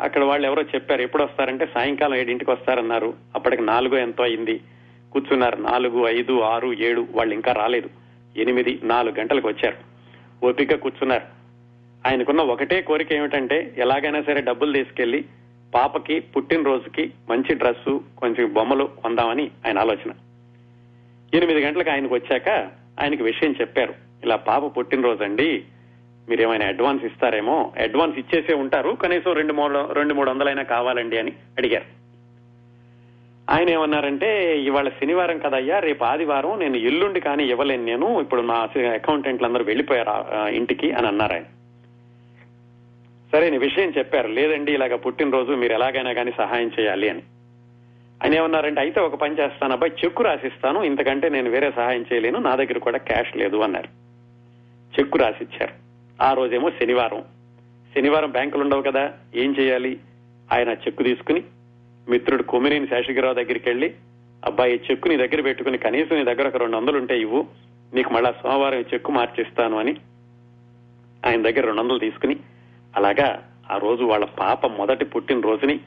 అక్కడ వాళ్ళు ఎవరో చెప్పారు ఎప్పుడు వస్తారంటే సాయంకాలం ఏడింటికి వస్తారన్నారు. అప్పటికి నాలుగో ఎంతో అయింది. కూర్చున్నారు. నాలుగు ఐదు ఆరు ఏడు వాళ్ళు ఇంకా రాలేదు. ఎనిమిది నాలుగు గంటలకు వచ్చారు. ఓపిక కూర్చున్నారు. ఆయనకున్న ఒకటే కోరిక ఏమిటంటే ఎలాగైనా సరే డబ్బులు తీసుకెళ్ళి పాపకి పుట్టినరోజుకి మంచి డ్రెస్సు కొంచెం బొమ్మలు కొందామని ఆయన ఆలోచన. ఎనిమిది గంటలకు ఆయనకు వచ్చాక ఆయనకు విషయం చెప్పారు. ఇలా పాప పుట్టినరోజు అండి మీరు ఏమైనా అడ్వాన్స్ ఇస్తారేమో అడ్వాన్స్ ఇచ్చేసే ఉంటారు కనీసం రెండు మూడు రెండు మూడు వందలైనా కావాలండి అని అడిగారు. ఆయన ఏమన్నారంటే ఇవాళ శనివారం కదయ్యా రేపు ఆదివారం నేను ఎల్లుండి కానీ ఇవ్వలేను నేను ఇప్పుడు మా అకౌంటెంట్లు అందరూ వెళ్ళిపోయారు ఇంటికి అని అన్నారు ఆయన. సరే విషయం చెప్పారు లేదండి ఇలాగ పుట్టినరోజు మీరు ఎలాగైనా కానీ సహాయం చేయాలి అని. ఆయన ఏమన్నారంటే అయితే ఒక పని చేస్తాను అబ్బాయి చెక్కు రాసిస్తాను ఇంతకంటే నేను వేరే సహాయం చేయలేను నా దగ్గర కూడా క్యాష్ లేదు అన్నారు. చెక్కు రాసిచ్చారు. ఆ రోజేమో శనివారం. శనివారం బ్యాంకులు ఉండవు కదా ఏం చేయాలి? ఆయన చెక్కు తీసుకుని మిత్రుడు కొమినేని శేషగిరిరావు దగ్గరికి వెళ్ళి అబ్బాయి చెక్కు నీ దగ్గర పెట్టుకుని కనీసం నీ దగ్గర ఒక రెండు వందలు ఉంటే ఇవ్వు నీకు మళ్ళా సోమవారం చెక్కు మార్చిస్తాను అని ఆయన దగ్గర రెండు వందలు తీసుకుని అలాగా ఆ రోజు వాళ్ళ పాప మొదటి పుట్టిన రోజుని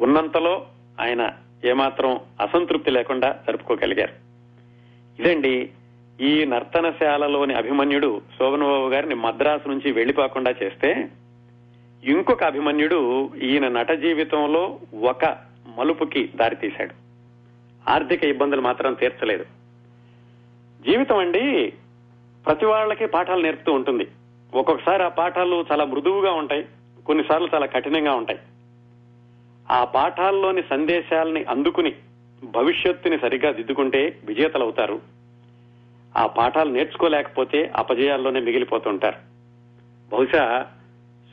ఉన్నంతలో ఆయన ఏమాత్రం అసంతృప్తి లేకుండా జరుపుకోగలిగారు. ఇదండి ఈ నర్తనశాలలోని అభిమన్యుడు శోభనబాబు గారిని మద్రాసు నుంచి వెళ్ళిపోకుండా చేస్తే ఇంకొక అభిమన్యుడు ఈయన నట జీవితంలో ఒక మలుపుకి దారితీశాడు. ఆర్థిక ఇబ్బందులు మాత్రం తీర్చలేదు. జీవితం అండి ప్రతి వాళ్ళకి పాఠాలు నేర్పుతూ ఉంటుంది. ఒక్కొక్కసారి ఆ పాఠాలు చాలా మృదువుగా ఉంటాయి కొన్నిసార్లు చాలా కఠినంగా ఉంటాయి. ఆ పాఠాల్లోని సందేశాలని అందుకుని భవిష్యత్తుని సరిగ్గా దిద్దుకుంటే విజేతలవుతారు. ఆ పాఠాలు నేర్చుకోలేకపోతే అపజయాల్లోనే మిగిలిపోతుంటారు. బహుశా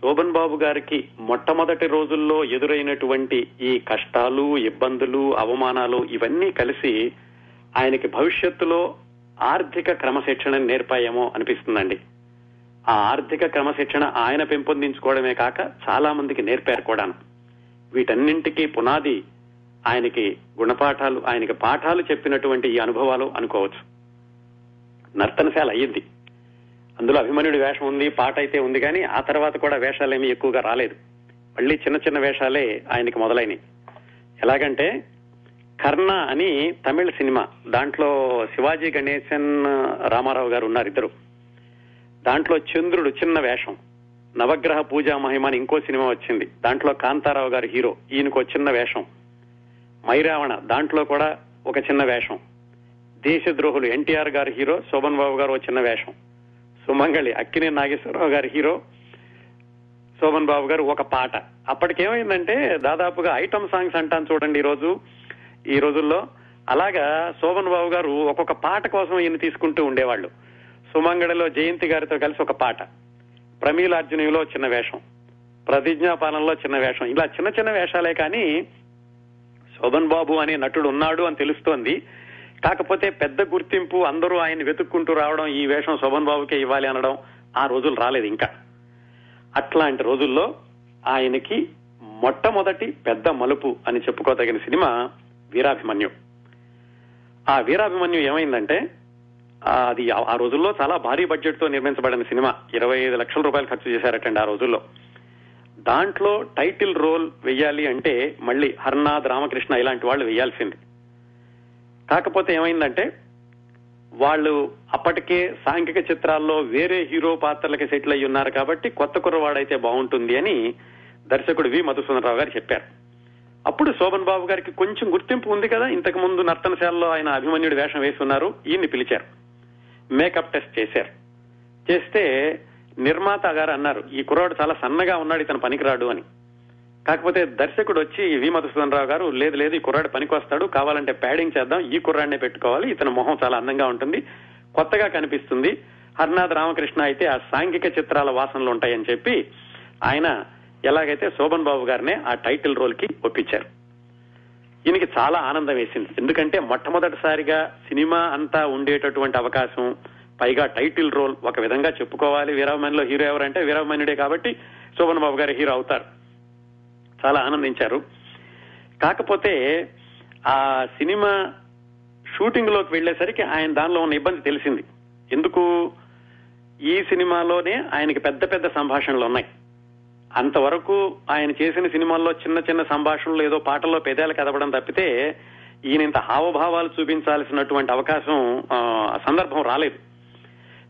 శోభన్ బాబు గారికి మొట్టమొదటి రోజుల్లో ఎదురైనటువంటి ఈ కష్టాలు ఇబ్బందులు అవమానాలు ఇవన్నీ కలిసి ఆయనకి భవిష్యత్తులో ఆర్థిక క్రమశిక్షణ నేర్పాయేమో అనిపిస్తుందండి. ఆ ఆర్థిక క్రమశిక్షణ ఆయన పెంపొందించుకోవడమే కాక చాలా మందికి నేర్పారు కూడాను. వీటన్నింటికీ పునాది ఆయనకి గుణపాఠాలు ఆయనకి పాఠాలు చెప్పినటువంటి ఈ అనుభవాలు అనుకోవచ్చు. నర్తనశాల అయ్యింది. అందులో అభిమన్యుడి వేషం ఉంది పాట అయితే ఉంది కానీ ఆ తర్వాత కూడా వేషాలేమీ ఎక్కువగా రాలేదు. మళ్ళీ చిన్న చిన్న వేషాలే ఆయనకి మొదలైనవి ఎలాగంటే కర్ణ అని తమిళ సినిమా దాంట్లో శివాజీ గణేశన్ రామారావు గారు ఉన్నారు ఇద్దరు. దాంట్లో చంద్రుడు చిన్న వేషం నవగ్రహ పూజా మహిమ అని ఇంకో సినిమా వచ్చింది. దాంట్లో కాంతారావు గారు హీరో ఈయనకు చిన్న వేషం. మైరావణ దాంట్లో కూడా ఒక చిన్న వేషం. దేశద్రోహులు ఎన్టీఆర్ గారు హీరో శోభన్ బాబు గారు చిన్న వేషం. సుమంగళి అక్కినే నాగేశ్వరరావు గారి హీరో శోభన్ బాబు గారు ఒక పాట. అప్పటికేమైందంటే దాదాపుగా ఐటమ్ సాంగ్స్ అంటాను చూడండి ఈ రోజు ఈ రోజుల్లో. అలాగా శోభన్ బాబు గారు ఒక్కొక్క పాట కోసం ఈయన తీసుకుంటూ ఉండేవాళ్ళు. సుమంగళిలో జయంతి గారితో కలిసి ఒక పాట. ప్రమీలార్జునిలో చిన్న వేషం. ప్రతిజ్ఞాపాలనలో చిన్న వేషం. ఇలా చిన్న చిన్న వేషాలే కానీ శోభన్ బాబు అనే నటుడు ఉన్నాడు అని తెలుస్తోంది. కాకపోతే పెద్ద గుర్తింపు అందరూ ఆయన వెతుక్కుంటూ రావడం ఈ వేషం శోభన్ బాబుకే ఇవ్వాలి అనడం ఆ రోజులు రాలేదు ఇంకా. అట్లాంటి రోజుల్లో ఆయనకి మొట్టమొదటి పెద్ద మలుపు అని చెప్పుకోదగిన సినిమా వీరాభిమన్యు. ఆ వీరాభిమన్యు ఏమైందంటే అది ఆ- ఆ రోజుల్లో చాలా భారీ బడ్జెట్తో నిర్మించబడిన సినిమా. ఇరవై ఐదు లక్షల రూపాయలు ఖర్చు చేశారటండి ఆ రోజుల్లో. దాంట్లో టైటిల్ రోల్ వెయ్యాలి అంటే మళ్ళీ హర్నాథ్ రామకృష్ణ ఇలాంటి వాళ్ళు వెయ్యాల్సింది. కాకపోతే ఏమైందంటే వాళ్ళు అప్పటికే సాంఘిక చిత్రాల్లో వేరే హీరో పాత్రలకి సెటిల్ అయ్యి ఉన్నారు కాబట్టి కొత్త కుర్రవాడైతే బాగుంటుంది అని దర్శకుడు వి. మధుసూదనరావు గారు చెప్పారు. అప్పుడు శోభన్ బాబు గారికి కొంచెం గుర్తింపు ఉంది కదా ఇంతకు ముందు నర్తనశాలలో ఆయన అభిమన్యుడి వేషం వేసి ఉన్నారు ఈయన్ని పిలిచారు. మేకప్ టెస్ట్ చేశారు. చేస్తే నిర్మాత గారు అన్నారు ఈ కుర్రాడు చాలా సన్నగా ఉన్నాడు ఇతను పనికిరాడు అని. కాకపోతే దర్శకుడు వచ్చి వి మధుసూదనరావు గారు లేదు లేదు ఈ కుర్రాడు పనికొస్తాడు కావాలంటే ప్యాడింగ్ చేద్దాం ఈ కుర్రాడినే పెట్టుకోవాలి. ఇతని మొహం చాలా అందంగా ఉంటుంది కొత్తగా కనిపిస్తుంది. హర్నాథ్ రామకృష్ణ అయితే ఆ సాంఘిక చిత్రాల వాసనలు ఉంటాయని చెప్పి ఆయన ఎలాగైతే శోభన్ బాబు గారినే ఆ టైటిల్ రోల్కి ఒప్పించారు. ఈయనకి చాలా ఆనందం వేసింది. ఎందుకంటే మొట్టమొదటిసారిగా సినిమా అంతా ఉండేటటువంటి అవకాశం పైగా టైటిల్ రోల్ ఒక విధంగా చెప్పుకోవాలి. వీరాభిమన్యులో హీరో ఎవరంటే వీరాభిమన్యుడే కాబట్టి శోభన్ బాబు గారు హీరో అవుతారు. చాలా ఆనందించారు. కాకపోతే ఆ సినిమా షూటింగ్లోకి వెళ్ళేసరికి ఆయన దానిలో ఉన్న ఇబ్బంది తెలిసింది. ఎందుకు? ఈ సినిమాలోనే ఆయనకి పెద్ద పెద్ద సంభాషణలు ఉన్నాయి. అంతవరకు ఆయన చేసిన సినిమాల్లో చిన్న చిన్న సంభాషణలు ఏదో పాటల్లో పెదాలు కదపడం తప్పితే ఈయన ఇంత హావభావాలు చూపించాల్సినటువంటి అవకాశం ఆ, సందర్భం రాలేదు.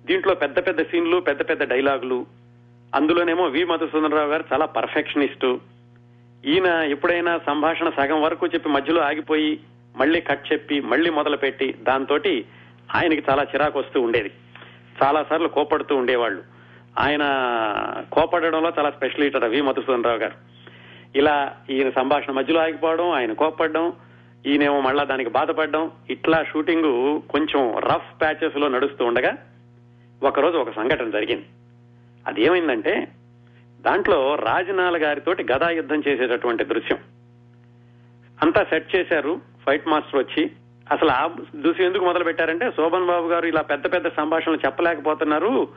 దీంట్లో పెద్ద పెద్ద సీన్లు పెద్ద పెద్ద డైలాగులు అందులోనేమో వి. మధుసూదనరావు గారు చాలా పర్ఫెక్షనిస్టు ఈయన ఎప్పుడైనా సంభాషణ సగం వరకు చెప్పి మధ్యలో ఆగిపోయి మళ్ళీ కట్ చెప్పి మళ్ళీ మొదలుపెట్టి దాంతో ఆయనకి చాలా చిరాకు వస్తూ ఉండేది. చాలా సార్లు కోపడుతూ ఉండేవాళ్ళు. ఆయన కోపడడంలో చాలా స్పెషలిస్ట్ వి మధుసూదన్ రావు గారు. ఇలా ఈయన సంభాషణ మధ్యలో ఆగిపోవడం ఆయన కోపడడం ఈయనేమో మళ్ళా దానికి బాధపడడం ఇట్లా షూటింగ్ కొంచెం రఫ్ ప్యాచెస్లో నడుస్తూ ఉండగా ఒకరోజు ఒక సంఘటన జరిగింది. అది ఏమైందంటే దాంట్లో రాజనాల గారితోటి గదా యుద్ధం చేసేటటువంటి దృశ్యం. అంతా సెట్ చేశారు ఫైట్ మాస్టర్ వచ్చి. అసలు ఆ దృశ్యం ఎందుకు మొదలు పెట్టారంటే శోభన్ బాబు గారు ఇలా పెద్ద పెద్ద సంభాషణలు చెప్పలేకపోతున్నారు.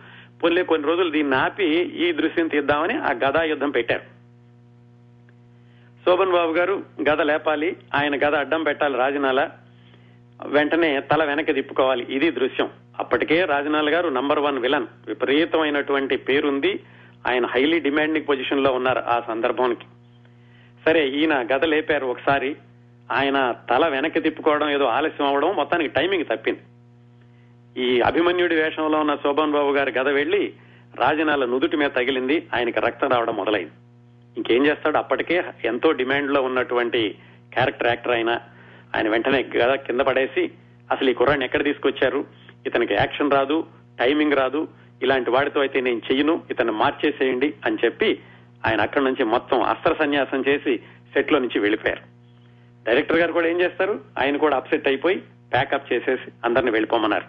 పొల్లే కొన్ని రోజులు దీన్ని ఆపి ఈ దృశ్యం తీద్దామని ఆ గదా యుద్ధం పెట్టారు. శోభన్ బాబు గారు గద లేపాలి ఆయన గద అడ్డం పెట్టాలి రాజనాల. వెంటనే తల వెనక్కి తిప్పుకోవాలి. ఇది దృశ్యం. అప్పటికే రాజనాల గారు నంబర్ వన్ విలన్ విపరీతమైనటువంటి పేరుంది. ఆయన హైలీ డిమాండింగ్ పొజిషన్లో ఉన్నారు ఆ సందర్భానికి. సరే ఈయన గద లేపారు ఒకసారి. ఆయన తల వెనక్కి తిప్పుకోవడం ఏదో ఆలస్యం అవడం మొత్తానికి టైమింగ్ తప్పింది. ఈ అభిమన్యుడి వేషంలో ఉన్న శోభన్ బాబు గారి గద వెళ్ళి రాజనాల నుదుటి మీద తగిలింది. ఆయనకి రక్తం రావడం మొదలైంది. ఇంకేం చేస్తాడు? అప్పటికే ఎంతో డిమాండ్లో ఉన్నటువంటి క్యారెక్టర్ యాక్టర్ అయినా ఆయన వెంటనే గద కింద పడేసి అసలు ఈ కుర్రాన్ని ఎక్కడ తీసుకొచ్చారు? ఇతనికి యాక్షన్ రాదు టైమింగ్ రాదు. ఇలాంటి వాడితో అయితే నేను చెయ్యను ఇతను మార్చేసేయండి అని చెప్పి ఆయన అక్కడి నుంచి మొత్తం అస్త్ర సన్యాసం చేసి సెట్లో నుంచి వెళ్ళిపోయారు. డైరెక్టర్ గారు కూడా ఏం చేస్తారు? ఆయన కూడా అప్సెట్ అయిపోయి ప్యాకప్ చేసేసి అందరిని వెళ్ళిపోమన్నారు.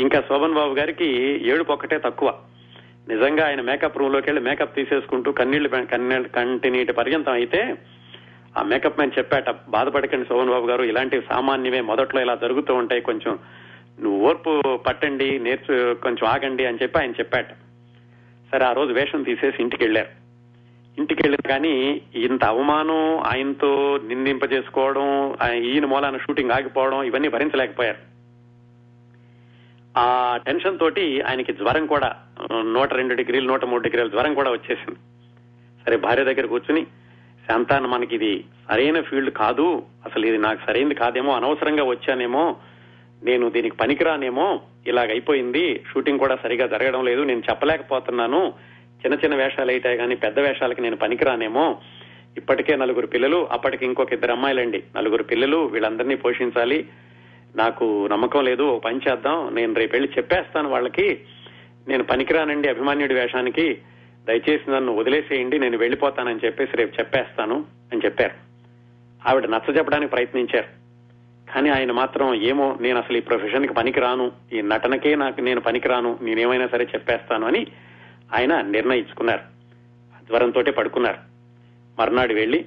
ఇంకా శోభన్ బాబు గారికి ఏడుపు ఒక్కటే తక్కువ. నిజంగా ఆయన మేకప్ రూమ్లోకి వెళ్ళి మేకప్ తీసేసుకుంటూ కన్నీళ్ళు కన్నీళ్ళ కంటి నీటి పర్యంతం అయితే ఆ మేకప్ మ్యాన్ చెప్పాట బాధపడకండి శోభన్ బాబు గారు ఇలాంటివి సామాన్యమే మొదట్లో ఇలా జరుగుతూ ఉంటాయి కొంచెం నువ్వు ఓర్పు పట్టండి నేర్చు కొంచెం ఆగండి అని చెప్పి ఆయన చెప్పాట. సరే ఆ రోజు వేషం తీసేసి ఇంటికి వెళ్ళారు. ఇంటికి వెళ్ళారు కానీ ఇంత అవమానం ఆయనతో నిందింపజేసుకోవడం ఆయన- ఈయన మూలాన షూటింగ్ ఆగిపోవడం ఇవన్నీ భరించలేకపోయారు. ఆ టెన్షన్ తోటి ఆయనకి జ్వరం కూడా నూట రెండు డిగ్రీలు నూట మూడు డిగ్రీల జ్వరం కూడా వచ్చేసింది. సరే భార్య దగ్గర కూర్చుని శాంతాన్ మనకి ఇది సరైన ఫీల్డ్ కాదు అసలు ఇది నాకు సరైనది కాదేమో అనవసరంగా వచ్చానేమో నేను దీనికి పనికిరానేమో ఇలాగైపోయింది షూటింగ్ కూడా సరిగా జరగడం లేదు నేను చెప్పలేకపోతున్నాను చిన్న చిన్న వేషాలు అయితే కానీ పెద్ద వేషాలకి నేను పనికిరానేమో. ఇప్పటికే నలుగురు పిల్లలు అప్పటికి ఇంకొక ఇద్దరు అమ్మాయిలండి. నలుగురు పిల్లలు వీళ్ళందరినీ పోషించాలి. నాకు నమ్మకం లేదు ఓ పని చేద్దాం నేను రేపు వెళ్ళి చెప్పేస్తాను వాళ్ళకి. నేను పనికిరానండి అభిమాన్యుడి వేషానికి. దయచేసి నన్ను వదిలేసేయండి నేను వెళ్ళిపోతానని చెప్పేసి రేపు చెప్పేస్తాను అని చెప్పారు. ఆవిడ నచ్చ చెప్పడానికి ప్రయత్నించారు. కానీ ఆయన మాత్రం ఏమో నేను అసలు ఈ ప్రొఫెషన్కి పనికిరాను ఈ నటనకే నాకు నేను పనికిరాను నేనేమైనా సరే చెప్పేస్తాను అని ఆయన నిర్ణయించుకున్నారు. జ్వరంతో పడుకున్నారు. మర్నాడు వెళ్ళి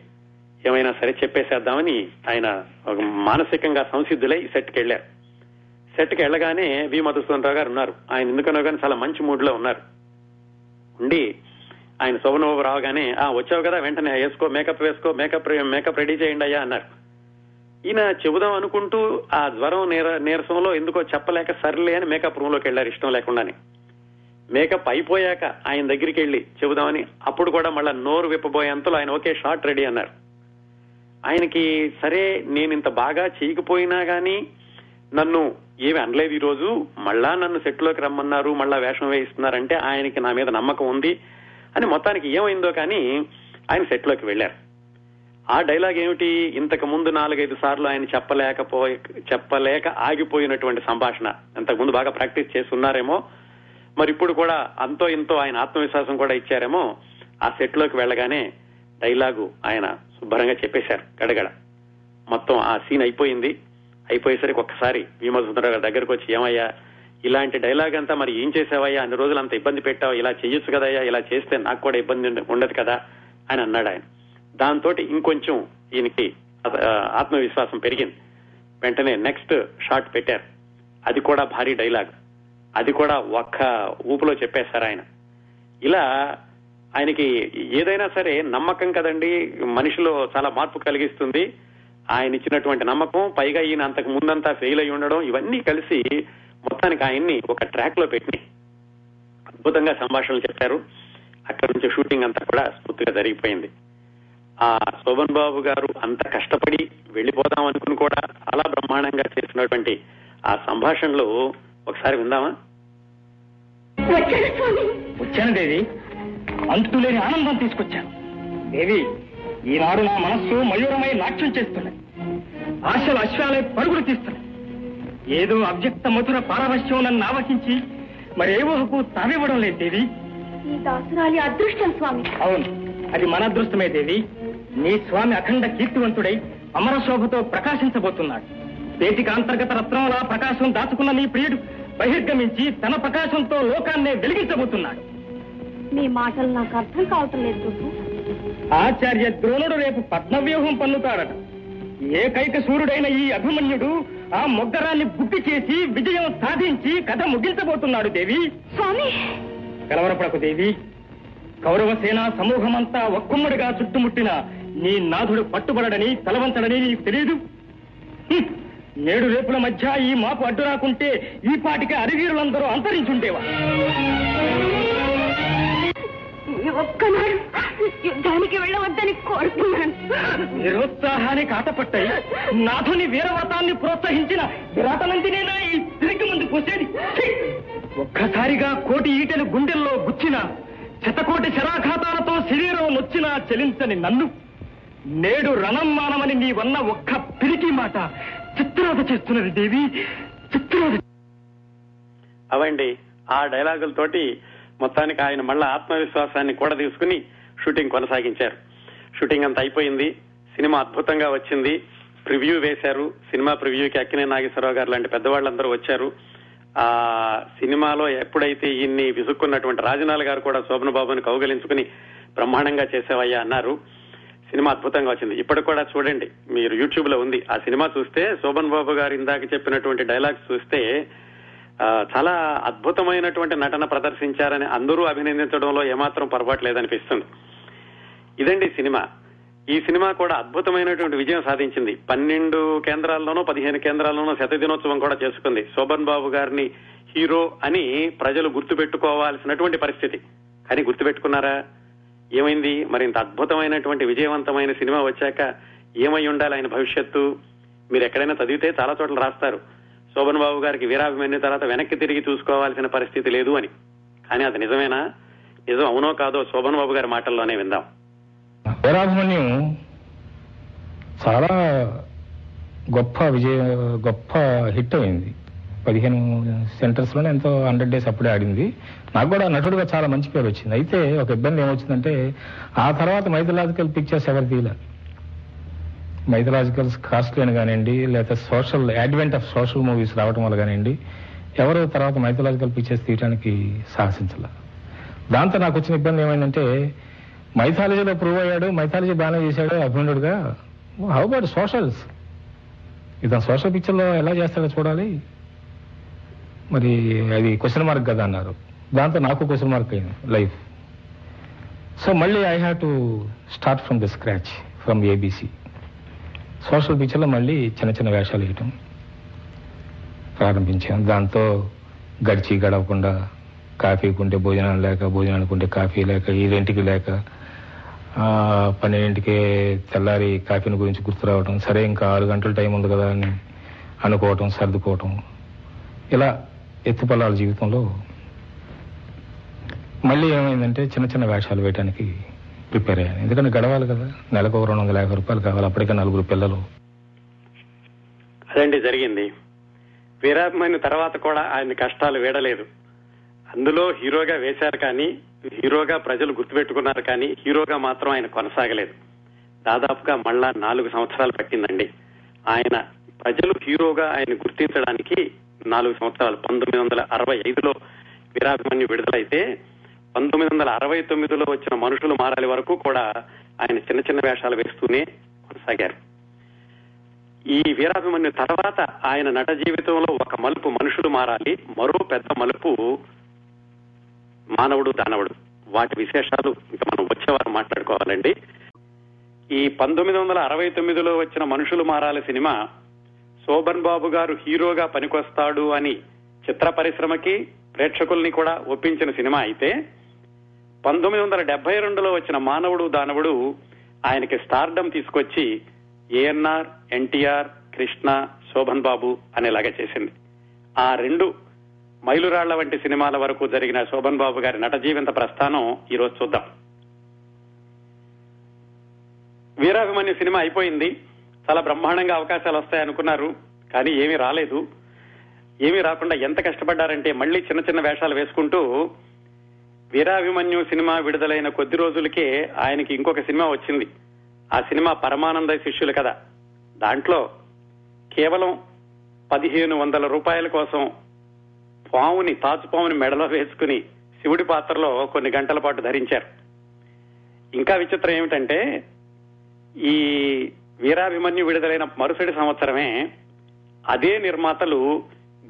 ఏమైనా సరే చెప్పేసేద్దామని ఆయన ఒక మానసికంగా సంసిద్ధులై సెట్కి వెళ్ళారు సెట్కి వెళ్ళగానే వి. మధుసూదన్ గారు ఉన్నారు. ఆయన ఎందుకనో కానీ చాలా మంచి మూడ్లో ఉన్నారు. ఉండి ఆయన శోభనబాబు రావగానే ఆ వచ్చావు కదా వెంటనే వేసుకో మేకప్ వేసుకో మేకప్ మేకప్ రెడీ చేయండి అయ్యా అన్నారు. ఈయన చెబుదాం అనుకుంటూ ఆ జ్వరం నీర నీరసంలో ఎందుకో చెప్పలేక సర్లే అని మేకప్ రూమ్లోకి వెళ్ళారు ఇష్టం లేకుండానే. మేకప్ అయిపోయాక ఆయన దగ్గరికి వెళ్ళి చెబుదామని అప్పుడు కూడా మళ్ళా నోరు విప్పబోయేంతలో ఆయన ఓకే షార్ట్ రెడీ అన్నారు. ఆయనకి సరే నేను ఇంత బాగా చేయకపోయినా గానీ నన్ను ఏమి అనలేదు ఈరోజు మళ్ళా నన్ను సెట్లోకి రమ్మన్నారు మళ్ళా వేషం వేయిస్తున్నారంటే ఆయనకి నా మీద నమ్మకం ఉంది అని మొత్తానికి ఏమైందో కానీ ఆయన సెట్లోకి వెళ్ళారు. ఆ డైలాగ్ ఏమిటి? ఇంతకు ముందు నాలుగైదు సార్లు ఆయన చెప్పలేకపో చెప్పలేక ఆగిపోయినటువంటి సంభాషణ. ఇంతకుముందు బాగా ప్రాక్టీస్ చేసి ఉన్నారేమో. మరి ఇప్పుడు కూడా అంతో ఇంతో ఆయన ఆత్మవిశ్వాసం కూడా ఇచ్చారేమో. ఆ సెట్లోకి వెళ్ళగానే డైలాగు ఆయన శుభ్రంగా చెప్పేశారు గడగడ. మొత్తం ఆ సీన్ అయిపోయింది. అయిపోయేసరికి ఒక్కసారి భీమసుందర గారి దగ్గరకు వచ్చి ఏమయ్యా ఇలాంటి డైలాగ్ అంతా మరి ఏం చేసావయ్యా? అన్ని రోజులు అంత ఇబ్బంది పెట్టావు. ఇలా చేయొచ్చు కదయ్యా? ఇలా చేస్తే నాకు కూడా ఇబ్బంది ఉండదు కదా? అని అన్నాడు ఆయన. దాంతో ఇంకొంచెం ఈయనకి ఆత్మవిశ్వాసం పెరిగింది. వెంటనే నెక్స్ట్ షాట్ పెట్టారు. అది కూడా భారీ డైలాగ్. అది కూడా ఒక్క ఊపులో చెప్పేశారు ఆయన. ఇలా ఆయనకి ఏదైనా సరే నమ్మకం కదండి మనిషిలో చాలా మార్పు కలిగిస్తుంది. ఆయన ఇచ్చినటువంటి నమ్మకం పైగా ఈయన అంతకు ముందంతా ఫెయిల్ అయి ఉండడం ఇవన్నీ కలిసి మొత్తానికి ఆయన్ని ఒక ట్రాక్లో పెట్టి అద్భుతంగా సంభాషణలు చెప్పారు. అక్కడి నుంచి షూటింగ్ అంతా కూడా స్మూత్గా జరిగిపోయింది. ఆ శోభన్ బాబు గారు అంత కష్టపడి వెళ్ళిపోదాం అనుకుని కూడా చాలా బ్రహ్మాండంగా చేసినటువంటి ఆ సంభాషణలు ఒకసారి విందామా? వచ్చాను దేవి. అంతులేని ఆనందం తీసుకొచ్చాను. దేవి ఈనాడు నా మనస్సు మయూరమై నాట్యం చేస్తున్నది. ఆశలు అశ్వాలై పరుగులు తీస్తున్నాయి ఏదో అవ్యక్త మధుర పారవశ్యం నన్ను ఆవహించి మరే ఊహకు తావివ్వడం లేదు దేవి. ఈ దాసురాలి అదృష్టం స్వామి. అవును అది మన అదృష్టమే దేవి. నీ స్వామి అఖండ కీర్తివంతుడై అమర శోభతో ప్రకాశించబోతున్నాడు. పేటిక అంతర్గత రత్నంలా ప్రకాశం దాచుకున్న నీ ప్రియుడు బహిర్గమించి తన ప్రకాశంతో లోకాన్నే వెలిగించబోతున్నాడు. మీ మాటలు నాకు అర్థం కావటం లేదు ఆచార్య ద్రోణుడు రేపు పద్మవ్యూహం పన్నుతాడట. ఏకైక సూర్యుడైన ఈ అభిమన్యుడు ఆ మొగ్గరాన్ని బుద్ధి చేసి విజయం సాధించి కథ ముగించబోతున్నాడు దేవి. స్వామి! కలవరపడకు దేవి. కౌరవ సేనా సమూహమంతా ఒక్కమ్మడిగా చుట్టుముట్టిన నీ నాథుడు పట్టుబడడని తలవంచడని నీకు తెలియదు. నేడు రేపుల మధ్య ఈ మాపు అడ్డు రాకుంటే ఈ పాటికి అరివీరులందరూ అంతరించుండేవా ఒక్కనాడు యుద్ధానికి వెళ్ళవద్దని కోరుతున్నాను నిరుత్సాహానికి ఆటపట్టాయి నాథుని వీరవ్రతాన్ని ప్రోత్సహించిన విరాటనందినేనా ఈ తిరిగి ముందు పోసేది! ఒక్కసారిగా కోటి ఈటెలు గుండెల్లో గుచ్చిన శతకోటి శరాఘాతాలతో శరీరం నొచ్చినా చలించని నన్ను. నేడు రణం మానమని నీవన్న ఒక్క పిరికి మాట చిత్రవద చేస్తున్నది దేవి చిత్రవద అవండి ఆ డైలాగులతోటి మొత్తానికి ఆయన మళ్ళా ఆత్మవిశ్వాసాన్ని కూడా తీసుకుని షూటింగ్ కొనసాగించారు. షూటింగ్ అంతా అయిపోయింది సినిమా అద్భుతంగా వచ్చింది. ప్రివ్యూ వేశారు సినిమా ప్రివ్యూకి అక్కినే నాగేశ్వరరావు గారు లాంటి పెద్దవాళ్ళందరూ వచ్చారు. ఆ సినిమాలో ఎప్పుడైతే ఈయన్ని విసుక్కున్నటువంటి రాజనాల్ గారు కూడా శోభన బాబుని కౌగలించుకుని బ్రహ్మాండంగా చేసేవయ్యా అన్నారు. సినిమా అద్భుతంగా వచ్చింది. ఇప్పటికి కూడా చూడండి. మీరు యూట్యూబ్లో ఉంది. ఆ సినిమా చూస్తే శోభన్ బాబు గారు ఇందాక చెప్పినటువంటి డైలాగ్స్ చూస్తే చాలా అద్భుతమైనటువంటి నటన ప్రదర్శించారని అందరూ అభినందించడంలో ఏమాత్రం పొరపాటు లేదనిపిస్తుంది. ఇదండి సినిమా. ఈ సినిమా కూడా అద్భుతమైనటువంటి విజయం సాధించింది. పన్నెండు కేంద్రాల్లోనూ పదిహేను కేంద్రాల్లోనూ శత దినోత్సవం కూడా చేసుకుంది. శోభన్ బాబు గారిని హీరో అని ప్రజలు గుర్తుపెట్టుకోవాల్సినటువంటి పరిస్థితి. కానీ గుర్తుపెట్టుకున్నారా? ఏమైంది? మరి ఇంత అద్భుతమైనటువంటి విజయవంతమైన సినిమా వచ్చాక ఏమై ఉండాలి ఆయన భవిష్యత్తు? మీరు ఎక్కడైనా చదివితే చాలా చోట్ల రాస్తారు. శోభన్ బాబు గారికి వీరాభిమన్యు తర్వాత వెనక్కి తిరిగి చూసుకోవాల్సిన పరిస్థితి లేదు అని. కానీ అది నిజమేనా? నిజం అవునో కాదో శోభన్ బాబు గారి మాటల్లోనే విందాం. వీరాభిమన్యం చాలా గొప్ప విజయ గొప్ప హిట్ అయింది. పదిహేను సెంటర్స్లోనే ఎంతో హండ్రెడ్ డేస్ అప్పుడే ఆడింది. నాకు కూడా నటుడుగా చాలా మంచి పేరు వచ్చింది. అయితే ఒక ఇబ్బంది ఏమొచ్చిందంటే ఆ తర్వాత మైథలాజికల్ పిక్చర్స్ ఎవరు తీయలే. మైథలాజికల్ కాస్ట్లీ అని కానివ్వండి లేకపోతే social advent of social movies రావడం వల్ల కానివ్వండి ఎవరు తర్వాత మైథలాజికల్ పిక్చర్స్ తీయడానికి సాహసించాల. దాంతో నాకు వచ్చిన ఇబ్బంది ఏమైందంటే మైథాలజీలో ప్రూవ్ అయ్యాడు మైథాలజీ బాగానే చేశాడు అభిమన్యుడుగా హౌ అబౌట్ సోషల్స్ ఇదా సోషల్ పిక్చర్లో ఎలా చేస్తాడో చూడాలి. మరి అది క్వశ్చన్ మార్క్ కదా అన్నారు. దాంతో నాకు క్వశ్చన్ మార్క్ అయింది లైఫ్ సో మళ్ళీ I have to start from the scratch from ABC social పిక్చర్లో మళ్ళీ చిన్న చిన్న వేషాలు వేయటం ప్రారంభించాను దాంతో గడిచి గడవకుండా కాఫీ కొంటే భోజనాలు లేక భోజనానికి ఉంటే కాఫీ లేక ఈ రెంటికి లేక పన్నెండింటికి తెల్లారి కాఫీని గురించి గుర్తు రావడం సరే ఇంకా ఆరు గంటల టైం ఉంది కదా అని అనుకోవటం సర్దుకోవటం. ఇలా ఎత్తుపల్లాల జీవితంలో మళ్ళీ ఏమైందంటే చిన్న చిన్న వేషాలు వేయడానికి ప్రిపేర్ అయ్యాను. ఎందుకంటే గడవాలి కదా. నెలకు ఒక రెండు వందల యాభై రూపాయలు కావాలి. అప్పటికే నలుగురు పిల్లలు. అదండి జరిగింది. వీరాభిమన్యు తర్వాత కూడా ఆయన కష్టాలు వేడలేదు. అందులో హీరోగా వేశారు కానీ హీరోగా ప్రజలు గుర్తుపెట్టుకున్నారు కానీ హీరోగా మాత్రం ఆయన కొనసాగలేదు. దాదాపుగా మళ్ళా నాలుగు సంవత్సరాలు పట్టిందండి. ఆయన ప్రజలు హీరోగా ఆయన గుర్తించడానికి నాలుగు సంవత్సరాలు. పంతొమ్మిది వందల అరవై ఐదులో వీరాభిమన్యు విడుదలైతే పంతొమ్మిది వందల అరవై తొమ్మిదిలో వచ్చిన మనుషులు మారాలి వరకు కూడా ఆయన చిన్న చిన్న వేషాలు వేస్తూనే కొనసాగారు. ఈ వీరాభిమన్యు తర్వాత ఆయన నట జీవితంలో ఒక మలుపు మనుషులు మారాలి మరో పెద్ద మలుపు మానవుడు దానవుడు. వాటి విశేషాలు ఇంకా మనం వచ్చేవారు మాట్లాడుకోవాలండి. ఈ పంతొమ్మిది వందల అరవై తొమ్మిదిలో వచ్చిన మనుషులు మారాలి సినిమా శోభన్ బాబు గారు హీరోగా పనికొస్తాడు అని చిత్ర పరిశ్రమకి ప్రేక్షకుల్ని కూడా ఒప్పించిన సినిమా అయితే పంతొమ్మిది వందల డెబ్బై రెండులో వచ్చిన మానవుడు దానవుడు ఆయనకి స్టార్డమ్ తీసుకొచ్చి ఏఎన్ఆర్ ఎన్టీఆర్ కృష్ణ శోభన్ బాబు అనేలాగా చేసింది. ఆ రెండు మైలురాళ్ళ వంటి సినిమాల వరకు జరిగిన శోభన్ బాబు గారి నట జీవిత ప్రస్థానం ఈరోజు చూద్దాం. వీరాభిమన్యు సినిమా అయిపోయింది. చాలా బ్రహ్మాండంగా అవకాశాలు వస్తాయి అనుకున్నారు కానీ ఏమీ రాలేదు. ఏమీ రాకుండా ఎంత కష్టపడ్డారంటే మళ్ళీ చిన్న చిన్న వేషాలు వేసుకుంటూ వీరాభిమన్యు సినిమా విడుదలైన కొద్ది రోజులకే ఆయనకి ఇంకొక సినిమా వచ్చింది. ఆ సినిమా పరమానంద శిష్యులు కదా దాంట్లో కేవలం పదిహేను వందల రూపాయల కోసం పావుని తాచు పావుని మెడలో వేసుకుని శివుడి పాత్రలో కొన్ని గంటల పాటు ధరించారు. ఇంకా విచిత్రం ఏమిటంటే ఈ వీరాభిమన్యు విడుదలైన మరుసటి సంవత్సరమే అదే నిర్మాతలు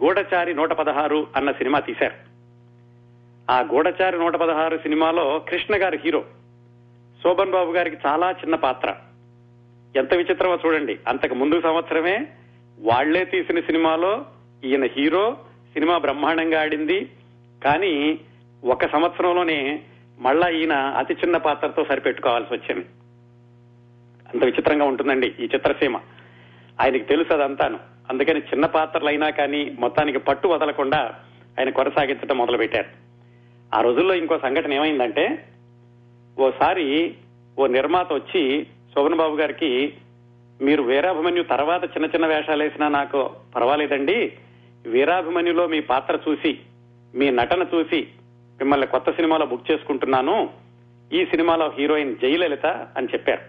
గూఢచారి నూట పదహారు అన్న సినిమా తీశారు. ఆ గూఢచారి నూట పదహారు సినిమాలో కృష్ణ గారు హీరో శోభన్ బాబు గారికి చాలా చిన్న పాత్ర. ఎంత విచిత్రమో చూడండి. అంతకు ముందు సంవత్సరమే వాళ్ళే తీసిన సినిమాలో ఈయన హీరో సినిమా బ్రహ్మాండంగా ఆడింది. కానీ ఒక సంవత్సరంలోనే మళ్ళా ఈయన అతి చిన్న పాత్రతో సరిపెట్టుకోవాల్సి వచ్చింది. అంత విచిత్రంగా ఉంటుందండి ఈ చిత్రసీమ. ఆయనకి తెలుసు అదంతాను. అందుకని చిన్న పాత్రలు అయినా కానీ మొత్తానికి పట్టు వదలకుండా ఆయన కొనసాగించడం మొదలు పెట్టారు ఆ రోజుల్లో ఇంకో సంఘటన ఏమైందంటే ఓసారి ఓ నిర్మాత వచ్చి శోభన్ బాబు గారికి మీరు వీరాభిమన్యు తర్వాత చిన్న చిన్న వేషాలు వేసినా నాకు పర్వాలేదండి వీరాభిమన్యులో మీ పాత్ర చూసి మీ నటన చూసి మిమ్మల్ని కొత్త సినిమాలో బుక్ చేసుకుంటున్నాను. ఈ సినిమాలో హీరోయిన్ జయలలిత అని చెప్పారు.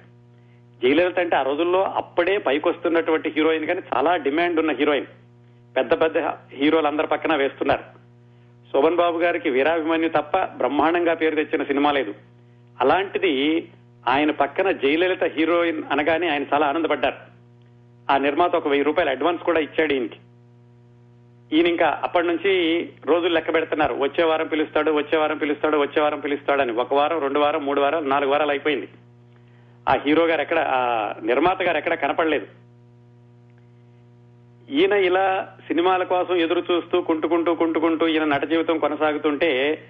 జయలలిత అంటే ఆ రోజుల్లో అప్పుడే పైకొస్తున్నటువంటి హీరోయిన్ కానీ చాలా డిమాండ్ ఉన్న హీరోయిన్. పెద్ద పెద్ద హీరోలు అందరి పక్కన వేస్తున్నారు. శోభన్ బాబు గారికి వీరాభిమన్యు తప్ప బ్రహ్మాండంగా పేరు తెచ్చిన సినిమా లేదు. అలాంటిది ఆయన పక్కన జయలలిత హీరోయిన్ అనగానే ఆయన చాలా ఆనందపడ్డారు. ఆ నిర్మాత ఒక వెయ్యి రూపాయలు అడ్వాన్స్ కూడా ఇచ్చాడు ఈయనకి. ఈయన ఇంకా అప్పటి నుంచి రోజులు లెక్క పెడుతున్నారు. వచ్చే వారం పిలుస్తాడు వచ్చే వారం పిలుస్తాడు వచ్చే వారం పిలుస్తాడని. ఒక వారం రెండు వారం మూడు వారాలు నాలుగు వారాలు అయిపోయింది. ఆ హీరో గారు ఎక్కడ ఆ నిర్మాత గారు ఎక్కడ కనపడలేదు. ఈయన ఇలా సినిమాల కోసం ఎదురు చూస్తూ కుంటుకుంటూ కుంటుకుంటూ ఈయన నట జీవితం కొనసాగుతుంటే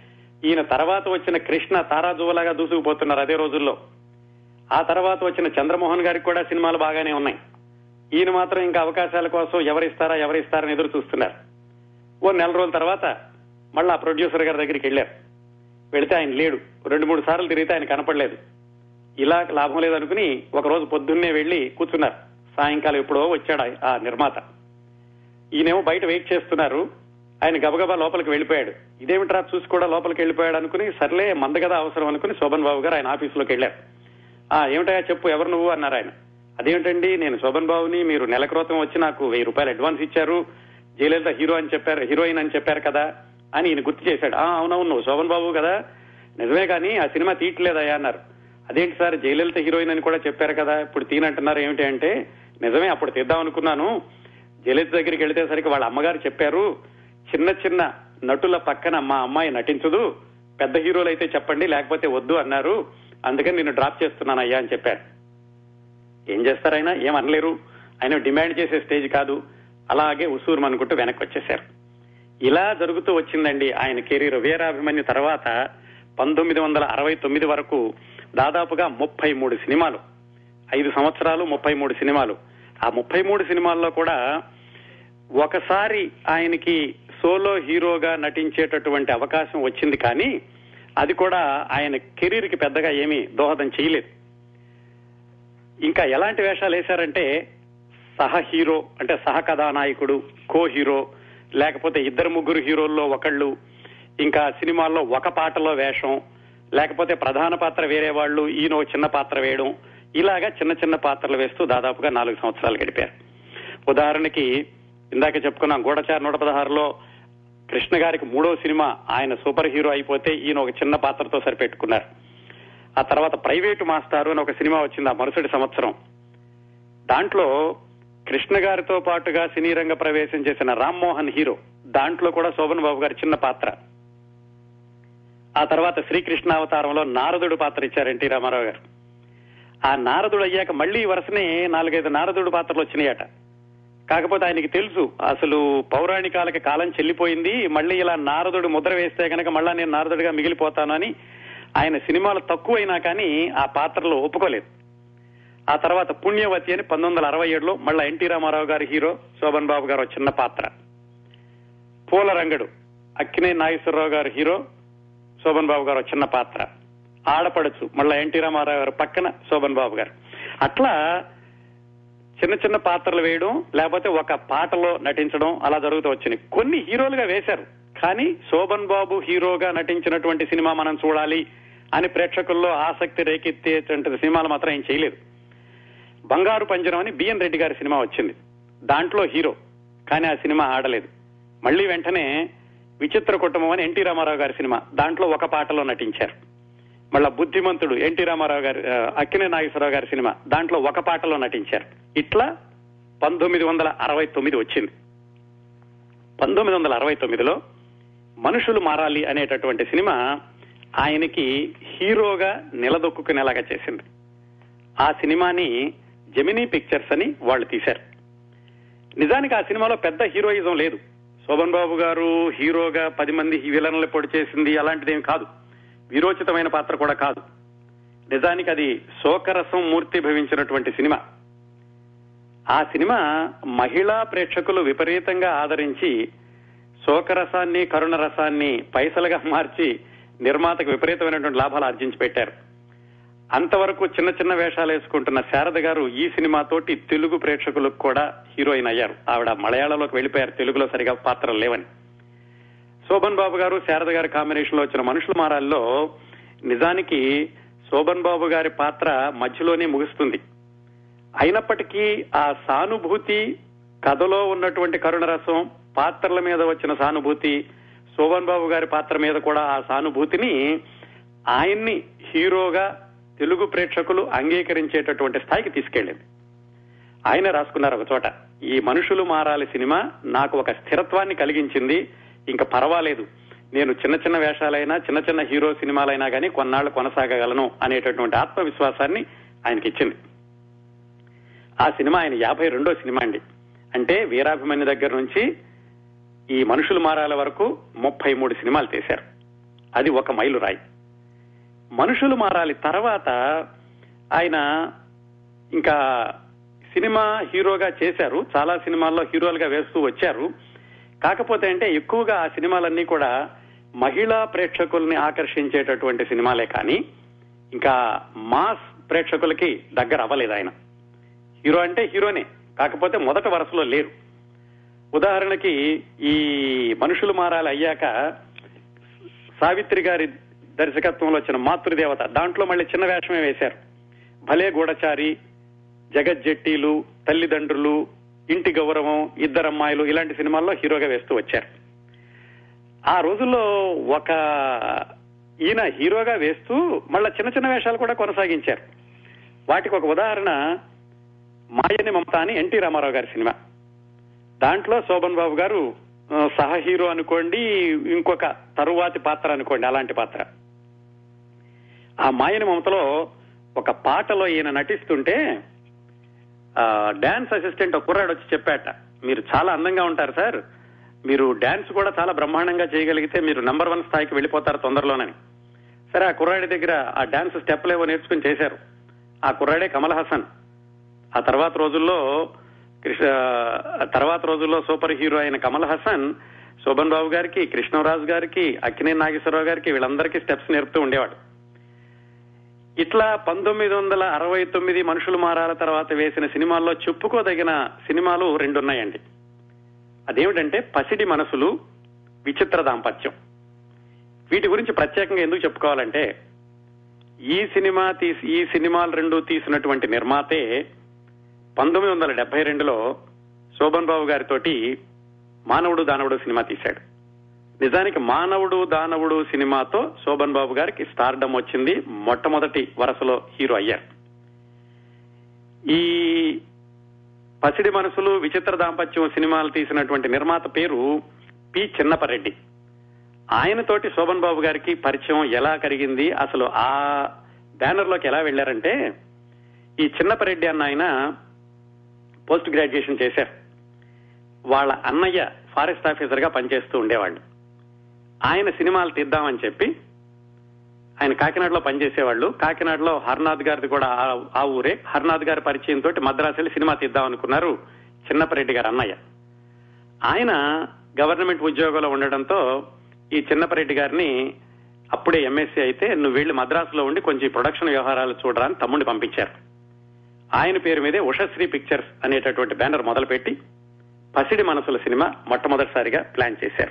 ఈయన తర్వాత వచ్చిన కృష్ణ తారాజువలాగా దూసుకుపోతున్నారు అదే రోజుల్లో. ఆ తర్వాత వచ్చిన చంద్రమోహన్ గారికి కూడా సినిమాలు బాగానే ఉన్నాయి. ఈయన మాత్రం ఇంకా అవకాశాల కోసం ఎవరిస్తారా ఎవరిస్తారని ఎదురు చూస్తున్నారు. ఓ నెల రోజుల తర్వాత మళ్ళీ ఆ ప్రొడ్యూసర్ గారి దగ్గరికి వెళ్ళారు. వెళితే ఆయన లేడు. రెండు మూడు సార్లు తిరిగితే ఆయన కనపడలేదు. ఇలా లాభం లేదనుకుని ఒక రోజు పొద్దున్నే వెళ్ళి కూర్చున్నారు. సాయంకాలం ఎప్పుడో వచ్చాడు ఆ- ఆ నిర్మాత. ఈయనేమో బయట వెయిట్ చేస్తున్నారు. ఆయన గబగబా లోపలికి వెళ్ళిపోయాడు. ఇదేమిట్రా చూసి కూడా లోపలికి వెళ్ళిపోయాడు అనుకుని సర్లే మంద కదా అవసరం అనుకుని శోభన్ బాబు గారు ఆయన ఆఫీసులోకి వెళ్ళారు. ఆ ఏమిటయా చెప్పు ఎవరు నువ్వు? అన్నారు ఆయన. అదేమిటండి నేను శోభన్ బాబుని మీరు నెల క్రితం వచ్చి నాకు వెయ్యి రూపాయలు అడ్వాన్స్ ఇచ్చారు. జయలలిత హీరో అని చెప్పారు హీరోయిన్ అని చెప్పారు కదా అని ఈయన గుర్తు చేశాడు. ఆ అవునవును నువ్వు శోభన్ బాబు కదా. నిజమే కానీ ఆ సినిమా తీయట్లేదయా అన్నారు. అదేంటి సార్ జయలలిత హీరోయిన్ అని కూడా చెప్పారు కదా ఇప్పుడు తీనంటున్నారు ఏమిటి అంటే నిజమే అప్పుడు తీద్దాం అనుకున్నాను. జయలలిత దగ్గరికి వెళితేసరికి వాళ్ళ అమ్మగారు చెప్పారు చిన్న చిన్న నటుల పక్కన మా అమ్మాయి నటించదు పెద్ద హీరోలు అయితే చెప్పండి లేకపోతే వద్దు అన్నారు. అందుకని నేను డ్రాప్ చేస్తున్నాను అయ్యా అని చెప్పారు. ఏం చేస్తారు ఏమనలేరు ఏం అనలేరు. ఆయన డిమాండ్ చేసే స్టేజ్ కాదు. అలాగే ఉసూరు అనుకుంటూ వెనక్కి వచ్చేశారు ఇలా జరుగుతూ వచ్చిందండి ఆయన కెరీర్. వీరాభిమన్యు తర్వాత పంతొమ్మిది వందల అరవై తొమ్మిది వరకు దాదాపుగా ముప్పై మూడు సినిమాలు. ఐదు సంవత్సరాలు ముప్పై మూడు సినిమాలు. ఆ ముప్పై మూడు సినిమాల్లో కూడా ఒకసారి ఆయనకి సోలో హీరోగా నటించేటటువంటి అవకాశం వచ్చింది కానీ అది కూడా ఆయన కెరీర్కి పెద్దగా ఏమీ దోహదం చేయలేదు. ఇంకా ఎలాంటి వేషాలు వేశారంటే సహ హీరో అంటే సహ కథానాయకుడు కో హీరో లేకపోతే ఇద్దరు ముగ్గురు హీరోల్లో ఒకళ్ళు ఇంకా సినిమాల్లో ఒక పాటలో వేషం లేకపోతే ప్రధాన పాత్ర వేరే వాళ్ళు ఈయన ఒక చిన్న పాత్ర వేయడం ఇలాగా చిన్న చిన్న పాత్రలు వేస్తూ దాదాపుగా నాలుగు సంవత్సరాలు గడిపారు. ఉదాహరణకి ఇందాక చెప్పుకున్నాం గూఢచార నూట పదహారులో కృష్ణ గారికి మూడో సినిమా ఆయన సూపర్ హీరో అయిపోతే ఈయన ఒక చిన్న పాత్రతో సరిపెట్టుకున్నారు. ఆ తర్వాత ప్రైవేటు మాస్టారు అని ఒక సినిమా వచ్చింది ఆ మరుసటి సంవత్సరం. దాంట్లో కృష్ణ గారితో పాటుగా సినీ రంగ ప్రవేశం చేసిన రామ్మోహన్ హీరో దాంట్లో కూడా శోభన్ బాబు గారి చిన్న పాత్ర. ఆ తర్వాత శ్రీకృష్ణ అవతారంలో నారదుడు పాత్ర ఇచ్చారు ఎన్టీ రామారావు గారు. ఆ నారదుడు అయ్యాక మళ్ళీ వరుసనే నాలుగైదు నారదుడు పాత్రలు వచ్చినాయట. కాకపోతే ఆయనకి తెలుసు అసలు పౌరాణికాలకి కాలం చెల్లిపోయింది మళ్ళీ ఇలా నారదుడు ముద్ర వేస్తే కనుక మళ్ళా నేను నారదుడిగా మిగిలిపోతానని ఆయన సినిమాలు తక్కువైనా కానీ ఆ పాత్రలో ఒప్పుకోలేదు. ఆ తర్వాత పుణ్యవతి అని పంతొమ్మిది వందల అరవై ఏడులో మళ్ళా ఎన్టీ రామారావు గారి హీరో శోభన్ బాబు గారు చిన్న పాత్ర. పూల రంగడు అక్కినే నాగేశ్వరరావు గారు హీరో శోభన్ బాబు గారు చిన్న పాత్ర. ఆడపడచ్చు మళ్ళా ఎన్టీ రామారావు గారు పక్కన శోభన్ బాబు గారు. అట్లా చిన్న చిన్న పాత్రలు వేయడం లేకపోతే ఒక పాటలో నటించడం అలా జరుగుతూ వచ్చినాయి. కొన్ని హీరోలుగా వేశారు. కానీ శోభన్ బాబు హీరోగా నటించినటువంటి సినిమా మనం చూడాలి. అని ప్రేక్షకుల్లో ఆసక్తి రేకెత్తేటువంటి సినిమాలు మాత్రం ఏం చేయలేదు. బంగారు పంజరం అని బిఎన్ రెడ్డి గారి సినిమా వచ్చింది. దాంట్లో హీరో కానీ ఆ సినిమా ఆడలేదు. మళ్ళీ వెంటనే విచిత్ర కుటుంబం అని ఎన్టీ రామారావు గారి సినిమా దాంట్లో ఒక పాటలో నటించారు. మళ్ళా బుద్ధిమంతుడు ఎన్టీ రామారావు గారి అక్కినే నాగేశ్వరరావు గారి సినిమా దాంట్లో ఒక పాటలో నటించారు. ఇట్లా పంతొమ్మిది వందల అరవై తొమ్మిది వచ్చింది. పంతొమ్మిది వందల అరవై తొమ్మిదిలో మనుషులు మారాలి అనేటటువంటి సినిమా ఆయనకి హీరోగా నిలదొక్కుకునేలాగా చేసింది. ఆ సినిమాని జెమినీ పిక్చర్స్ అని వాళ్ళు తీశారు. నిజానికి ఆ సినిమాలో పెద్ద హీరోయిజం లేదు. శోభన్ బాబు గారు హీరోగా పది మంది విలన్లు పొడి చేసింది అలాంటిదేం కాదు. వీరోచితమైన పాత్ర కూడా కాదు. నిజానికి అది శోకరసం మూర్తి భవించినటువంటి సినిమా. ఆ సినిమా మహిళా ప్రేక్షకులు విపరీతంగా ఆదరించి శోకరసాన్ని కరుణ రసాన్ని పైసలుగా మార్చి నిర్మాతకు విపరీతమైనటువంటి లాభాలు ఆర్జించి పెట్టారు. అంతవరకు చిన్న చిన్న వేషాలు వేసుకుంటున్న శారద గారు ఈ సినిమాతోటి తెలుగు ప్రేక్షకులకు కూడా హీరోయిన్ అయ్యారు. ఆవిడ మలయాళంలోకి వెళ్ళిపోయారు. తెలుగులో సరిగా పాత్రలు లేవని. శోభన్ బాబు గారు శారద గారి కాంబినేషన్లో వచ్చిన మనుషుల మారాల్లో నిజానికి శోభన్ బాబు గారి పాత్ర మధ్యలోనే ముగుస్తుంది. అయినప్పటికీ ఆ సానుభూతి కథలో ఉన్నటువంటి కరుణరసం పాత్రల మీద వచ్చిన సానుభూతి శోభన్ బాబు గారి పాత్ర మీద కూడా ఆ సానుభూతిని ఆయన్ని హీరోగా తెలుగు ప్రేక్షకులు అంగీకరించేటటువంటి స్థాయికి తీసుకెళ్ళింది. ఆయన రాసుకున్నారు ఒక చోట ఈ మనుషులు మారాలి సినిమా నాకు ఒక స్థిరత్వాన్ని కలిగించింది ఇంకా పర్వాలేదు. నేను చిన్న చిన్న వేషాలైనా చిన్న చిన్న హీరో సినిమాలైనా కానీ కొన్నాళ్ళు కొనసాగగలను అనేటటువంటి ఆత్మవిశ్వాసాన్ని ఆయనకి ఇచ్చింది. ఆ సినిమా ఆయన యాభై రెండో సినిమా అండి. అంటే వీరాభిమన్యు దగ్గర నుంచి ఈ మనుషులు మారాల వరకు ముప్పై మూడు సినిమాలు తీశారు. అది ఒక మైలు రాయి మనుషులు మారాలి తర్వాత ఆయన ఇంకా సినిమా హీరోగా చేశారు. చాలా సినిమాల్లో హీరోలుగా వేస్తూ వచ్చారు. కాకపోతే అంటే ఎక్కువగా ఆ సినిమాలన్నీ కూడా మహిళా ప్రేక్షకుల్ని ఆకర్షించేటటువంటి సినిమాలే కానీ ఇంకా మాస్ ప్రేక్షకులకి దగ్గర అవ్వలేదు ఆయన. హీరో అంటే హీరోనే. కాకపోతే మొదట వరుసలో లేరు. ఉదాహరణకి ఈ మనుషులు మారాలి అయ్యాక సావిత్రి గారి దర్శకత్వంలో వచ్చిన మాతృదేవత దాంట్లో మళ్ళీ చిన్న వేషమే వేశారు. భలే గూఢచారి జగజ్జెట్టీలు తల్లిదండ్రులు ఇంటి గౌరవం ఇద్దరమ్మాయిలు ఇలాంటి సినిమాల్లో హీరోగా వేస్తూ వచ్చారు. ఆ రోజుల్లో ఒక ఈయన హీరోగా వేస్తూ మళ్ళా చిన్న చిన్న వేషాలు కూడా కొనసాగించారు. వాటికి ఒక ఉదాహరణ మాయని మమత అని ఎన్టీ రామారావు గారి సినిమా. దాంట్లో శోభన్ బాబు గారు సహ హీరో అనుకోండి ఇంకొక తరువాతి పాత్ర అనుకోండి అలాంటి పాత్ర. ఆ మాయని మమతలో ఒక పాటలో ఈయన నటిస్తుంటే డాన్స్ అసిస్టెంట్ ఒక కుర్రాడు వచ్చి చెప్పాట మీరు చాలా అందంగా ఉంటారు సార్. మీరు డాన్స్ కూడా చాలా బ్రహ్మాండంగా చేయగలిగితే మీరు నంబర్ వన్ స్థాయికి వెళ్ళిపోతారు తొందరలోనని. సరే ఆ కుర్రాడి దగ్గర ఆ డాన్స్ స్టెప్లు ఏవో నేర్చుకుని చేశారు. ఆ కుర్రాడే కమల్ హాసన్. ఆ తర్వాత రోజుల్లో కృష్ణ తర్వాత రోజుల్లో సూపర్ హీరో అయిన కమల్ హసన్ శోభన్ బాబు గారికి కృష్ణరాజు గారికి అక్కినే నాగేశ్వరరావు గారికి వీళ్ళందరికీ స్టెప్స్ నేర్పుతూ ఉండేవాడు. ఇట్లా పంతొమ్మిది వందల అరవై తొమ్మిది మనుషులు మారాల తర్వాత వేసిన సినిమాల్లో చెప్పుకోదగిన సినిమాలు రెండు ఉన్నాయండి అదేమిటంటే పసిడి మనసులు విచిత్ర దాంపత్యం. వీటి గురించి ప్రత్యేకంగా ఎందుకు చెప్పుకోవాలంటే ఈ సినిమా తీసి ఈ సినిమాలు రెండు తీసినటువంటి నిర్మాతే పంతొమ్మిది వందల డెబ్బై రెండులో శోభన్ బాబు గారితోటి మానవుడు దానవుడు సినిమా తీశాడు. నిజానికి మానవుడు దానవుడు సినిమాతో శోభన్ బాబు గారికి స్టార్డమ్ వచ్చింది. మొట్టమొదటి వరుసలో హీరో అయ్యారు. ఈ పసిడి మనసులు విచిత్ర దాంపత్యం సినిమాలు తీసినటువంటి నిర్మాత పేరు పి. చిన్నపరెడ్డి. ఆయనతోటి శోభన్ బాబు గారికి పరిచయం ఎలా కలిగింది? అసలు ఆ బ్యానర్లోకి ఎలా వెళ్ళారంటే ఈ చిన్నపరెడ్డి అన్న ఆయన పోస్ట్ గ్రాడ్యుయేషన్ చేశారు. వాళ్ళ అన్నయ్య ఫారెస్ట్ ఆఫీసర్గా పనిచేస్తూ ఉండేవాళ్ళు. ఆయన సినిమాలు తీద్దామని చెప్పి ఆయన కాకినాడలో పనిచేసేవాళ్ళు. కాకినాడలో హర్నాథ్ గారిది కూడా ఆ- ఊరే. హర్నాథ్ గారి పరిచయం తోటి మద్రాసు వెళ్ళి సినిమా తీద్దాం అనుకున్నారు చిన్నపరెడ్డి గారు అన్నయ్య. ఆయన గవర్నమెంట్ ఉద్యోగంలో ఉండడంతో ఈ చిన్నపరెడ్డి గారిని అప్పుడే ఎంఎస్సీ అయితే నువ్వు వీళ్ళు మద్రాసులో ఉండి కొంచెం ప్రొడక్షన్ వ్యవహారాలు చూడరా అని తమ్ముడిని పంపించారు. ఆయన పేరు మీదే ఉషశ్రీ పిక్చర్స్ అనేటటువంటి బ్యానర్ మొదలుపెట్టి పసిడి మనసుల సినిమా మొట్టమొదటిసారిగా ప్లాన్ చేశారు.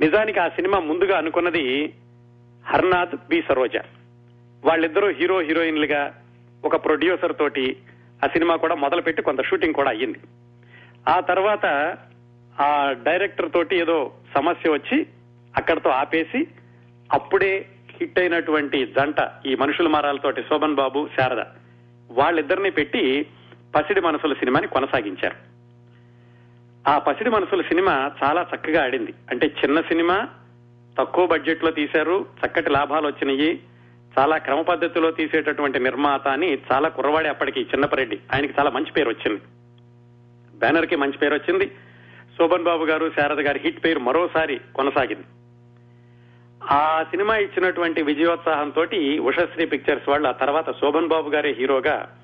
నిజానికి ఆ సినిమా ముందుగా అనుకున్నది హర్నాథ్ బి. సరోజ. వాళ్ళిద్దరూ హీరో హీరోయిన్లుగా ఒక ప్రొడ్యూసర్ తోటి ఆ సినిమా కూడా మొదలుపెట్టి కొంత షూటింగ్ కూడా అయ్యింది. ఆ తర్వాత ఆ డైరెక్టర్ తోటి ఏదో సమస్య వచ్చి అక్కడతో ఆపేసి అప్పుడే హిట్ అయినటువంటి జంట ఈ మనుషుల మారాలతోటి శోభన్ బాబు శారద వాళ్ళిద్దరిని పెట్టి పసిడి మనసుల సినిమాని కొనసాగించారు. ఆ పసిడి మనసుల సినిమా చాలా చక్కగా ఆడింది. అంటే చిన్న సినిమా తక్కువ బడ్జెట్లో తీశారు చక్కటి లాభాలు వచ్చినాయి చాలా క్రమ పద్ధతిలో తీసేటటువంటి నిర్మాత అని చాలా కుర్రవాడే అప్పటికి చిన్నపరెడ్డి. ఆయనకి చాలా మంచి పేరు వచ్చింది. బ్యానర్కి మంచి పేరు వచ్చింది. శోభన్ బాబు గారు శారద గారి హిట్ పేరు మరోసారి కొనసాగింది. ఆ సినిమా ఇచ్చినటువంటి విజయోత్సాహంతో ఉషశ్రీ పిక్చర్స్ వాళ్ళు ఆ తర్వాత శోభన్ బాబు గారి హీరోగా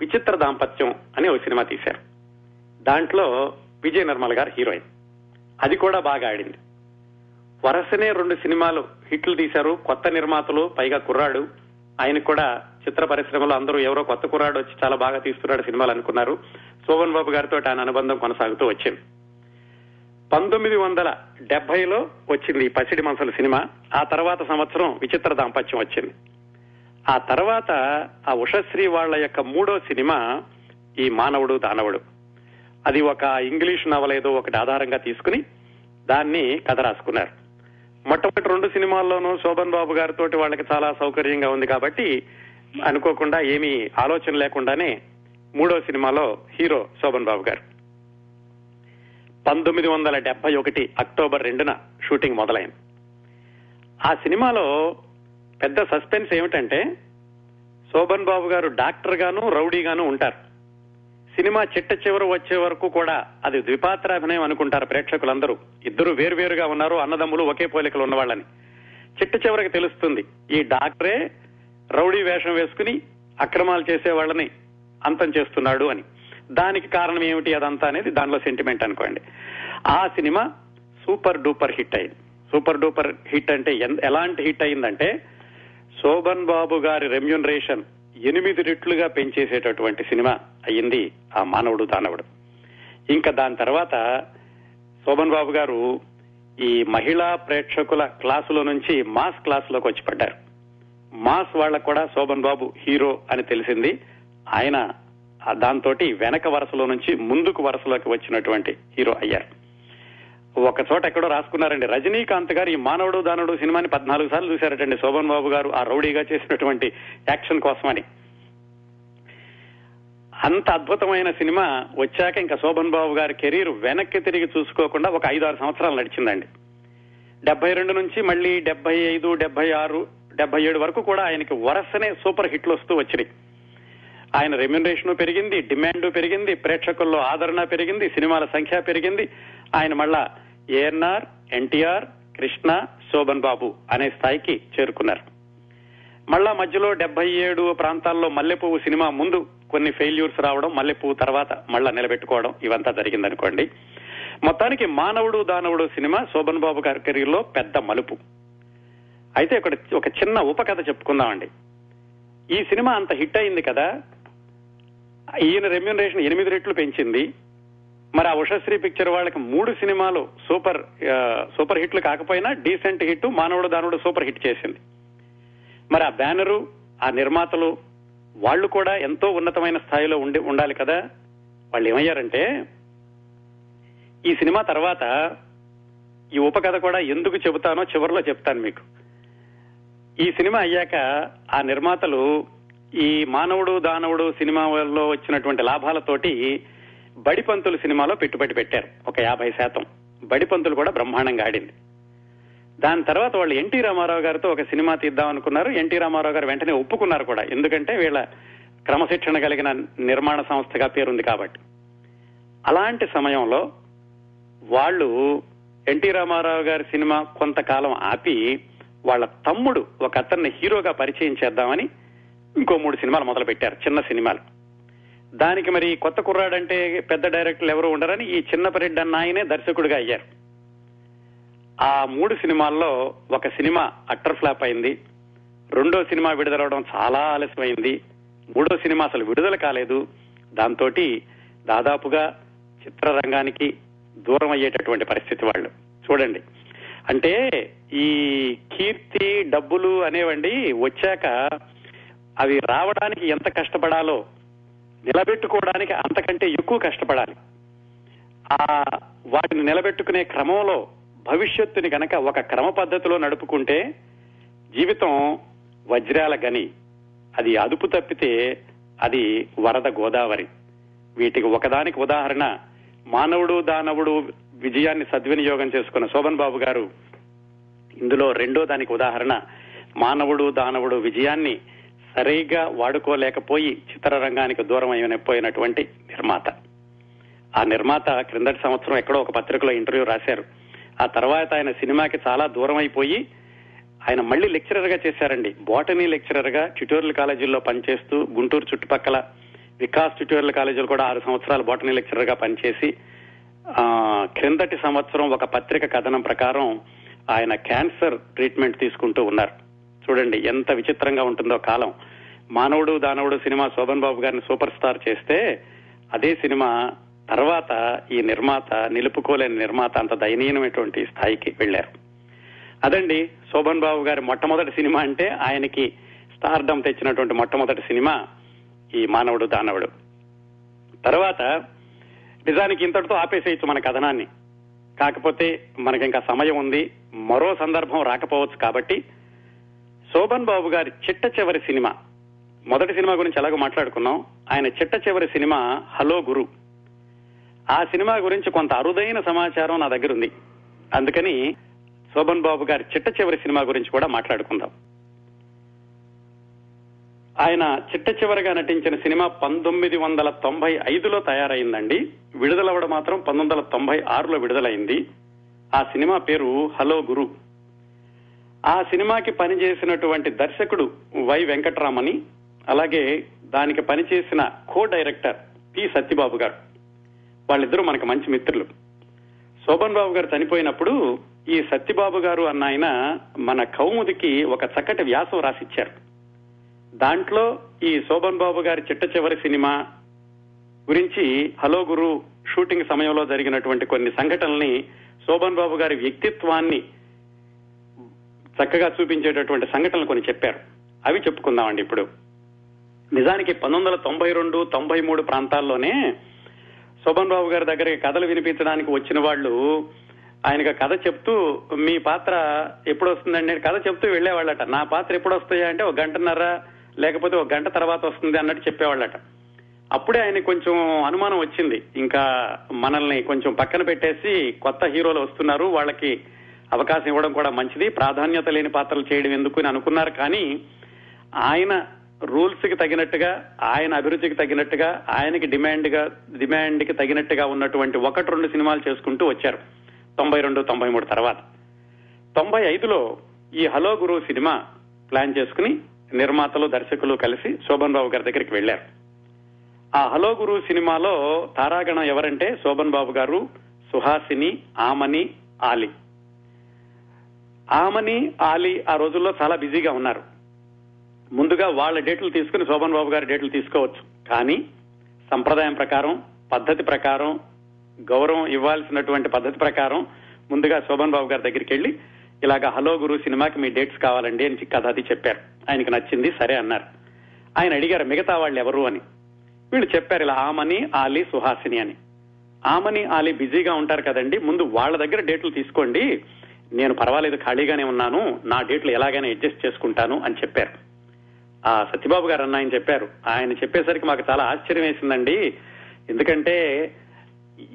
విచిత్ర దాంపత్యం అనే ఒక సినిమా తీశారు. దాంట్లో విజయ నిర్మల్ గారు హీరోయిన్. అది కూడా బాగా ఆడింది. వరుసనే రెండు సినిమాలు హిట్లు తీశారు. కొత్త నిర్మాతలు పైగా కుర్రాడు. ఆయన కూడా చిత్ర పరిశ్రమలో అందరూ ఎవరో కొత్త కుర్రాడు వచ్చి చాలా బాగా తీస్తున్నాడు సినిమాలు అనుకున్నారు. శోభన్ బాబు గారితో ఆయన అనుబంధం కొనసాగుతూ వచ్చింది. పంతొమ్మిది వందల డెబ్బైలో వచ్చింది ఈ పసిడి మనసుల సినిమా. ఆ తర్వాత సంవత్సరం విచిత్ర దాంపత్యం వచ్చింది. ఆ తర్వాత ఆ ఉషశ్రీ వాళ్ళ యొక్క మూడో సినిమా ఈ మానవుడు దానవుడు. అది ఒక ఇంగ్లీష్ నవల ఏదో ఒకటి ఆధారంగా తీసుకుని దాన్ని కథ రాసుకున్నారు. మొట్టమొదటి రెండు సినిమాల్లోనూ శోభన్ బాబు గారితో వాళ్ళకి చాలా సౌకర్యంగా ఉంది కాబట్టి అనుకోకుండా ఏమీ ఆలోచన లేకుండానే మూడో సినిమాలో హీరో శోభన్ బాబు గారు. పంతొమ్మిది వందల డెబ్బై ఒకటి అక్టోబర్ రెండున షూటింగ్ మొదలైంది. ఆ సినిమాలో పెద్ద సస్పెన్స్ ఏమిటంటే శోభన్ బాబు గారు డాక్టర్ గాను రౌడీగాను ఉంటారు. సినిమా చిట్ట చివర వచ్చే వరకు కూడా అది ద్విపాత్రాభినయం అనుకుంటారు ప్రేక్షకులందరూ. ఇద్దరు వేరువేరుగా ఉన్నారు అన్నదమ్ములు ఒకే పోలికలు ఉన్నవాళ్ళని. చిట్ట చివరికి తెలుస్తుంది ఈ డాక్టరే రౌడీ వేషం వేసుకుని అక్రమాలు చేసే వాళ్ళని అంతం చేస్తున్నాడు అని. దానికి కారణం ఏమిటి అదంతా అనేది దానిలో సెంటిమెంట్ అనుకోండి. ఆ సినిమా సూపర్ డూపర్ హిట్ అయింది. సూపర్ డూపర్ హిట్ అంటే ఎలాంటి హిట్ అయిందంటే శోభన్ బాబు గారి రెమ్యునరేషన్ ఎనిమిది రెట్లుగా పెంచేసేటటువంటి సినిమా అయ్యింది ఆ మానవుడు దానవుడు. ఇంకా దాని తర్వాత శోభన్ బాబు గారు ఈ మహిళా ప్రేక్షకుల క్లాసులో నుంచి మాస్ క్లాసులోకి వచ్చి పడ్డారు. మాస్ వాళ్ళకు కూడా శోభన్ బాబు హీరో అని తెలిసింది. ఆయన దాంతో వెనక వరుసలో నుంచి ముందుకు వరుసలోకి వచ్చినటువంటి హీరో అయ్యారు. ఒక చోట ఎక్కడో రాసుకున్నారండి. రజనీకాంత్ గారు ఈ మానవుడు దానుడు సినిమాని పద్నాలుగు సార్లు చూశారటండి. శోభన్ బాబు గారు ఆ రౌడీగా చేసినటువంటి యాక్షన్ కోసమని. అంత అద్భుతమైన సినిమా వచ్చాక ఇంకా శోభన్ బాబు గారి కెరీర్ వెనక్కి తిరిగి చూసుకోకుండా ఒక ఐదు ఆరు సంవత్సరాలు నడిచిందండి. డెబ్బై రెండు నుంచి మళ్ళీ డెబ్బై ఐదు డెబ్బై ఆరు డెబ్బై ఏడు వరకు కూడా ఆయనకి వరుసనే సూపర్ హిట్లు వస్తూ వచ్చినాయి. ఆయన రెమ్యునరేషన్ పెరిగింది డిమాండ్ పెరిగింది ప్రేక్షకుల్లో ఆదరణ పెరిగింది సినిమాల సంఖ్య పెరిగింది. ఆయన మళ్ళా ఏఎన్ఆర్ ఎన్టీఆర్ కృష్ణ శోభన్ బాబు అనే స్థాయికి చేరుకున్నారు. మళ్ళా మధ్యలో డెబ్బై ఏడు ప్రాంతాల్లో మల్లెపువ్వు సినిమా ముందు కొన్ని ఫెయిల్యూర్స్ రావడం మల్లెపువ్వు తర్వాత మళ్ళా నిలబెట్టుకోవడం ఇవంతా జరిగిందనుకోండి. మొత్తానికి మానవుడు దానవుడు సినిమా శోభన్ బాబు గారి కెరీర్లో పెద్ద మలుపు. అయితే ఇక్కడ ఒక చిన్న ఉపకథ చెప్పుకుందామండి. ఈ సినిమా అంత హిట్ అయింది కదా ఈయన రెమ్యునరేషన్ ఎనిమిది రెట్లు పెంచింది. మరి ఆ ఉషశ్రీ పిక్చర్ వాళ్ళకి మూడు సినిమాలు సూపర్ సూపర్ హిట్లు కాకపోయినా డీసెంట్ హిట్ మానవుడు దానవుడు సూపర్ హిట్ చేసింది. మరి ఆ బ్యానరు ఆ నిర్మాతలు వాళ్ళు కూడా ఎంతో ఉన్నతమైన స్థాయిలో ఉండి ఉండాలి కదా. వాళ్ళు ఏమయ్యారంటే ఈ సినిమా తర్వాత ఈ ఉపకథ కూడా ఎందుకు చెబుతానో చివరిలో చెప్తాను మీకు. ఈ సినిమా అయ్యాక ఆ నిర్మాతలు ఈ మానవుడు దానవుడు సినిమాలో వచ్చినటువంటి లాభాలతోటి బడిపంతులు సినిమాలో పెట్టుబడి పెట్టారు ఒక యాభై శాతం. బడిపంతులు కూడా బ్రహ్మాండంగా ఆడింది. దాని తర్వాత వాళ్ళు ఎన్టీ రామారావు గారితో ఒక సినిమా తీద్దాం అనుకున్నారు. ఎన్టీ రామారావు గారు వెంటనే ఒప్పుకున్నారు కూడా. ఎందుకంటే వీళ్ళ క్రమశిక్షణ కలిగిన నిర్మాణ సంస్థగా పేరుంది కాబట్టి. అలాంటి సమయంలో వాళ్ళు ఎన్టీ రామారావు గారి సినిమా కొంతకాలం ఆపి వాళ్ళ తమ్ముడు ఒక అతన్ని హీరోగా పరిచయం చేద్దామని ఇంకో మూడు సినిమాలు మొదలు పెట్టారు చిన్న సినిమాలు. దానికి మరి కొత్త కుర్రాడంటే పెద్ద డైరెక్టర్లు ఎవరు ఉండరని ఈ చిన్నపరెడ్డి అన్న ఆయనే దర్శకుడిగా అయ్యారు. ఆ మూడు సినిమాల్లో ఒక సినిమా అట్టర్ ఫ్లాప్ అయింది రెండో సినిమా విడుదలవడం చాలా ఆలస్యమైంది మూడో సినిమా అసలు విడుదల కాలేదు. దాంతో దాదాపుగా చిత్రరంగానికి దూరం అయ్యేటటువంటి పరిస్థితి వాళ్ళు. చూడండి. అంటే ఈ కీర్తి డబ్బులు అనేవండి వచ్చాక అవి రావడానికి ఎంత కష్టపడాలో నిలబెట్టుకోవడానికి అంతకంటే ఎక్కువ కష్టపడాలి. ఆ వాటిని నిలబెట్టుకునే క్రమంలో భవిష్యత్తుని గనక ఒక క్రమ పద్ధతిలో నడుపుకుంటే జీవితం వజ్రాల గని. అది అదుపు తప్పితే అది వరద గోదావరి. వీటికి ఒకదానికి ఉదాహరణ మానవుడు దానవుడు విజయాన్ని సద్వినియోగం చేసుకున్న శోభన్ బాబు గారు. ఇందులో రెండో దానికి ఉదాహరణ మానవుడు దానవుడు విజయాన్ని సరిగా వాడుకోలేకపోయి చిత్రరంగానికి దూరం అయిపోయినటువంటి నిర్మాత. ఆ నిర్మాత క్రిందటి సంవత్సరం ఎక్కడో ఒక పత్రికలో ఇంటర్వ్యూ రాశారు. ఆ తర్వాత ఆయన సినిమాకి చాలా దూరం అయిపోయి ఆయన మళ్ళీ లెక్చరర్గా చేశారండి. బాటనీ లెక్చరర్గా ట్యూటోరియల్ కాలేజీల్లో పనిచేస్తూ గుంటూరు చుట్టుపక్కల వికాస్ ట్యూటోరియల్ కాలేజీలో కూడా ఆరు సంవత్సరాలు బాటనీ లెక్చరర్గా పనిచేసి క్రిందటి సంవత్సరం ఒక పత్రిక కథనం ప్రకారం ఆయన క్యాన్సర్ ట్రీట్మెంట్ తీసుకుంటూ ఉన్నారు. చూడండి ఎంత విచిత్రంగా ఉంటుందో కాలం. మానవుడు దానవుడు సినిమా శోభన్ బాబు గారిని సూపర్ స్టార్ చేస్తే అదే సినిమా తర్వాత ఈ నిర్మాత నిలుపుకోలేని నిర్మాత అంత దయనీయమైనటువంటి స్థాయికి వెళ్ళారు అదండి శోభన్ బాబు గారి మొట్టమొదటి సినిమా అంటే ఆయనకి స్టార్డమ్ తెచ్చినటువంటి మొట్టమొదటి సినిమా ఈ మానవుడు దానవుడు. తర్వాత నిజానికి ఇంతటితో ఆపేసేయచ్చు మన కథనాన్ని. కాకపోతే మనకి ఇంకా సమయం ఉంది. మరో సందర్భం రాకపోవచ్చు కాబట్టి శోభన్ బాబు గారి చిట్ట చివరి సినిమా. మొదటి సినిమా గురించి ఎలాగో మాట్లాడుకున్నాం. ఆయన చిట్ట చివరి సినిమా హలో గురు. ఆ సినిమా గురించి కొంత అరుదైన సమాచారం నా దగ్గర ఉంది అందుకని శోభన్ బాబు గారి చిట్ట చివరి సినిమా గురించి కూడా మాట్లాడుకుందాం. ఆయన చిట్ట చివరిగా నటించిన సినిమా పంతొమ్మిది వందల తొంభై ఐదులో తయారైందండి. విడుదలవడం మాత్రం పంతొమ్మిది వందల తొంభై ఆరులో విడుదలైంది. ఆ సినిమా పేరు హలో గురు. ఆ సినిమాకి పనిచేసినటువంటి దర్శకుడు వై వెంకట్రామని అలాగే దానికి పనిచేసిన కో డైరెక్టర్ పి సత్యబాబు గారు. వాళ్ళిద్దరూ మనకు మంచి మిత్రులు. శోభన్ బాబు గారు చనిపోయినప్పుడు ఈ సత్యబాబు గారు అన్న ఆయన మన కౌముదికి ఒక చక్కటి వ్యాసం రాసిచ్చారు. దాంట్లో ఈ శోభన్ బాబు గారి చిట్ట చివరి సినిమా గురించి హలో గురు షూటింగ్ సమయంలో జరిగినటువంటి కొన్ని సంఘటనల్ని శోభన్ బాబు గారి వ్యక్తిత్వాన్ని చక్కగా చూపించేటటువంటి సంఘటనలు కొన్ని చెప్పారు. అవి చెప్పుకుందామండి ఇప్పుడు. నిజానికి పంతొమ్మిది వందల తొంభై రెండు తొంభై మూడు ప్రాంతాల్లోనే శోభన్ బాబు గారి దగ్గరికి కథలు వినిపించడానికి వచ్చిన వాళ్ళు ఆయనకు కథ చెప్తూ మీ పాత్ర ఎప్పుడు వస్తుందండి నేను కథ చెప్తూ వెళ్ళేవాళ్ళట. నా పాత్ర ఎప్పుడు వస్తాయా అంటే ఒక గంటన్నర లేకపోతే ఒక గంట తర్వాత వస్తుంది అన్నట్టు చెప్పేవాళ్ళట. అప్పుడే ఆయన కొంచెం అనుమానం వచ్చింది. ఇంకా మనల్ని కొంచెం పక్కన పెట్టేసి కొత్త హీరోలు వస్తున్నారు. వాళ్ళకి అవకాశం ఇవ్వడం కూడా మంచిది. ప్రాధాన్యత లేని పాత్రలు చేయడం ఎందుకు అని అనుకున్నారు. కానీ ఆయన రూల్స్కి తగినట్టుగా ఆయన అభిరుచికి తగినట్టుగా ఆయనకి డిమాండ్గా డిమాండ్కి తగినట్టుగా ఉన్నటువంటి ఒకటి రెండు సినిమాలు చేసుకుంటూ వచ్చారు. తొంభై రెండు తొంభై మూడు తర్వాత. తొంభై ఐదులో ఈ హలో గురు సినిమా ప్లాన్ చేసుకుని నిర్మాతలు దర్శకులు కలిసి శోభన్ బాబు గారి దగ్గరికి వెళ్ళారు ఆ హలో గురు సినిమాలో తారాగణం ఎవరంటే శోభన్ బాబు గారు సుహాసిని ఆమని ఆలి. ఆమని ఆలి ఆ రోజుల్లో చాలా బిజీగా ఉన్నారు. ముందుగా వాళ్ళ డేట్లు తీసుకుని శోభన్ బాబు గారి డేట్లు తీసుకోవచ్చు. కానీ సంప్రదాయం ప్రకారం పద్ధతి ప్రకారం గౌరవం ఇవ్వాల్సినటువంటి పద్ధతి ప్రకారం ముందుగా శోభన్ బాబు గారి దగ్గరికి వెళ్ళి ఇలాగ హలో గురు సినిమాకి మీ డేట్స్ కావాలండి అని కథ అది చెప్పారు. ఆయనకి నచ్చింది సరే అన్నారు. ఆయన అడిగారు మిగతా వాళ్ళు ఎవరు అని. వీళ్ళు చెప్పారు ఇలా ఆమని ఆలి సుహాసిని అని. ఆమని ఆలి బిజీగా ఉంటారు కదండి ముందు వాళ్ళ దగ్గర డేట్లు తీసుకోండి. నేను పర్వాలేదు ఖాళీగానే ఉన్నాను నా డేట్లు ఎలాగైనా అడ్జస్ట్ చేసుకుంటాను అని చెప్పారు. ఆ సత్యబాబు గారు అన్న ఆయన చెప్పారు. ఆయన చెప్పేసరికి మాకు చాలా ఆశ్చర్యం వేసిందండి. ఎందుకంటే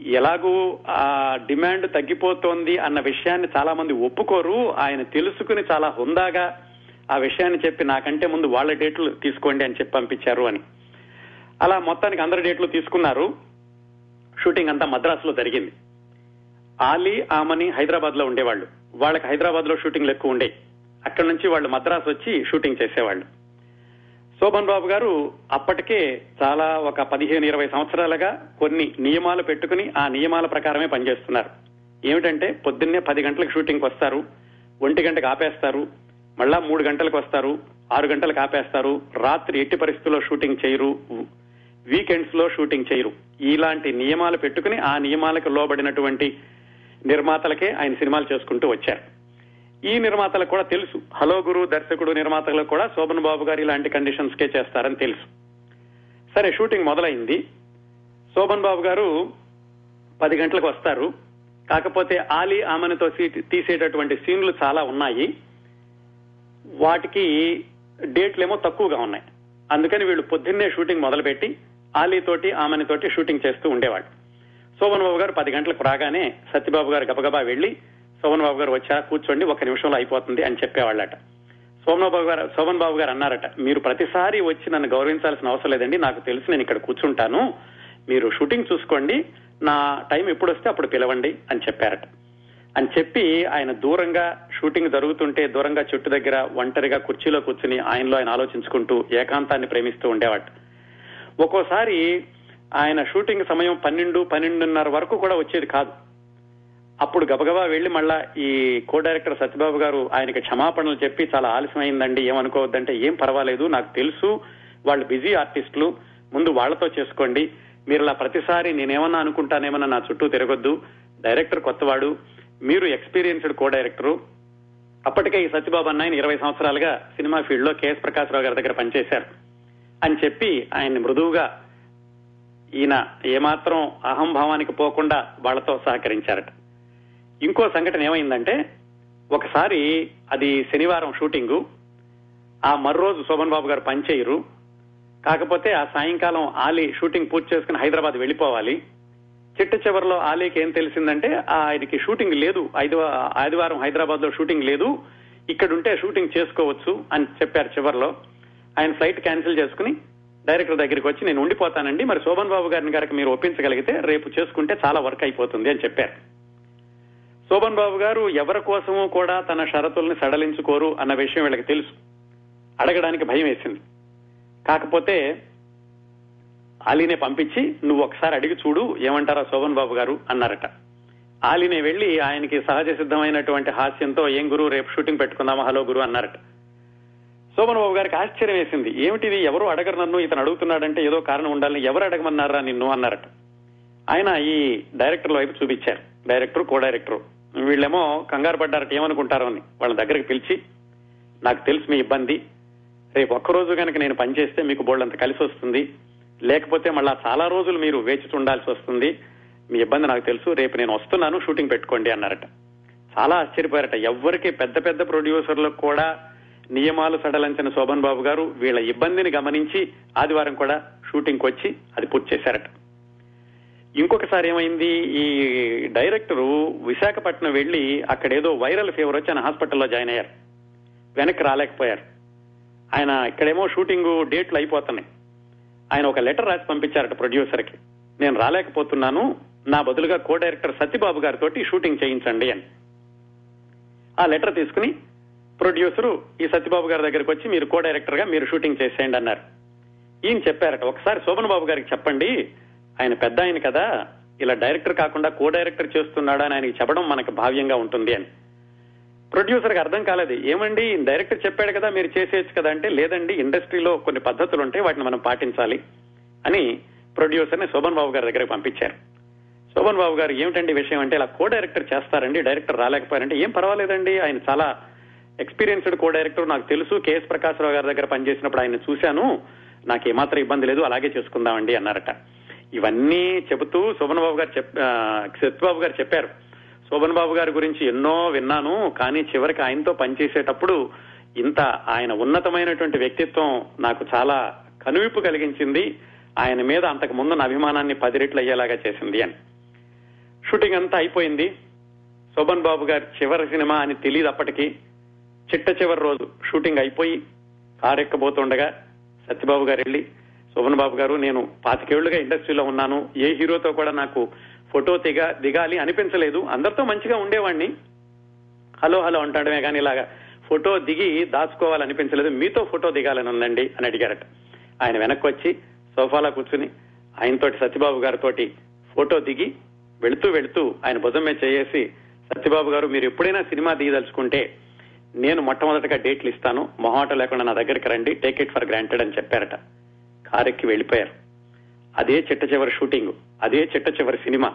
ఎలాగూ ఆ డిమాండ్ తగ్గిపోతోంది అన్న విషయాన్ని చాలా మంది ఒప్పుకోరు. ఆయన తెలుసుకుని చాలా హుందాగా ఆ విషయాన్ని చెప్పి నాకంటే ముందు వాళ్ళ డేట్లు తీసుకోండి అని చెప్పి పంపించారు అని. అలా మొత్తానికి అందరి డేట్లు తీసుకున్నారు. షూటింగ్ అంతా మద్రాసులో జరిగింది. ఆలీ ఆమని హైదరాబాద్లో ఉండేవాళ్ళు. వాళ్ళకి హైదరాబాద్లో షూటింగ్లు ఎక్కువ ఉండే. అక్కడి నుంచి వాళ్ళు మద్రాసు వచ్చి షూటింగ్ చేసేవాళ్ళు. శోభన్ బాబు గారు అప్పటికే చాలా ఒక పదిహేను ఇరవై సంవత్సరాలుగా కొన్ని నియమాలు పెట్టుకుని ఆ నియమాల ప్రకారమే పనిచేస్తున్నారు. ఏమిటంటే పొద్దున్నే పది గంటలకు షూటింగ్కి వస్తారు ఒంటి గంటకు ఆపేస్తారు మళ్ళా మూడు గంటలకు వస్తారు ఆరు గంటలకు ఆపేస్తారు రాత్రి ఎట్టి పరిస్థితుల్లో షూటింగ్ చేయరు వీకెండ్స్లో షూటింగ్ చేయరు. ఇలాంటి నియమాలు పెట్టుకుని ఆ నియమాలకు లోబడినటువంటి నిర్మాతలకే ఆయన సినిమాలు చేసుకుంటూ వచ్చారు. ఈ నిర్మాతలకు కూడా తెలుసు. హలో గురు దర్శకుడు నిర్మాతలకు కూడా శోభన్ బాబు గారు ఇలాంటి కండిషన్స్ కే చేస్తారని తెలుసు. సరే షూటింగ్ మొదలైంది. శోభన్ బాబు గారు పది గంటలకు వస్తారు. కాకపోతే ఆలీ ఆమెనితో తీసేటటువంటి సీన్లు చాలా ఉన్నాయి. వాటికి డేట్లేమో తక్కువగా ఉన్నాయి. అందుకని వీళ్ళు పొద్దున్నే షూటింగ్ మొదలుపెట్టి ఆలీతోటి ఆమెనితోటి షూటింగ్ చేస్తూ ఉండేవాడు శోభన్ బాబు గారు పది గంటలకు రాగానే సత్యబాబు గారు గబగబా వెళ్ళి శోభన్ బాబు గారు వచ్చా కూర్చోండి ఒక నిమిషంలో అయిపోతుంది అని చెప్పేవాళ్ళట. సోమనబాబు గారు శోభన్ బాబు గారు అన్నారట మీరు ప్రతిసారి వచ్చి నన్ను గౌరవించాల్సిన అవసరం లేదండి నాకు తెలుసు నేను ఇక్కడ కూర్చుంటాను. మీరు షూటింగ్ చూసుకోండి నా టైం ఎప్పుడు వస్తే అప్పుడు పిలవండి అని చెప్పారట. అని చెప్పి ఆయన దూరంగా షూటింగ్ జరుగుతుంటే దూరంగా చెట్టు దగ్గర ఒంటరిగా కుర్చీలో కూర్చుని ఆయనలో ఆయన ఆలోచించుకుంటూ ఏకాంతాన్ని ప్రేమిస్తూ ఉండేవాట. ఒక్కోసారి ఆయన షూటింగ్ సమయం పన్నెండు పన్నెండున్నర వరకు కూడా వచ్చేది కాదు. అప్పుడు గబగబా వెళ్ళి మళ్ళా ఈ కో డైరెక్టర్ సత్యబాబు గారు ఆయనకి క్షమాపణలు చెప్పి చాలా ఆలస్యం అయిందండి ఏమనుకోవద్దంటే ఏం పర్వాలేదు నాకు తెలుసు వాళ్ళు బిజీ ఆర్టిస్టులు ముందు వాళ్ళతో చేసుకోండి. మీరు ఇలా ప్రతిసారి నేనేమన్నా అనుకుంటానేమన్నా నా చుట్టూ తిరగొద్దు. డైరెక్టర్ కొత్తవాడు మీరు ఎక్స్పీరియన్స్డ్ కో డైరెక్టరు అప్పటికే ఈ సత్యబాబు అన్న ఆయన ఇరవై సంవత్సరాలుగా సినిమా ఫీల్డ్లో కేఎస్ ప్రకాశ్ రావు గారి దగ్గర పనిచేశారు. అని చెప్పి ఆయన్ని మృదువుగా ఈయన ఏమాత్రం అహంభావానికి పోకుండా వాళ్ళతో సహకరించారట. ఇంకో సంఘటన ఏమైందంటే ఒకసారి అది శనివారం షూటింగు ఆ మర్రోజు శోభన్ బాబు గారు పనిచేయరు కాకపోతే ఆ సాయంకాలం ఆలీ షూటింగ్ పూర్తి చేసుకుని హైదరాబాద్ వెళ్ళిపోవాలి. చిట్ట చివరిలో ఆలీకి ఏం తెలిసిందంటే ఆ ఆయనకి షూటింగ్ లేదు ఐదు ఆదివారం హైదరాబాద్లో షూటింగ్ లేదు ఇక్కడుంటే షూటింగ్ చేసుకోవచ్చు అని చెప్పారు చివరిలో. ఆయన ఫ్లైట్ క్యాన్సిల్ చేసుకుని డైరెక్టర్ దగ్గరికి వచ్చి నేను ఉండిపోతానండి మరి శోభన్ బాబు గారిని గారికి మీరు ఒప్పించగలిగితే రేపు చేసుకుంటే చాలా వర్క్ అయిపోతుంది అని చెప్పారు. శోభన్ బాబు గారు ఎవరి కోసము కూడా తన షరతుల్ని సడలించుకోరు అన్న విషయం వీళ్ళకి తెలుసు. అడగడానికి భయం వేసింది. కాకపోతే ఆలీనే పంపించి నువ్వు ఒకసారి అడిగి చూడు ఏమంటారా శోభన్ బాబు గారు అన్నారట. ఆలీనే వెళ్ళి ఆయనకి సహజ సిద్ధమైనటువంటి హాస్యంతో ఏం గురు రేపు షూటింగ్ పెట్టుకుందామా హలో గురు అన్నారట. శోభన్ బాబు గారికి ఆశ్చర్యం వేసింది. ఏమిటిది ఎవరు అడగరు నన్ను? ఇతను అడుగుతున్నాడంటే ఏదో కారణం ఉండాలని ఎవరు అడగమన్నారా నిన్ను అన్నారట. ఆయన ఈ డైరెక్టర్ల వైపు చూపించారు. డైరెక్టర్ కో డైరెక్టర్ వీళ్ళేమో కంగారు పడ్డారట ఏమనుకుంటారో అని. వాళ్ళ దగ్గరికి పిలిచి నాకు తెలుసు మీ ఇబ్బంది. రేపు ఒక్కరోజు కనుక నేను పనిచేస్తే మీకు బోళ్ళంత కలిసి వస్తుంది. లేకపోతే మళ్ళా చాలా రోజులు మీరు వేచి చూడాల్సి వస్తుంది. మీ ఇబ్బంది నాకు తెలుసు. రేపు నేను వస్తున్నాను షూటింగ్ పెట్టుకోండి అన్నారట. చాలా ఆశ్చర్యపోయారట. ఎవరికి పెద్ద పెద్ద ప్రొడ్యూసర్లకు కూడా నియమాలు సడలించిన శోభన్ బాబు గారు వీళ్ళ ఇబ్బందిని గమనించి ఆదివారం కూడా షూటింగ్ వచ్చి అది పూర్తి చేశారట. ఇంకొకసారి ఏమైంది? ఈ డైరెక్టరు విశాఖపట్నం వెళ్ళి అక్కడేదో వైరల్ ఫీవర్ వచ్చి ఆయన హాస్పిటల్లో జాయిన్ అయ్యారు. వెనక్కి రాలేకపోయారు. ఆయన ఇక్కడేమో షూటింగ్ డేట్లు అయిపోతున్నాయి. ఆయన ఒక లెటర్ రాసి పంపించారట ప్రొడ్యూసర్కి నేను రాలేకపోతున్నాను నా బదులుగా కో డైరెక్టర్ సత్యబాబు గారితో షూటింగ్ చేయించండి అని. ఆ లెటర్ తీసుకుని ప్రొడ్యూసర్ ఈ సత్యబాబు గారి దగ్గరికి వచ్చి మీరు కో డైరెక్టర్గా మీరు షూటింగ్ చేసేయండి అన్నారు. ఈయన చెప్పారట ఒకసారి శోభన్ బాబు గారికి చెప్పండి. ఆయన పెద్ద ఆయన కదా. ఇలా డైరెక్టర్ కాకుండా కో డైరెక్టర్ చేస్తున్నాడా అని ఆయనకి చెప్పడం మనకు భావ్యంగా ఉంటుంది అని. ప్రొడ్యూసర్కి అర్థం కాలేదు. ఏమండి డైరెక్టర్ చెప్పాడు కదా మీరు చేసేయచ్చు కదా అంటే లేదండి ఇండస్ట్రీలో కొన్ని పద్ధతులు ఉంటాయి వాటిని మనం పాటించాలి అని ప్రొడ్యూసర్ని శోభన్ బాబు గారి దగ్గరికి పంపించారు. శోభన్ బాబు గారు ఏమిటండి విషయం అంటే ఇలా కో డైరెక్టర్ చేస్తారండి డైరెక్టర్ రాలేకపోయారంటే ఏం పర్వాలేదండి ఆయన చాలా ఎక్స్పీరియన్స్డ్ కో డైరెక్టర్ నాకు తెలుసు. కేఎస్ ప్రకాశ్రావు గారి దగ్గర పనిచేసినప్పుడు ఆయన చూశాను. నాకు ఏమాత్రం ఇబ్బంది లేదు అలాగే చేసుకుందామండి అన్నారట. ఇవన్నీ చెబుతూ శోభన్ బాబు గారు చెప్ సత్యబాబు గారు చెప్పారు. శోభన్ బాబు గారి గురించి ఎన్నో విన్నాను కానీ చివరికి ఆయనతో పనిచేసేటప్పుడు ఇంత ఆయన ఉన్నతమైనటువంటి వ్యక్తిత్వం నాకు చాలా కనువిప్పు కలిగించింది. ఆయన మీద అంతకు ముందున్న అభిమానాన్ని పది రెట్లు అయ్యేలాగా చేసింది అని. షూటింగ్ అంతా అయిపోయింది. శోభన్ బాబు గారి చివరి సినిమా అని తెలియదు అప్పటికి. చిట్ట చివరి రోజు షూటింగ్ అయిపోయి కారు ఎక్కబోతుండగా సత్యబాబు గారు వెళ్ళి శోభన్ బాబు గారు నేను పాతికేళ్ళుగా ఇండస్ట్రీలో ఉన్నాను. ఏ హీరోతో కూడా నాకు ఫోటో దిగ దిగాలి అనిపించలేదు. అందరితో మంచిగా ఉండేవాడిని హలో హలో అంటాడమే కానీ ఇలాగా ఫోటో దిగి దాచుకోవాలనిపించలేదు మీతో ఫోటో దిగాలని ఉందండి అని అడిగారట. ఆయన వెనక్కి వచ్చి సోఫాలో కూర్చుని ఆయనతోటి సత్యబాబు గారితోటి ఫోటో దిగి వెళుతూ వెళుతూ ఆయన భుజం మీద చేసి సత్యబాబు గారు మీరు ఎప్పుడైనా సినిమా దిగదలుచుకుంటే నేను మొట్టమొదటిగా డేట్లు ఇస్తాను. మొహాట లేకుండా నా దగ్గరికి రండి. టేక్ ఇట్ ఫర్ గ్రాంటెడ్ అని చెప్పారట. కారెక్కి వెళ్ళిపోయారు. అదే చిట్ట చివరి షూటింగ్. అదే చిట్ట చివరి సినిమా.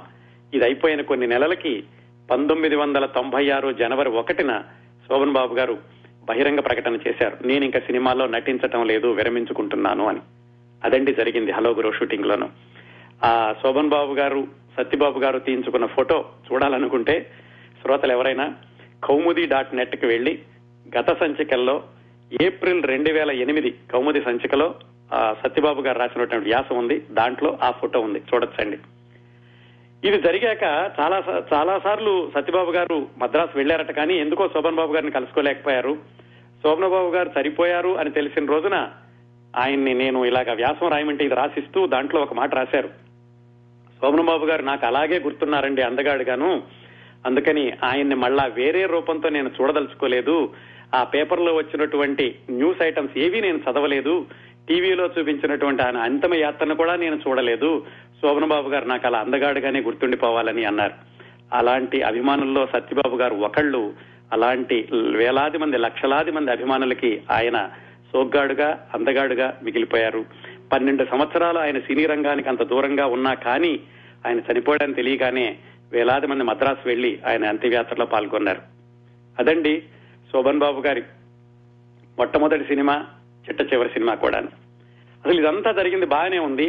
ఇది అయిపోయిన కొన్ని నెలలకి పంతొమ్మిది వందల తొంభై ఆరు జనవరి ఒకటిన శోభన్ బాబు గారు బహిరంగ ప్రకటన చేశారు. నేను ఇంకా సినిమాలో నటించటం లేదు విరమించుకుంటున్నాను అని. అదండి జరిగింది హలో గురు షూటింగ్ లోను ఆ శోభన్ బాబు గారు సత్యబాబు గారు తీయించుకున్న ఫోటో చూడాలనుకుంటే శ్రోతలు ఎవరైనా కౌముది డాట్ నెట్కి వెళ్ళి గత సంచికల్లో ఏప్రిల్ రెండు వేల ఎనిమిది కౌముది సంచికలో సత్యబాబు గారు రాసినటువంటి వ్యాసం ఉంది. దాంట్లో ఆ ఫోటో ఉంది. చూడొచ్చండి. ఇది జరిగాక చాలా చాలా సార్లు సత్యబాబు గారు మద్రాసు వెళ్ళారట కానీ ఎందుకో శోభన్ బాబు గారిని కలుసుకోలేకపోయారు. శోభన్ బాబు గారు చనిపోయారు అని తెలిసిన రోజున ఆయన్ని నేను ఇలాగ వ్యాసం రాయమంటే ఇది రాసిస్తూ దాంట్లో ఒక మాట రాశారు. శోభన్ బాబు గారు నాకు అలాగే గుర్తున్నారండి అందగాడుగాను. అందుకని ఆయన్ని మళ్ళా వేరే రూపంతో నేను చూడదలుచుకోలేదు. ఆ పేపర్లో వచ్చినటువంటి న్యూస్ ఐటమ్స్ ఏవి నేను చదవలేదు. టీవీలో చూపించినటువంటి ఆయన అంతిమ యాత్రను కూడా నేను చూడలేదు. శోభన్ బాబు గారు నాకు అలా అందగాడుగానే గుర్తుండిపోవాలని అన్నారు. అలాంటి అభిమానుల్లో సత్యబాబు గారు ఒకళ్ళు అలాంటి వేలాది మంది లక్షలాది మంది అభిమానులకి ఆయన సోగ్గాడుగా అందగాడుగా మిగిలిపోయారు. పన్నెండు సంవత్సరాలు ఆయన సినీ రంగానికి అంత దూరంగా ఉన్నా కానీ ఆయన చనిపోవడానికి తెలియగానే వేలాది మంది మద్రాసు వెళ్ళి ఆయన అంత్యయాత్రలో పాల్గొన్నారు. అదండి శోభన్ బాబు గారి మొట్టమొదటి సినిమా చిట్ట చివరి సినిమా కూడా అసలు ఇదంతా జరిగింది బాగానే ఉంది.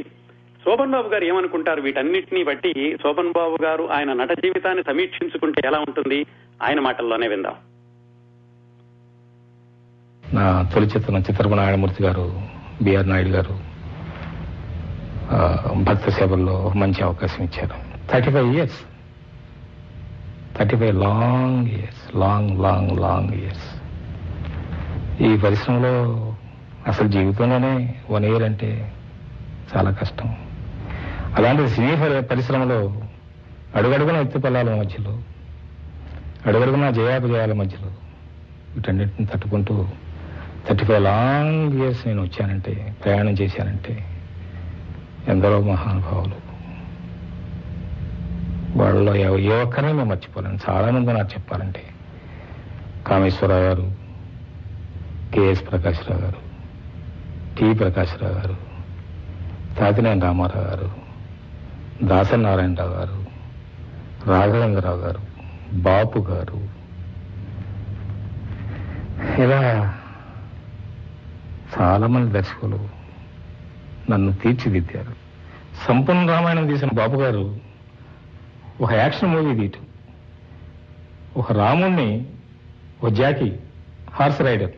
శోభన్ బాబు గారు ఏమనుకుంటారు? వీటన్నిటిని బట్టి శోభన్ బాబు గారు ఆయన నట జీవితాన్ని సమీక్షించుకుంటే ఎలా ఉంటుంది? ఆయన మాటల్లోనే విందాం. నా తొలి చిత్రం చిత్రపు నారాయణమూర్తి గారు బిఆర్ నాయుడు గారు భక్త సేవల్లో మంచి అవకాశం ఇచ్చారు. Thirty five years. Thirty five long years long long long years ఈ పరిశ్రమలో అసలు జీవితంలోనే వన్ ఇయర్ అంటే చాలా కష్టం. అలాంటి సినీ పరిశ్రమలో అడుగడుగున ఎత్తుపల్లాల మధ్యలో అడుగడుగున జయాపజయాల మధ్యలో వీటన్నిటిని తట్టుకుంటూ థర్టీ ఫైవ్ లాంగ్ ఇయర్స్ నేను వచ్చానంటే ప్రయాణం చేశానంటే ఎందరో మహానుభావులు వాళ్ళలో ఏ ఒక్కరిని మేము మర్చిపోలేము చాలా మంది నాకు చెప్పాలంటే కామేశ్వరరావు గారు కెఎస్ ప్రకాశ్రావు గారు టి. ప్రకాశ్రావు గారు తాతినేని రామారావు గారు దాసరి నారాయణరావు గారు రాఘవేంద్రరావు గారు బాపు గారు. ఇలా చాలామంది దర్శకులు నన్ను తీర్చిదిద్దారు. సంపూర్ణ రామాయణం తీసిన బాపు గారు ఒక యాక్షన్ మూవీ తీయటం. ఒక రాముణ్ణి ఒక జాకీ హార్స్ రైడర్.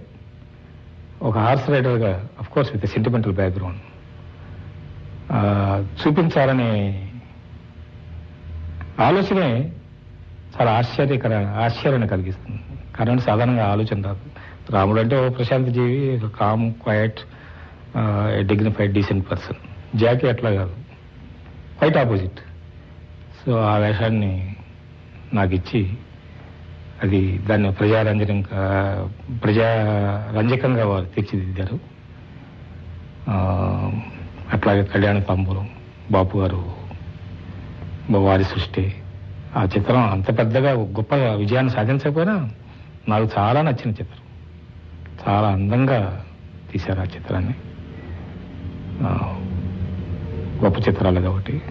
ఒక హార్స్ రైడర్గా కోర్స్ విత్ సెంటిమెంటల్ బ్యాక్గ్రౌండ్ చూపించాలనే ఆలోచనే చాలా ఆశ్చర్యకర ఆశ్చర్యాన్ని కలిగిస్తుంది. కారణం సాధారణంగా ఆలోచన రాదు. రాముడు అంటే ఓ ప్రశాంత జీవి ఒక calm quiet dignified decent person jockey అట్లా కాదు. ఫైట్ ఆపోజిట్ సో ఆ వేషాన్ని నాకు ఇచ్చి అది దాన్ని ప్రజారంజకంగా ప్రజా రంజకంగా వారు తీర్చిదిద్దారు. అట్లాగే కళ్యాణ తాంబూలం బాపు గారు వారి సృష్టి. ఆ చిత్రం అంత పెద్దగా గొప్ప విజయాన్ని సాధించకపోయినా నాకు చాలా నచ్చిన చిత్రం. చాలా అందంగా తీశారు ఆ చిత్రాన్ని. గొప్ప చిత్రాలు కాబట్టి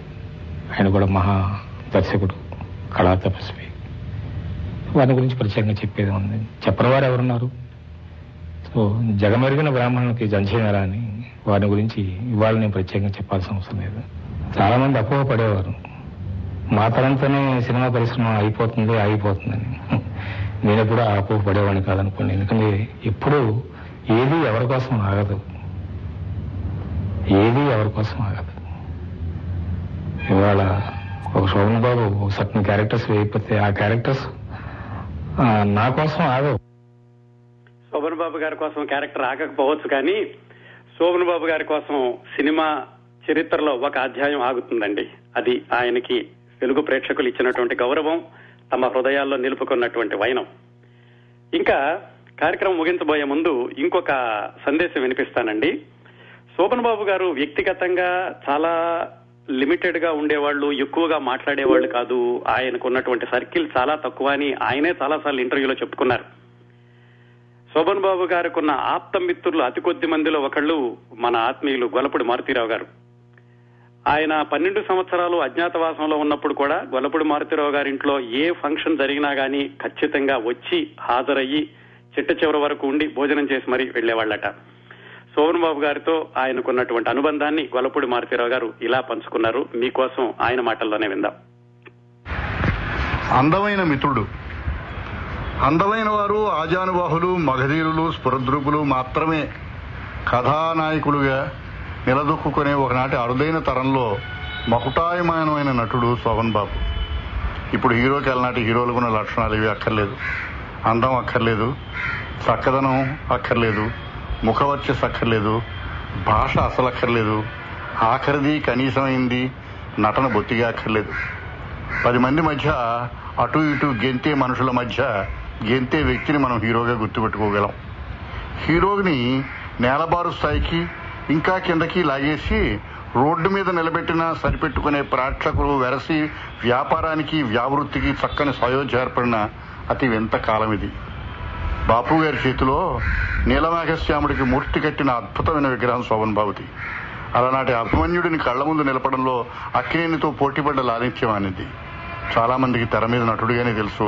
ఆయన కూడా మహా దర్శకుడు కళా తపస్వి. వారి గురించి ప్రత్యేకంగా చెప్పేది ఉంది. చెప్పనివారు ఎవరున్నారు? సో జగమెరిగిన బ్రాహ్మణులకి జంచేనరా అని వారి గురించి ఇవాళ నేను ప్రత్యేకంగా చెప్పాల్సిన అవసరం లేదు. చాలా మంది అపోహ పడేవారు మా తరంతోనే సినిమా పరిశ్రమ అయిపోతుంది ఆగిపోతుందని. నేను ఎప్పుడు అపోహ పడేవాడిని కాదనుకోండి. ఎందుకంటే ఎప్పుడు ఏది ఎవరి కోసం ఆగదు. ఏది ఎవరి కోసం ఆగదు. ఇవాళ ఒక శోభన్ బాబు సర్టన్ క్యారెక్టర్స్ వేయకపోతే ఆ క్యారెక్టర్స్ నా కోసం ఆగవు. శోభన్ బాబు గారి కోసం క్యారెక్టర్ ఆగకపోవచ్చు కానీ శోభన్ బాబు గారి కోసం సినిమా చరిత్రలో ఒక అధ్యాయం ఆగుతుందండి. అది ఆయనకి తెలుగు ప్రేక్షకులు ఇచ్చినటువంటి గౌరవం తమ హృదయాల్లో నిలుపుకున్నటువంటి వైనం. ఇంకా కార్యక్రమం ముగించబోయే ముందు ఇంకొక సందేశం వినిపిస్తానండి. శోభన్ బాబు గారు వ్యక్తిగతంగా చాలా లిమిటెడ్గా ఉండేవాళ్ళు ఎక్కువగా మాట్లాడేవాళ్ళు కాదు. ఆయనకు ఉన్నటువంటి సర్కిల్ చాలా తక్కువ అని ఆయనే చాలాసార్లు ఇంటర్వ్యూలో చెప్పుకున్నారు. శోభన్ బాబు గారికి ఉన్న ఆప్త మిత్రులు అతి కొద్ది మందిలో ఒకళ్ళు మన ఆత్మీయులు గొల్లపూడి మారుతీరావు గారు. ఆయన పన్నెండు సంవత్సరాలు అజ్ఞాతవాసంలో ఉన్నప్పుడు కూడా గొల్లపూడి మారుతీరావు గారి ఇంట్లో ఏ ఫంక్షన్ జరిగినా గానీ ఖచ్చితంగా వచ్చి హాజరయ్యి చిట్ట చివరి వరకు ఉండి భోజనం చేసి మరీ వెళ్ళేవాళ్ళట శోభన్ బాబు గారితో ఆయనకున్నటువంటి అనుబంధాన్ని గొల్లపూడి మారుతీరావు గారు ఇలా పంచుకున్నారు. మీకోసం ఆయన మాటల్లోనే విందాం. అందమైన మిత్రుడు అందమైన వారు ఆజానుబాహులు మగధీరులు స్ఫురద్రూపులు మాత్రమే కథానాయకులుగా నిలదొక్కునే ఒకనాటి అరుదైన తరంలో మకుటాయమానమైన నటుడు శోభన్ బాబు ఇప్పుడు హీరోకి అలనాటి హీరోలకు ఉన్న లక్షణాలు ఇవి అక్కర్లేదు. అందం అక్కర్లేదు. చక్కదనం అక్కర్లేదు. ముఖవర్చస్ అక్కర్లేదు భాష అసలు అక్కర్లేదు ఆఖరిది కనీసమైంది నటన బొత్తిగా అక్కర్లేదు. పది మంది మధ్య అటు ఇటు గెంతే మనుషుల మధ్య గెంతే వ్యక్తిని మనం హీరోగా గుర్తుపెట్టుకోగలం. హీరోని నేలబారు స్థాయికి ఇంకా కిందకి లాగేసి రోడ్డు మీద నిలబెట్టిన సరిపెట్టుకునే ప్రేక్షకులు వెరసి వ్యాపారానికి వ్యావృత్తికి చక్కని సయోధ్య ఏర్పడిన అతి వింత కాలం ఇది బాపు గారి చేతిలో నీలనాగశ్యాముడికి మూర్తి కట్టిన అద్భుతమైన విగ్రహం శోభన్ భావతి అలనాటి అభిమన్యుడిని కళ్ళ ముందు నిలపడంలో అక్కినేనితో పోటీపడ్డ లాలిత్యం అనేది చాలా మందికి తెర మీద నటుడిగానే తెలుసు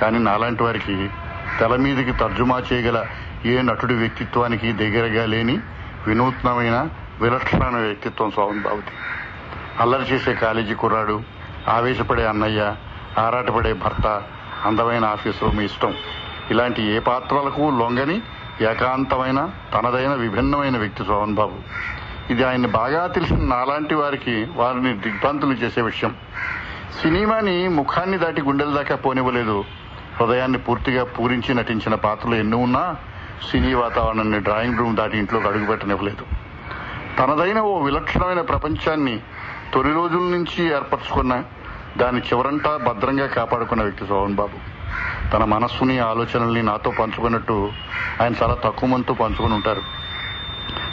కానీ నాలాంటి వారికి తెల మీదకి తర్జుమా చేయగల ఏ నటుడి వ్యక్తిత్వానికి దగ్గరగా లేని వినూత్నమైన విలక్షణమైన వ్యక్తిత్వం శోభన్ భావతి అల్లరి చేసే కాలేజీ కుర్రాడు ఆవేశపడే అన్నయ్య ఆరాటపడే భర్త అందమైన ఆఫీసు మీ ఇష్టం. ఇలాంటి ఏ పాత్రలకు లొంగని ఏకాంతమైన తనదైన విభిన్నమైన వ్యక్తి సోహన్ బాబు. ఇది ఆయన్ని బాగా తెలిసిన నాలాంటి వారికి వారిని దిగ్భ్రాంతులు చేసే విషయం. సినిమాని ముఖాన్ని దాటి గుండెల దాకా పోనివ్వలేదు. హృదయాన్ని పూర్తిగా పూరించి నటించిన పాత్రలు ఎన్ని ఉన్నా సినీ వాతావరణాన్ని డ్రాయింగ్ రూమ్ దాటి ఇంట్లోకి అడుగుపెట్టనివ్వలేదు తనదైన ఓ విలక్షణమైన ప్రపంచాన్ని తొలి రోజుల నుంచి ఏర్పరచుకున్న దాని చివరంటా భద్రంగా కాపాడుకున్న వ్యక్తి సోహన్ బాబు. తన మనస్సుని ఆలోచనల్ని నాతో పంచుకున్నట్టు ఆయన చాలా తక్కువ మందితో పంచుకుని ఉంటారు.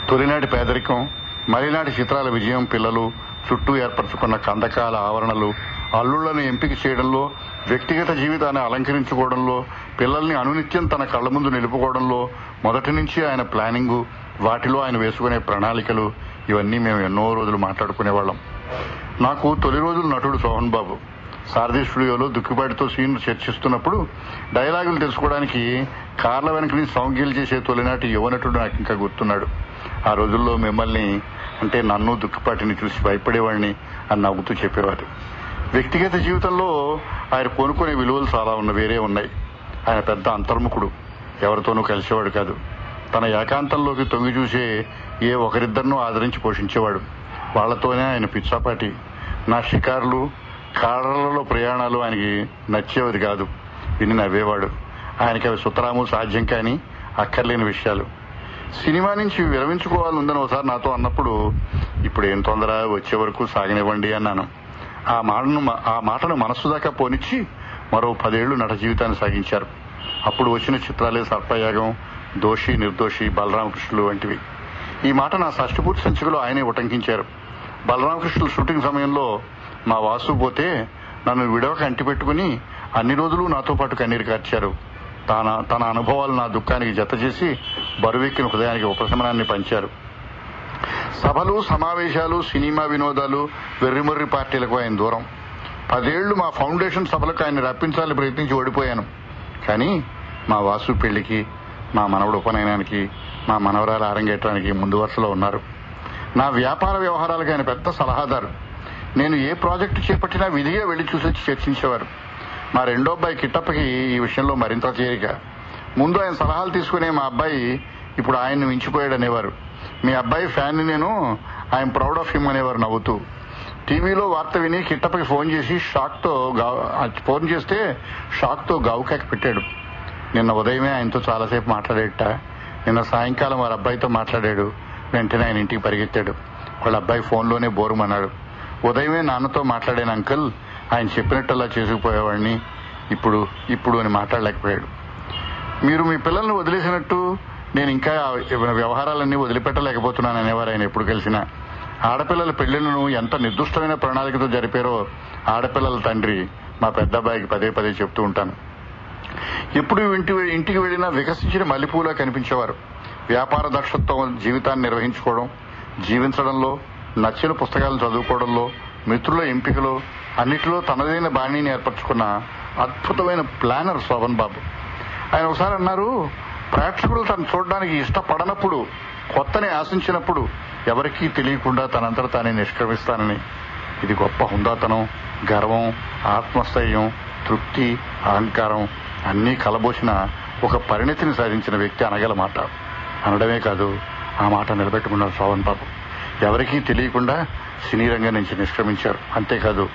తొలినాటి పేదరికం మలినాటి చిత్రాల విజయం పిల్లలు చుట్టూ ఏర్పరచుకున్న కందకాల ఆవరణలు అల్లుళ్ళను ఎంపిక చేయడంలో వ్యక్తిగత జీవితాన్ని అలంకరించుకోవడంలో పిల్లల్ని అనునిత్యం తన కళ్ళ ముందు నిలుపుకోవడంలో మొదటి నుంచి ఆయన ప్లానింగు వాటిలో ఆయన వేసుకునే ప్రణాళికలు ఇవన్నీ మేము ఎన్నో రోజులు మాట్లాడుకునేవాళ్ళం. నాకు తొలి రోజులు నటుడు సోహన్ బాబు. సారథి స్టూడియోలో దుక్కుబాటితో సీన్లు చర్చిస్తున్నప్పుడు డైలాగులు తెలుసుకోవడానికి కార్ల వెనకని నుంచి సౌంగ్యలు చేసే తొలినాటి యువనటుడు నాకు ఇంకా గుర్తున్నాడు. ఆ రోజుల్లో మిమ్మల్ని అంటే నన్ను దుక్కిపాటిని చూసి భయపడేవాడిని అని నవ్వుతూ చెప్పేవారు. వ్యక్తిగత జీవితంలో ఆయన కొనుక్కునే విలువలు చాలా ఉన్న వేరే ఉన్నాయి. ఆయన పెద్ద అంతర్ముఖుడు. ఎవరితోనూ కలిసేవాడు కాదు. తన ఏకాంతంలోకి తొంగి చూసే ఏ ఒకరిద్దరినూ ఆదరించి పోషించేవాడు. వాళ్ళతోనే ఆయన పిచ్చాపాటి. నా షికారులు కార్లలో ప్రయాణాలు ఆయనకి నచ్చేవది కాదు. విని నవ్వేవాడు. ఆయనకి అవి సుతరాము సాధ్యం కానీ అక్కర్లేని విషయాలు. సినిమా నుంచి విరమించుకోవాలని ఒకసారి నాతో అన్నప్పుడు ఇప్పుడు ఏం తొందర వచ్చే వరకు సాగనివ్వండి అన్నాను. ఆ మాటను ఆ మాటను మనస్సు దాకా పోనిచ్చి మరో పదేళ్ళు నట జీవితాన్ని సాగించారు. అప్పుడు వచ్చిన చిత్రాలే సర్పయాగం దోషి నిర్దోషి బలరామకృష్ణులు వంటివి. ఈ మాట నా షష్టిపూర్తి సంచికలో ఆయనే ఉటంకించారు. బలరామకృష్ణుల షూటింగ్ సమయంలో మా వాసు పోతే నన్ను విడవక అంటిపెట్టుకుని అన్ని రోజులు నాతో పాటు కన్నీరు కార్చారు. తన తన అనుభవాలు నా దుఃఖానికి జత చేసి బరువెక్కిన హృదయానికి ఉపశమనాన్ని పంచారు. సభలు సమావేశాలు సినిమా వినోదాలు వెర్రిమొర్రి పార్టీలకు ఆయన దూరం. పదేళ్ళు మా ఫౌండేషన్ సభలకు ఆయన రప్పించాలని ప్రయత్నించి ఓడిపోయాను. కానీ మా వాసు పెళ్ళికి మా మనవడు ఉపనయనానికి మా మనవరాలు అరంగేట్రానికి ముందు వరుసలో ఉన్నారు. నా వ్యాపార వ్యవహారాలకు ఆయన పెద్ద సలహాదారు. నేను ఏ ప్రాజెక్టు చేపట్టినా విధిగా వెళ్ళి చూసొచ్చి చర్చించేవారు. మా రెండో అబ్బాయి కిట్టప్పకి ఈ విషయంలో మరింత చేరిక ముందు ఆయన సలహాలు తీసుకునే మా అబ్బాయి ఇప్పుడు ఆయన్ని మించిపోయాడు అనేవారు మీ అబ్బాయి ఫ్యాన్ నేను ఐఎమ్ ప్రౌడ్ ఆఫ్ హిమ్ అనేవారు నవ్వుతూ. టీవీలో వార్త విని కిట్టప్పకి ఫోన్ చేసి షాక్తో ఫోన్ చేస్తే షాక్తో పెట్టాడు. నిన్న ఉదయమే ఆయనతో చాలాసేపు మాట్లాడేట. నిన్న సాయంకాలం వారి అబ్బాయితో మాట్లాడాడు. వెంటనే ఆయన ఇంటికి పరిగెత్తాడు. వాళ్ళ అబ్బాయి ఫోన్లోనే బోరుమన్నాడు. ఉదయమే నాన్నతో మాట్లాడాను అంకుల్ ఆయన చెప్పినట్టల్లా చేసుకుపోయేవాడిని. ఇప్పుడు ఇప్పుడు అని మాట్లాడలేకపోయాడు. మీరు మీ పిల్లల్ని వదిలేసినట్టు నేను ఇంకా వ్యవహారాలన్నీ వదిలిపెట్టలేకపోతున్నాను అనేవారు ఆయన ఎప్పుడు కలిసినా. ఆడపిల్లల పెళ్ళిళ్ళను ఎంత నిర్దుష్టమైన ప్రణాళికతో జరిపారో ఆడపిల్లల తండ్రి మా పెద్ద అబ్బాయికి పదే పదే చెప్తూ ఉంటాను. ఎప్పుడు ఇంటి ఇంటికి వెళ్ళినా వికసించిన మల్లెపూలా కనిపించేవారు. వ్యాపార దక్షత్వం జీవితాన్ని నిర్వహించుకోవడం జీవించడంలో నచ్చిన పుస్తకాలను చదువుకోవడంలో మిత్రుల ఎంపికలో అన్నిటిలో తనదైన బాణీని ఏర్పరచుకున్న అద్భుతమైన ప్లానర్ శోభన్ బాబు. ఆయన ఒకసారి అన్నారు ప్రేక్షకులు తను చూడడానికి ఇష్టపడనప్పుడు కొత్తని ఆశించినప్పుడు ఎవరికీ తెలియకుండా తనంతట తానే నిష్క్రమిస్తానని. ఇది గొప్ప హుందాతనం గర్వం ఆత్మస్థైర్యం తృప్తి అహంకారం అన్నీ కలబోసిన ఒక పరిణతిని సాధించిన వ్యక్తి అనగల మాట. అనడమే కాదు ఆ మాట నిలబెట్టుకున్నారు శోభన్ బాబు. ఎవరికీ తెలియకుండా సినీ రంగం నుంచి నిష్క్రమించారు. అంతేకాదు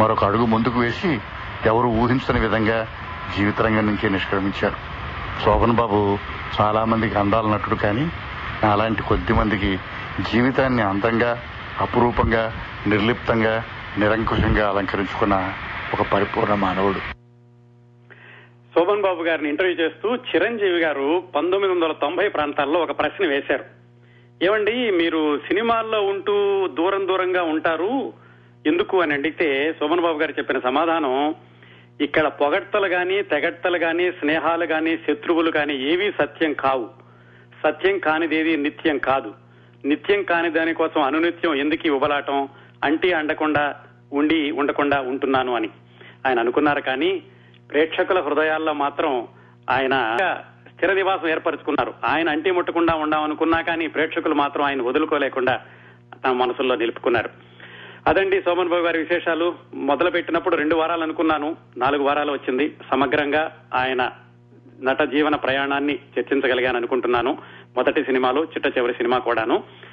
మరొక అడుగు ముందుకు వేసి ఎవరు ఊహించని విధంగా జీవిత రంగం నుంచి నిష్క్రమించారు. శోభన్ బాబు చాలా మందికి అందాల నటుడు కానీ అలాంటి కొద్ది మందికి జీవితాన్ని అందంగా అపురూపంగా నిర్లిప్తంగా నిరంకుశంగా అలంకరించుకున్న ఒక పరిపూర్ణ మానవుడు. శోభన్ బాబు గారిని ఇంటర్వ్యూ చేస్తూ చిరంజీవి గారు పంతొమ్మిది వందల తొంభై ప్రాంతాల్లో ఒక ప్రశ్న వేశారు. ఏమండి మీరు సినిమాల్లో ఉంటూ దూరం దూరంగా ఉంటారు? ఎందుకు అని అడిగితే శోభన్ బాబు గారు చెప్పిన సమాధానం ఇక్కడ పొగడ్తలు గాని తెగడ్తలు గాని స్నేహాలు గాని శత్రువులు గాని ఏవీ సత్యం కావు. సత్యం కానిదేది నిత్యం కాదు. నిత్యం కాని దానికోసం అనునిత్యం ఎందుకు ఉబలాటం? అంటే అండకుండా ఉండి ఉండకుండా ఉంటున్నాను అని ఆయన అనుకున్నారు కానీ ప్రేక్షకుల హృదయాల్లో మాత్రం ఆయన చిరనివాసం నివాసం ఏర్పరచుకున్నారు. ఆయన అంటి ముట్టకుండా ఉండామనుకున్నా కానీ ప్రేక్షకులు మాత్రం ఆయన వదులుకోలేకుండా తమ మనసుల్లో నిలుపుకున్నారు. అదండి సోమన్ బాబు గారి విశేషాలు. మొదలు పెట్టినప్పుడు రెండు వారాలు అనుకున్నాను. నాలుగు వారాలు వచ్చింది. సమగ్రంగా ఆయన నట జీవన ప్రయాణాన్ని చర్చించగలిగాను అనుకుంటున్నాను మొదటి సినిమాలో చిట్ట చివరి సినిమా కూడాను.